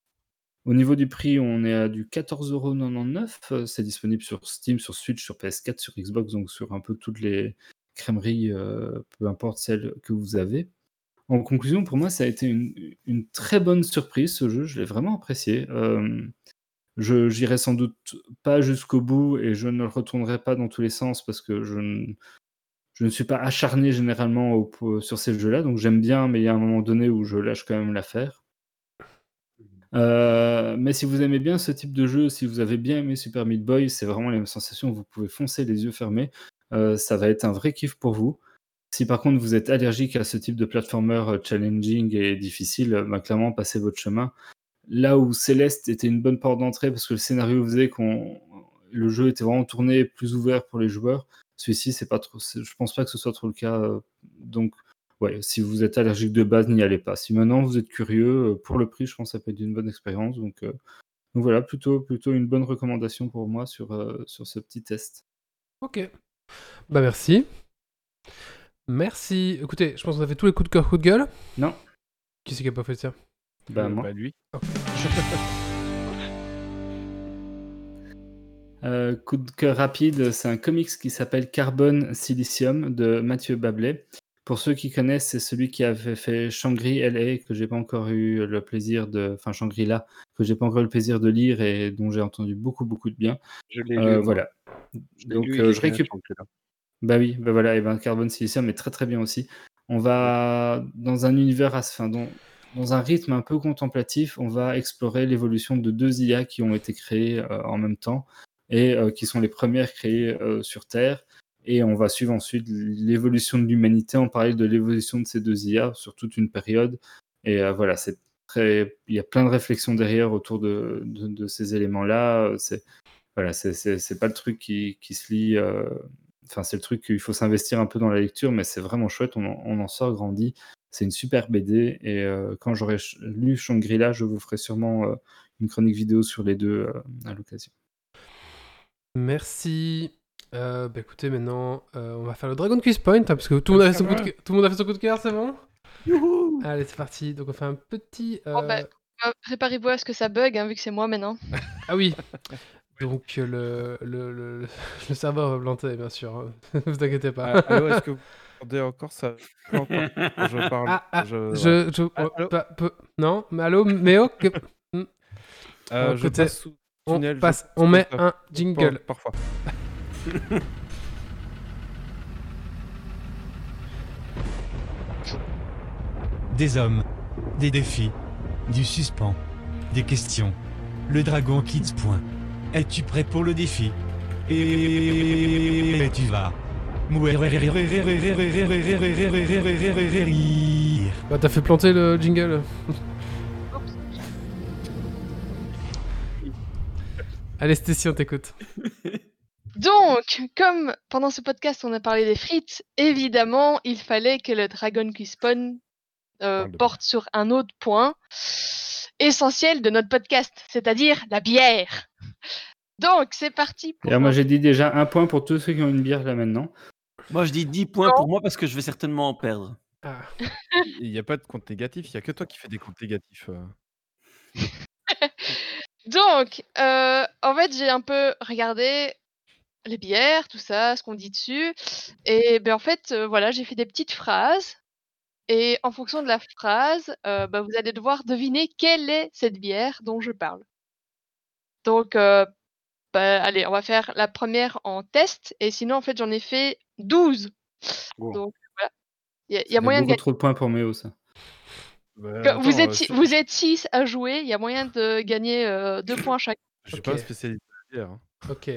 Au niveau du prix, on est à du 14,99€. Euh, c'est disponible sur Steam, sur Switch, sur PS4, sur Xbox, donc sur un peu toutes les crèmeries, euh, peu importe celle que vous avez. En conclusion, pour moi, ça a été une, très bonne surprise ce jeu. Je l'ai vraiment apprécié. je n'irai sans doute pas jusqu'au bout et je ne le retournerai pas dans tous les sens parce que je ne, je ne suis pas acharné généralement sur ces jeux-là, donc j'aime bien, mais il y a un moment donné où je lâche quand même l'affaire. Euh, mais si vous aimez bien ce type de jeu, si vous avez bien aimé Super Meat Boy, c'est vraiment les mêmes sensations. Vous pouvez foncer les yeux fermés. Euh, ça va être un vrai kiff pour vous. Si par contre vous êtes allergique à ce type de platformer euh, challenging et difficile, bah, clairement passez votre chemin. Là où Céleste était une bonne porte d'entrée parce que le scénario faisait qu'on le jeu était vraiment tourné plus ouvert pour les joueurs. Celui-ci, c'est pas trop. Je pense pas que ce soit trop le cas. Donc, ouais, si vous êtes allergique de base, n'y allez pas. Si maintenant vous êtes curieux, euh, pour le prix, je pense que ça peut être une bonne expérience. Donc, euh, donc voilà, plutôt, plutôt une bonne recommandation pour moi sur, euh, sur ce petit test. Ok. Bah merci. Merci. Écoutez, je pense qu'on a fait tous les coups de cœur, coups de gueule. Non. Qui c'est qui a pas fait ça? Bah moi. Bah, lui. Euh, coup de cœur rapide, c'est un comics qui s'appelle Carbone Silicium de Mathieu Bablet. Pour ceux qui connaissent, c'est celui qui avait fait Shangri LA que j'ai pas encore eu le plaisir de, enfin Shangri-La que j'ai pas encore eu le plaisir de lire et dont j'ai entendu beaucoup beaucoup de bien. Je l'ai Euh, lu. voilà. Je Donc lu, euh, je récupère. Bah oui, bah voilà, et ben Carbone Silicium est très très bien aussi. On va dans un univers, enfin dans, dans un rythme un peu contemplatif, on va explorer l'évolution de deux IA qui ont été créées en même temps et euh, qui sont les premières créées euh, sur Terre. Et on va suivre ensuite l'évolution de l'humanité en parallèle de l'évolution de ces deux IA sur toute une période. Et euh, voilà, c'est très, il y a plein de réflexions derrière autour de, de, de ces éléments-là. C'est voilà, c'est- pas le truc qui, qui se lit. euh, Enfin, c'est le truc qu'il faut s'investir un peu dans la lecture, mais c'est vraiment chouette. On en, on en sort grandi. C'est une super BD. Et euh, quand j'aurai lu Shangri-La, je vous ferai sûrement euh, une chronique vidéo sur les deux à l'occasion. Merci. Euh, bah écoutez, maintenant, euh, on va faire le Dragon Quiz Point, hein, parce que tout le monde a fait son coup de, cœur- tout le monde a fait son coup de cœur, c'est bon? Allez, c'est parti. Donc on fait un petit... Bon, bah, euh, Euh, Préparez-vous à ce que ça bug, hein, vu que c'est moi maintenant. Ah oui Donc euh, le, le, le, le serveur va planter, bien sûr. hein. vous inquiétez pas. Ah, allô, est-ce que vous entendez encore? Ça encore Je parle. Ah, ah, je, je, je- Ah, oh, allô? pas- peu- non, mais allô, Méo que- Euh, je écoutez, passe sous on, tunnel. passe, on met ça. un jingle. Par- Parfois. Des hommes, des défis, du suspens, des questions. Le dragon Kids. Point. Es-tu prêt pour le défi? Et tu vas. Bah t'as fait planter le jingle. Allez Stécie, on t'écoute. Donc, comme pendant ce podcast on a parlé des frites, évidemment, il fallait que le Dragon Quiz Spawn euh, porte sur un autre point essentiel de notre podcast, c'est-à-dire la bière. Donc, c'est parti pour alors, moi, j'ai dit déjà un point pour tous ceux qui ont une bière là maintenant. Moi, je dis 10 points pour moi parce que je vais certainement en perdre. Ah. Il n'y a pas de compte négatif, il n'y a que toi qui fais des comptes négatifs. euh. Donc, euh, en fait, j'ai un peu regardé les bières, tout ça, ce qu'on dit dessus. Et ben, en fait, euh, voilà, j'ai fait des petites phrases. Et en fonction de la phrase, euh, bah, vous allez devoir deviner quelle est cette bière dont je parle. Donc, bah, allez, on va faire la première en test. Et sinon, en fait, j'en ai fait 12. Oh. Donc, voilà. Il y a, y moyen de gagner. trop de points pour Méo, ça. Bah, Que- vous, êtes, euh, si- vous êtes 6 à jouer, il y a moyen de gagner euh, 2 points chacun. Je suis Ok. pas spécialiste de la bière. hein. Ok.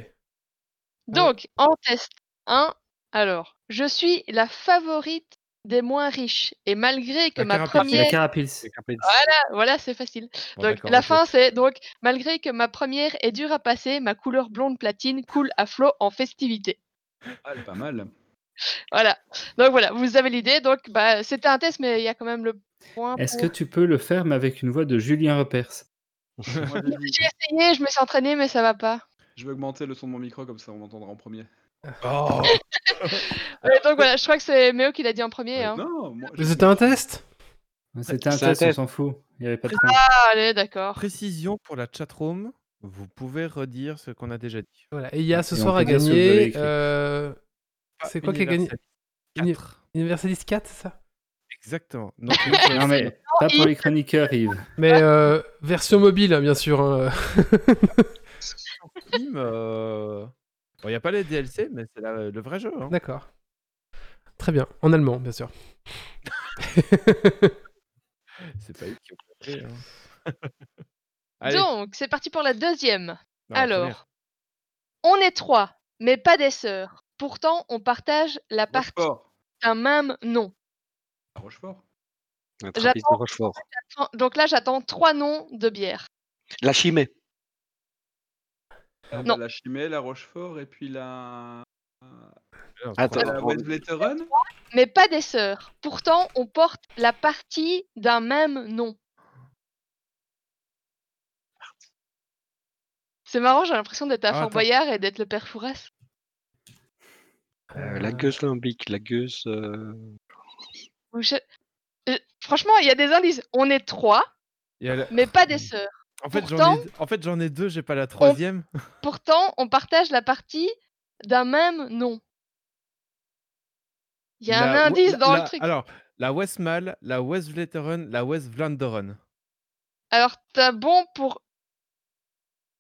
Donc, en test 1, alors, je suis la favorite des moins riches. Et malgré que La ma Carapils. C'est la première... Carapils. Voilà, voilà, c'est facile. Bon, donc, la fin, c'est donc, malgré que ma première est dure à passer, ma couleur blonde platine coule à flot en festivité. Ah, pas mal. Voilà. Donc, voilà, vous avez l'idée. Donc, bah, c'était un test, mais il y a quand même le point. Est-ce que tu peux le faire, mais avec une voix de Julien Repers? J'ai essayé, je me suis entraînée, mais ça va pas. je vais augmenter le son de mon micro, comme ça on m'entendra en premier. Oh Ouais, donc, voilà, je crois que c'est Méo qui l'a dit en premier. hein. Non, moi. C'était un test? C'était un C'est un test, on s'en fout. Il n'y avait pas de. Ah, allez, d'accord. Précision pour la chatroom, vous pouvez redire ce qu'on a déjà dit. Voilà. Et il y a ce Et soir à gagner. euh, C'est quoi qui a gagné Uni- 4. Universalis 4, c'est ça? Exactement. Donc, Non, mais pas pour les chroniqueurs, Yves. Mais euh, version mobile, hein, bien sûr. hein. Euh, bon, il n'y a pas les DLC, mais c'est le vrai jeu. hein. D'accord. Très bien. En allemand, bien sûr. C'est pas eux qui ont fait. hein. Allez. Donc, c'est parti pour la deuxième. Non, la Alors, on est trois, mais pas des sœurs. Pourtant, on partage la partie Rochefort. d'un même nom. Rochefort. Un trappiste de Rochefort. Donc là, j'attends trois noms de bière. La chimée. Ah, Non. bah, La Chimay, la Rochefort et puis la. Attends. La Westblätteren Mais pas des sœurs. Pourtant, on porte la partie d'un même nom. C'est marrant, j'ai l'impression d'être à Ah, Fort attends. Boyard et d'être le père Fouras. Euh, la gueuse limbique, la gueuse. euh, je- Euh, Franchement, il y a des indices. On est trois, la- mais pas des sœurs. En fait, j'en ai... en fait, j'en ai deux, j'ai pas la troisième. Pourtant, on partage la partie d'un même nom. Il y a La- un indice la- dans la- le truc. Alors, la Westmal, la Westvleteren, la Westvlanderen. Alors, t'as bon pour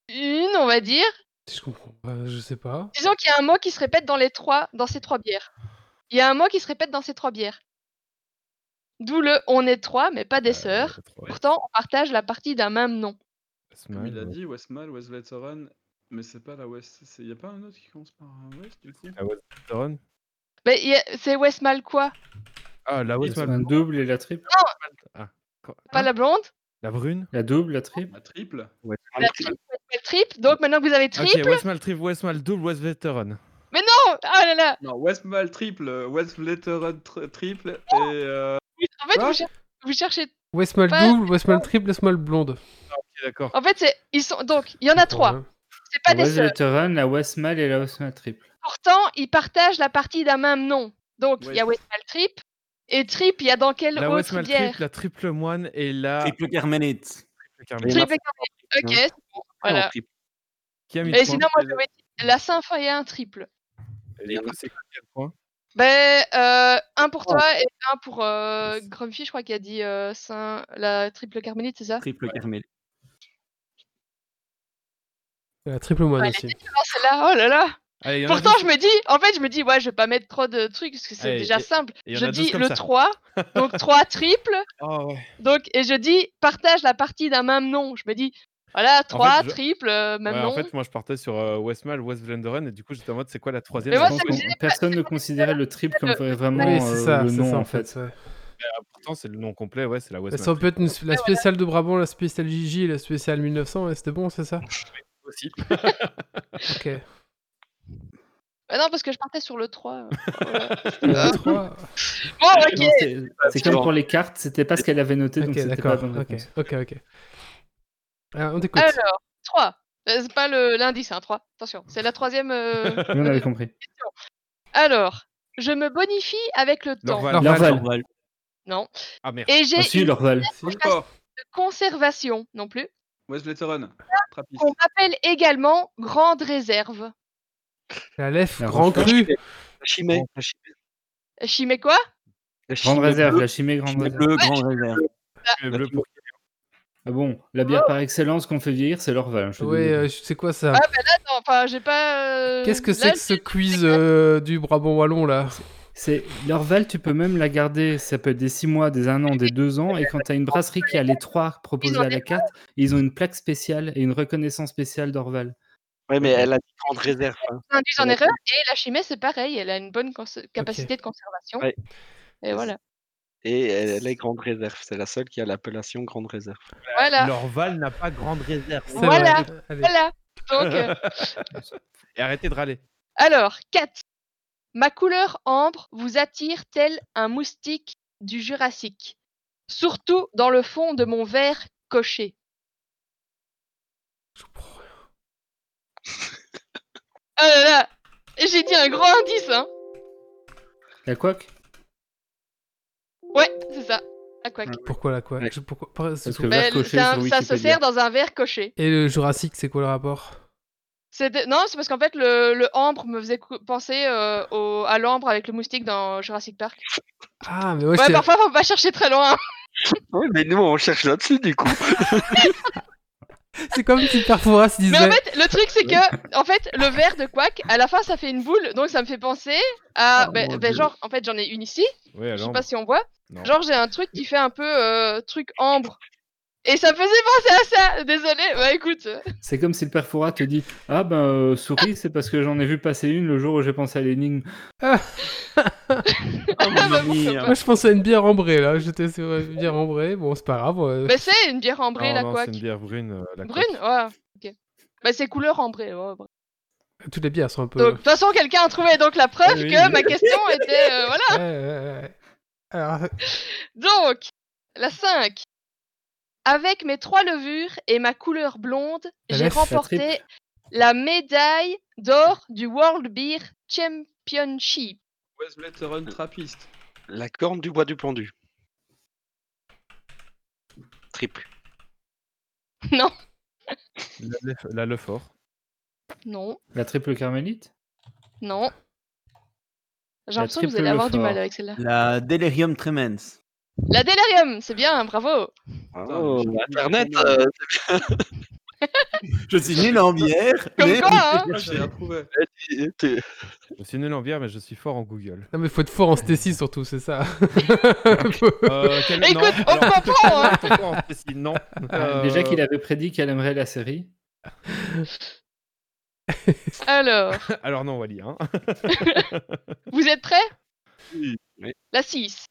une, on va dire. Je comprends pas, je sais pas. Disons qu'il y a un mot qui se répète dans les trois, dans ces trois bières. Il y a un mot qui se répète dans ces trois bières. D'où le on est trois, mais pas des sœurs. Euh, trois. Pourtant, on partage la partie d'un même nom. Comme il a dit, Westmal, Westblätteren. Mais c'est pas la West. Il y a pas un autre qui commence par un West du coup? La. Mais a- c'est Westmal quoi? Ah, la Westmal. un double et la triple. Quoi? Pas la blonde? La brune La double, la triple. La triple La triple, Westmal triple. Donc maintenant que vous avez Ok, triple. Westmal triple, Westmal double, Westvleteren. Oh, ah là là Non, Westmal triple, Westblätteren tr- triple et. euh, En fait, vous, cher- vous cherchez. Westmal Pas- double, Westmal triple, Westmal blonde. Ok, d'accord. En fait, c'est ils sont donc il y en a trois. Ouais. C'est pas La des. Westblätteren, la Westmal et la Westmal triple. Pourtant, ils partagent la partie d'un même nom. Donc il y a. Westmal triple et triple. Il y a dans quelle La autre Westmal bière? la triple moine et la. Triple Carmenite. Triple Carmen. Triple carmé. Ok, c'est bon. Voilà. triple. Qui a mis Et sinon, moi, je vais dire la Saint-Foyer triple. Et c'est quoi quel point? Ben, euh, un pour toi et un pour euh, Grumpy, je crois qu'il a dit euh, Saint... la triple carmélite, c'est ça? Triple Carmenite. La triple moine Ouais, aussi. C'est là, oh là là Allez, en Pourtant, je me dis, en fait, je me dis, ouais, je vais pas mettre trop de trucs parce que c'est déjà et- simple. et en Je dis le ça. 3, donc 3 triple, Oh, ouais. donc, et je dis partage la partie d'un même nom. Je me dis, voilà, 3 je- triple, euh, même Ouais, nom. en fait, moi je partais sur euh, Westmal, Westvleteren et du coup j'étais en mode c'est quoi la troisième moi, Personne ne considérait le triple comme le- vraiment Oui, euh, c'est ça, le c'est nom ça en fait. ouais. Pourtant, c'est le nom complet, ouais, c'est la Westmal. Ça peut être une- la spéciale de Brabant, la spéciale Gigi, la spéciale 1900, et c'était bon, c'est ça aussi. Ok. Ah non, parce que je partais sur le 3. euh, voilà. Euh, trois. bon, ok. C'est- comme pour les cartes, c'était pas ce qu'elle avait noté, donc Ok, c'était pas la d'accord. bonne Ok, réponse. ok, ok. Ah, on t'écoute. Alors, 3. Euh, c'est pas le l'indice, hein, 3. Attention, c'est la troisième. euh, Oui, on avait compris. Alors, je me bonifie avec le temps. L'Orval. Non. Ah merde. Et j'ai Ah si, une. Rochefort conservation non plus. Westblätteren Trappiste. Qu'on appelle également grande réserve. La lèvre, La grand cru. La chimée. La chimée. Chimé quoi? La Grande réserve, la chimée grande Chimée réserve. bleu pour- Ah bon, la bière par excellence qu'on fait vieillir, c'est l'Orval. Ouais, désolé. euh, c'est quoi ça Ah, bah là, non, enfin, j'ai pas. euh, Qu'est-ce que c'est que ce quiz euh, du Brabant Wallon là? C'est l'Orval, tu peux même la garder. Ça peut être des 6 mois, des 1 an, des 2 ans. Et quand tu as une brasserie qui a les trois proposés à la carte, ils ont une plaque spéciale et une reconnaissance spéciale d'Orval. Ouais, mais elle a dit grande réserve. hein. induit en erreur. Et la chimée, c'est pareil. Elle a une bonne capacité de conservation. Ouais. Et voilà. Et elle, est grande réserve. C'est la seule qui a l'appellation grande réserve. Voilà. L'Orval n'a pas grande réserve. Voilà. Voilà. Donc, euh, Et arrêtez de râler. alors, 4. Ma couleur ambre vous attire tel un moustique du Jurassique. Surtout dans le fond de mon verre coché. Là là Et j'ai dit un gros indice, hein La couac? Ouais, c'est ça. À quoi Pourquoi la quoi Ouais. Pourquoi- Parce que Ben, verre coché c'est un- sur ça se sert dans un verre coché. Et le Jurassique, c'est quoi le rapport? Non, c'est parce qu'en fait, le, le ambre me faisait penser euh, au... à l'ambre avec le moustique dans Jurassic Park. Ah, mais ouais, Ouais, parfois, faut pas chercher très loin. Oui, mais nous, on cherche là-dessus, du coup. c'est comme si Perfouras disait. Mais en fait, le truc, c'est que, en fait, le verre de Quack, à la fin, ça fait une boule, donc ça me fait penser à. Oh, genre, en fait, j'en ai une ici, Oui, je sais pas si on voit. Non. Genre, j'ai un truc qui fait un peu euh, truc ambre. Et ça me faisait penser à ça. Désolé. Bah écoute. C'est comme si le père Fouras te dit Ah ben, euh, souris, c'est parce que j'en ai vu passer une le jour où j'ai pensé à l'énigme. Oh, mamma mia. Moi, je pensais à une bière ambrée, là. J'étais sur une bière ambrée. Bon, c'est pas grave. ouais. Mais c'est une bière ambrée, Oh la couac. c'est une bière brune. euh, la Brune? coque. Ouais. Ok. Bah c'est couleur ambrée. ouais, bref. Toutes les bières sont un peu. De toute façon, quelqu'un a trouvé donc la preuve Oui, oui. que ma question était euh, voilà. Ouais, ouais, ouais. Alors, Donc la 5. Avec mes trois levures et ma couleur blonde, j'ai remporté la médaille d'or du World Beer Championship. Wesley Run Trappiste. La corne du bois du pendu. Triple. Non, La, la Lefort. non, La triple carmélite? Non. J'ai l'impression que vous allez avoir du mal avec celle-là. La Delirium Tremens. La Delirium, c'est bien, bravo. Oh, Internet, euh, Je suis nul en bière. Comme mais- quoi, hein Je suis nul en bière, mais je suis fort en Google. Non, mais faut être fort en Stacy surtout, c'est ça. Euh, quel- Écoute, non, on alors, comprend, hein. fort en non. Ah, Déjà Euh, qu'il avait prédit qu'elle aimerait la série. Alors, Alors non, Wally. Hein. vous êtes prêts? Oui. La 6.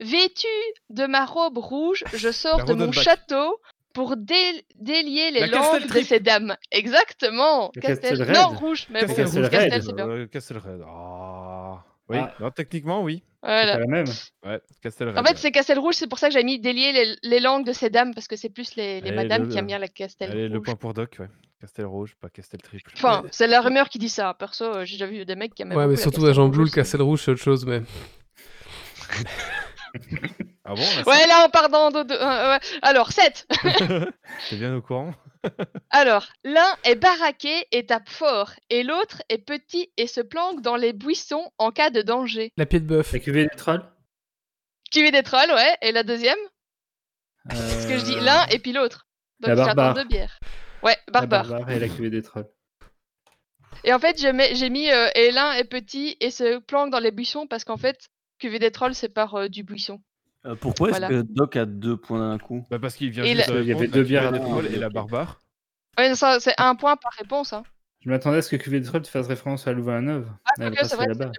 Vêtu de ma robe rouge, je sors de mon château pour dé- délier les La langues de ces dames. Exactement. Le Castel... Non, rouge, mais bon, Castelred. Castel, c'est bien. Euh, Castelred. Ah. Oui, Ah. non, techniquement, oui. C'est Voilà. la même. Ouais, Castelred. En fait, c'est Castel Rouge, c'est pour ça que j'ai mis délier les, les langues de ces dames, parce que c'est plus les, madames le- qui aiment bien la Castel Allez, le Rouge. point pour Doc, ouais. Castel Rouge, pas Castel Triple. Enfin, c'est la rumeur qui dit ça. Perso, euh, j'ai déjà vu des mecs qui aimaient ouais, mais surtout Castel Agent Rouge Blue, le. Castle Rouge, c'est autre chose, mais. Ah bon là, Ouais, là, on part dans... de- de- euh, ouais. Alors, 7. T'es bien au courant Alors, l'un est baraqué et tape fort, et l'autre est petit et se planque dans les buissons en cas de danger. La pied de bœuf. La cuvée des trolls Cuvée des trolls, ouais, et la deuxième? Parce que je dis l'un et puis l'autre. Donc la j'attends barbare. deux bières. Ouais, La barbare. barbare et la cuvée des trolls. Et en fait, je mets- j'ai mis euh, et l'un est petit et se planque dans les buissons parce qu'en fait, cuvée des trolls, c'est par euh, du buisson. Euh, pourquoi est-ce Voilà. que Doc a deux points d'un coup? Bah parce qu'il vient Et juste la- de Il y avait deux la bières Cuvée des. Trolls et la barbare. Ouais, ça, c'est un point par réponse. Hein. Je m'attendais à ce que cuvée des trolls tu fasses référence à Louvain-Neuve. Elle c'est vrai, là-bas.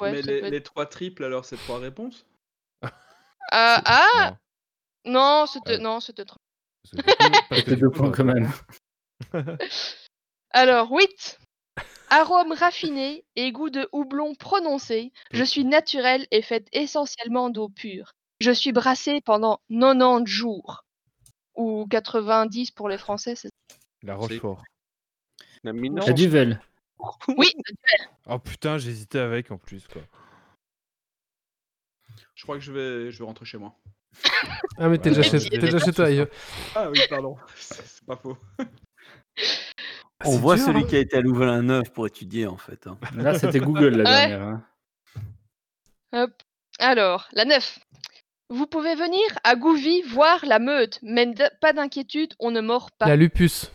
Ouais, mais ça les, peut être- les trois triples, alors, c'est trois réponses? Euh, ah Non, Non, c'était non, c'était trop. du deux points quand même. Alors, 8. Arôme raffiné et goût de houblon prononcé, je suis naturel et faite essentiellement d'eau pure. Je suis brassé pendant 90 jours. Ou 90 pour les Français, c'est La Rochefort. La Non. 1900. La Duvel. Oui, Oh putain, j'hésitais avec en plus quoi. Je crois que je vais, je vais rentrer chez moi. Ah, mais t'es Ouais, déjà chez tu- t'es déjà chez toi. Ah oui, pardon. c'est c'est pas faux. On C'est voit dur, celui hein. qui a été à Louvain-la-Neuve pour étudier en fait. hein. Là, c'était Google la Ouais. dernière. hein. Hop. Alors, la 9. Vous pouvez venir à Gouvy voir la meute, mais pas d'inquiétude, on ne mord pas. La lupus.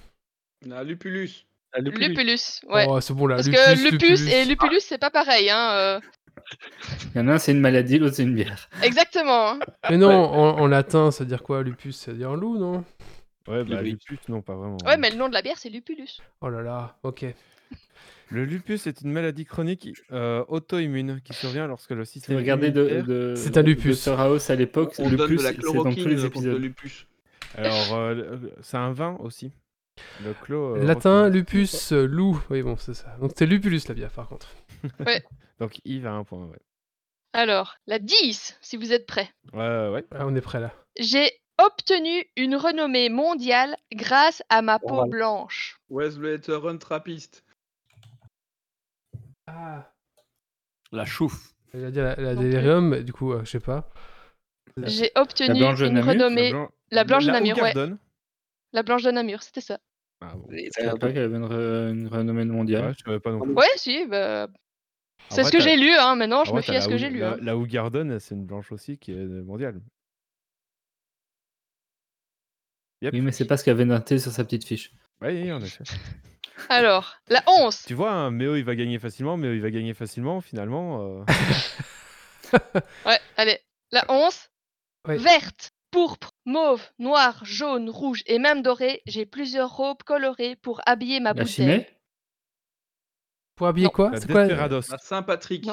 La Lupulus. La Lupulus. Lupulus, ouais. Oh, c'est bon, la Parce lupus. que lupus et lupulus, c'est pas pareil, hein. euh, Il y en a un, c'est une maladie, l'autre, c'est une bière. Exactement. hein. Mais non, en, en latin, ça veut dire quoi, lupus? Ça veut dire loup, non? Ouais, bah lupus, non, pas vraiment. Ouais, mais le nom de la bière, c'est lupulus. Oh là là, ok. Le lupus est une maladie chronique euh, auto-immune qui survient lorsque le système regardez de, de, C'est un lupus. Dr House à l'époque, On le donne lupus, de la c'est dans tous chloroquine les épisodes. lupus. Alors, euh, le- c'est un vin aussi. Le clos. euh, Latin, lupus, loup. Oui, bon, c'est ça. Donc c'est lupulus la bière, par contre. Donc Yves a un point, ouais. Alors, la 10, si vous êtes prêts. Ouais, ouais. Ah, on est prêt là. J'ai obtenu une renommée mondiale grâce à ma peau Voilà. blanche. Wesley Run Trappiste. Ah. La chouffe. J'allais dire la, la du coup, euh, je sais pas. J'ai obtenu blanche de une Namur, la renommée. blan- la blanche de la Namur, ouais. La blanche de Namur, c'était ça. Ah bon. Je savais pas qu'elle avait une, re- une renommée mondiale. Ouais, je savais pas non plus. Ouais, si, bah. C'est ce que t'as- j'ai lu, hein. Maintenant, je me fie t'as à ce la que j'ai lu. La, hein. la c'est une blanche aussi qui est mondiale. Yep. Oui, mais c'est pas ce qu'elle avait noté sur sa petite fiche. Oui, en effet. Alors, la 11. Tu vois, hein, Méo, il va gagner facilement, Méo, il va gagner facilement, finalement. euh, Ouais, allez. La 11. Ouais. Verte. pourpre, mauve, noir, jaune, rouge et même doré, j'ai plusieurs robes colorées pour habiller ma La bouteille. chimée? Pour habiller Non. quoi? C'est quoi? La Saint-Patrick.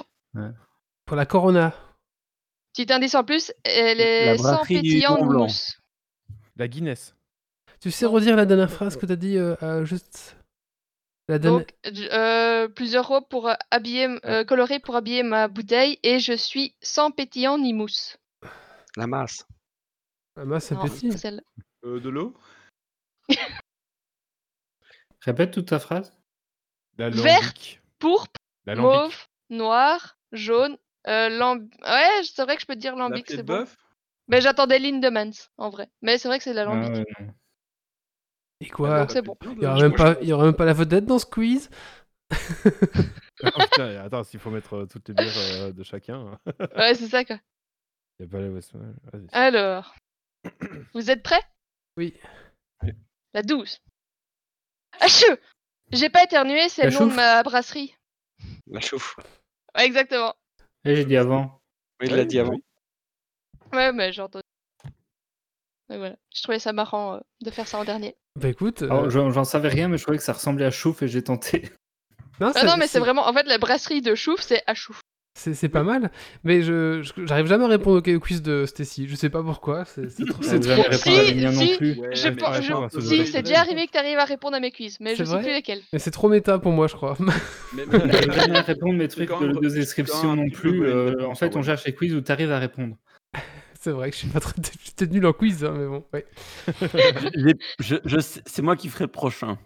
Pour la Corona. Petit indice en plus, elle est La sans pétillant mousse. La Guinness. Tu sais redire la dernière phrase que t'as dit euh, euh, juste? La dernière. Donc, euh, plusieurs robes pour habiller, euh, colorées pour habiller ma bouteille et je suis sans pétillant ni mousse. La masse. Celle-là. Euh, de l'eau? Répète toute ta phrase. La Vert. Pourpre, La mauve, noir, jaune, euh, lamb... Ouais, c'est vrai que je peux dire La lambic, c'est bon. bœuf Mais j'attendais Lindemans, en vrai. Mais c'est vrai que c'est la Ah lambic. ouais, non. Et quoi bon. Il y aura même pas, il y aura même pas la vedette dans ce quiz. Oh, putain, attends, s'il faut mettre euh, toutes les bières euh, de chacun. Ouais, c'est ça quoi. Il a pas les. Alors, vous êtes prêts? Oui. La 12. Achou J'ai pas éternué, c'est le nom de ma brasserie. La chauffe. Ouais, exactement. Et j'ai dit avant. Oui, il l'a dit avant. Ouais, mais j'ai entendu. Donc voilà. Je trouvais ça marrant euh, de faire ça en dernier. Bah écoute. Alors, euh, j'en savais rien, mais je trouvais que ça ressemblait à chouf et j'ai tenté. non, Ah non, mais c'est vraiment. En fait, la brasserie de Chouf, c'est à Chouf. C'est c'est pas mal, mais je j'arrive jamais à répondre au quiz de Stacy. Je sais pas pourquoi. C'est c'est trop. C'est trop- Si, si. plus. Ouais, Je mais pense- ouais, je- ouais, Si, ouais. c'est déjà arrivé que t'arrives à répondre à mes quiz, mais je sais plus lesquels. Mais c'est trop méta pour moi, je crois. Mais- mais- J'arrive jamais à répondre mes trucs de, description non plus. euh, en fait, on cherche les quiz où tu arrives à répondre. C'est vrai que je suis pas très. J'étais peut-être nul en quiz, hein, mais bon. Ouais. Je, je c'est moi qui ferai le prochain.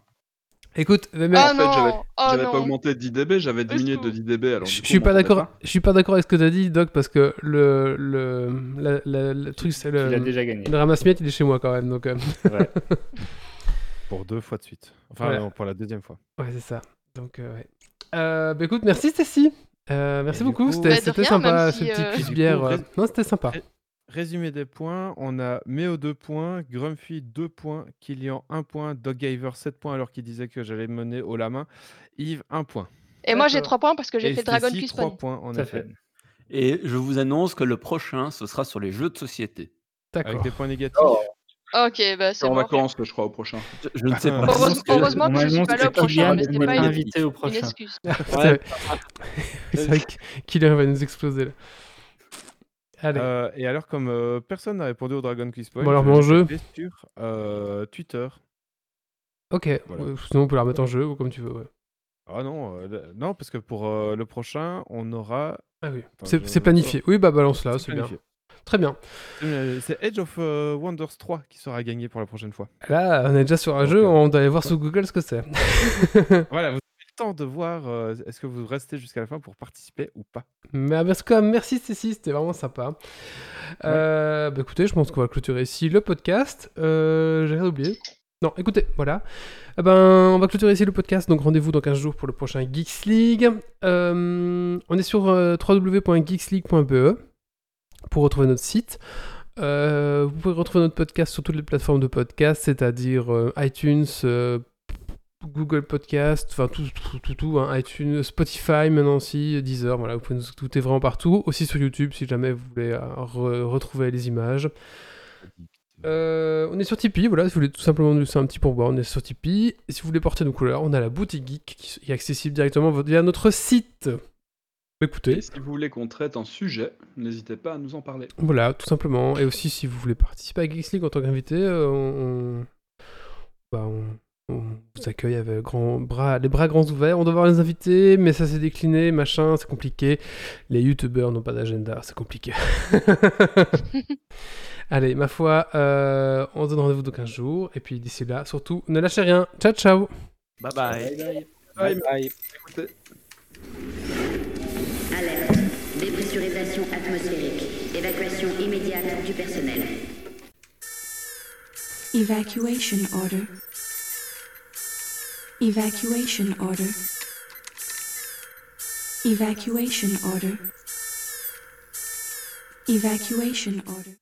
Écoute, mais, mais- Ah en fait, j'avais- Oh J'avais pas augmenté de 10 dB, j'avais diminué de secours. 10 dB. Alors, je coup, suis pas d'accord. Je suis pas d'accord avec ce que t'as dit, Doc, parce que le le le, la- la- le truc, c'est le. déjà gagné. Le ramasse-miettes, il est chez moi quand même, donc. euh, Ouais. Pour deux fois de suite. Enfin, non, pour la deuxième fois. Ouais, c'est ça. Donc, euh, ouais. Euh, bah écoute, merci Stacy. Euh, merci beaucoup, coup- c'était Bah, de c'était rien, sympa même ce petit quiz bière. euh. Non, c'était sympa. Ré- Résumé des points, on a Méo 2 points, Grumpy 2 points, Killian 1 point, Doggiver 7 points alors qu'il disait que j'allais mener haut la main, Yves 1 point. Et moi, j'ai D'accord. 3 points parce que j'ai fait Dragon Quiz 3 Pony. points en effet. fait. Et je vous annonce que le prochain, ce sera sur les jeux de société. Avec D'accord. des points négatifs. Oh. Ok, bah C'est en mort. vacances, je crois, au prochain. Je, je ne sais pas. Heureusement- que heureusement que je suis pas là au prochain, mais c'était pas une- invité au Une prochain. excuse. C'est c'est vrai qu'il va nous exploser là. Allez. Euh, et alors, comme euh, personne n'a répondu au Dragon Quiz Point, Bon, alors, je mon jeu. sur euh, Twitter. ok. voilà. Ouais, Sinon, on peut la remettre en jeu ou comme tu veux. ouais. Ah non, euh, le- non, parce que pour euh, le prochain, on aura. Ah oui. C'est je- c'est planifié. Oui, bah balance là, c'est bien. planifié. Très bien. Euh, C'est Edge of euh, Wonders 3 qui sera gagné pour la prochaine fois. Là, on est déjà sur un jeu, on doit aller voir sur Google ce que c'est. Voilà, vous de voir euh, est-ce que vous restez jusqu'à la fin pour participer ou pas? Mais en tout cas, merci Cécile, c'était vraiment sympa. Euh, bah écoutez, je pense qu'on va clôturer ici le podcast. Euh, J'ai rien oublié. Non, écoutez, voilà. Eh ben, on va clôturer ici le podcast, donc rendez-vous dans 15 jours pour le prochain Geeks League. Euh, on est sur euh, www.geeksleague.be pour retrouver notre site. Euh, vous pouvez retrouver notre podcast sur toutes les plateformes de podcast, c'est-à-dire euh, iTunes, euh, Google Podcast, enfin tout, tout, tout, tout, hein, iTunes, Spotify maintenant aussi, Deezer, voilà, vous pouvez nous écouter vraiment partout, aussi sur YouTube si jamais vous voulez euh, re- retrouver les images. Euh, on est sur Tipeee, voilà, si vous voulez tout simplement nous laisser un petit pourboire, on est sur Tipeee. Et si vous voulez porter nos couleurs, on a la boutique geek qui est accessible directement via notre site. Écoutez, Et si vous voulez qu'on traite un sujet, n'hésitez pas à nous en parler. voilà, tout simplement. Et aussi, si vous voulez participer à Geeks League en tant qu'invité, euh, on- bah, on- on vous accueille avec grand bras, les bras grands ouverts. On doit voir les invités, mais ça s'est décliné, machin, c'est compliqué. Les youtubeurs n'ont pas d'agenda, c'est compliqué. Allez, ma foi, euh, on se donne rendez-vous dans 15 jours. Et puis d'ici là, surtout, ne lâchez rien. Ciao, ciao Bye bye. Bye bye. Écoutez. Alerte. Dépressurisation atmosphérique. Évacuation immédiate du personnel. Evacuation order. Evacuation order. Evacuation order. Evacuation order.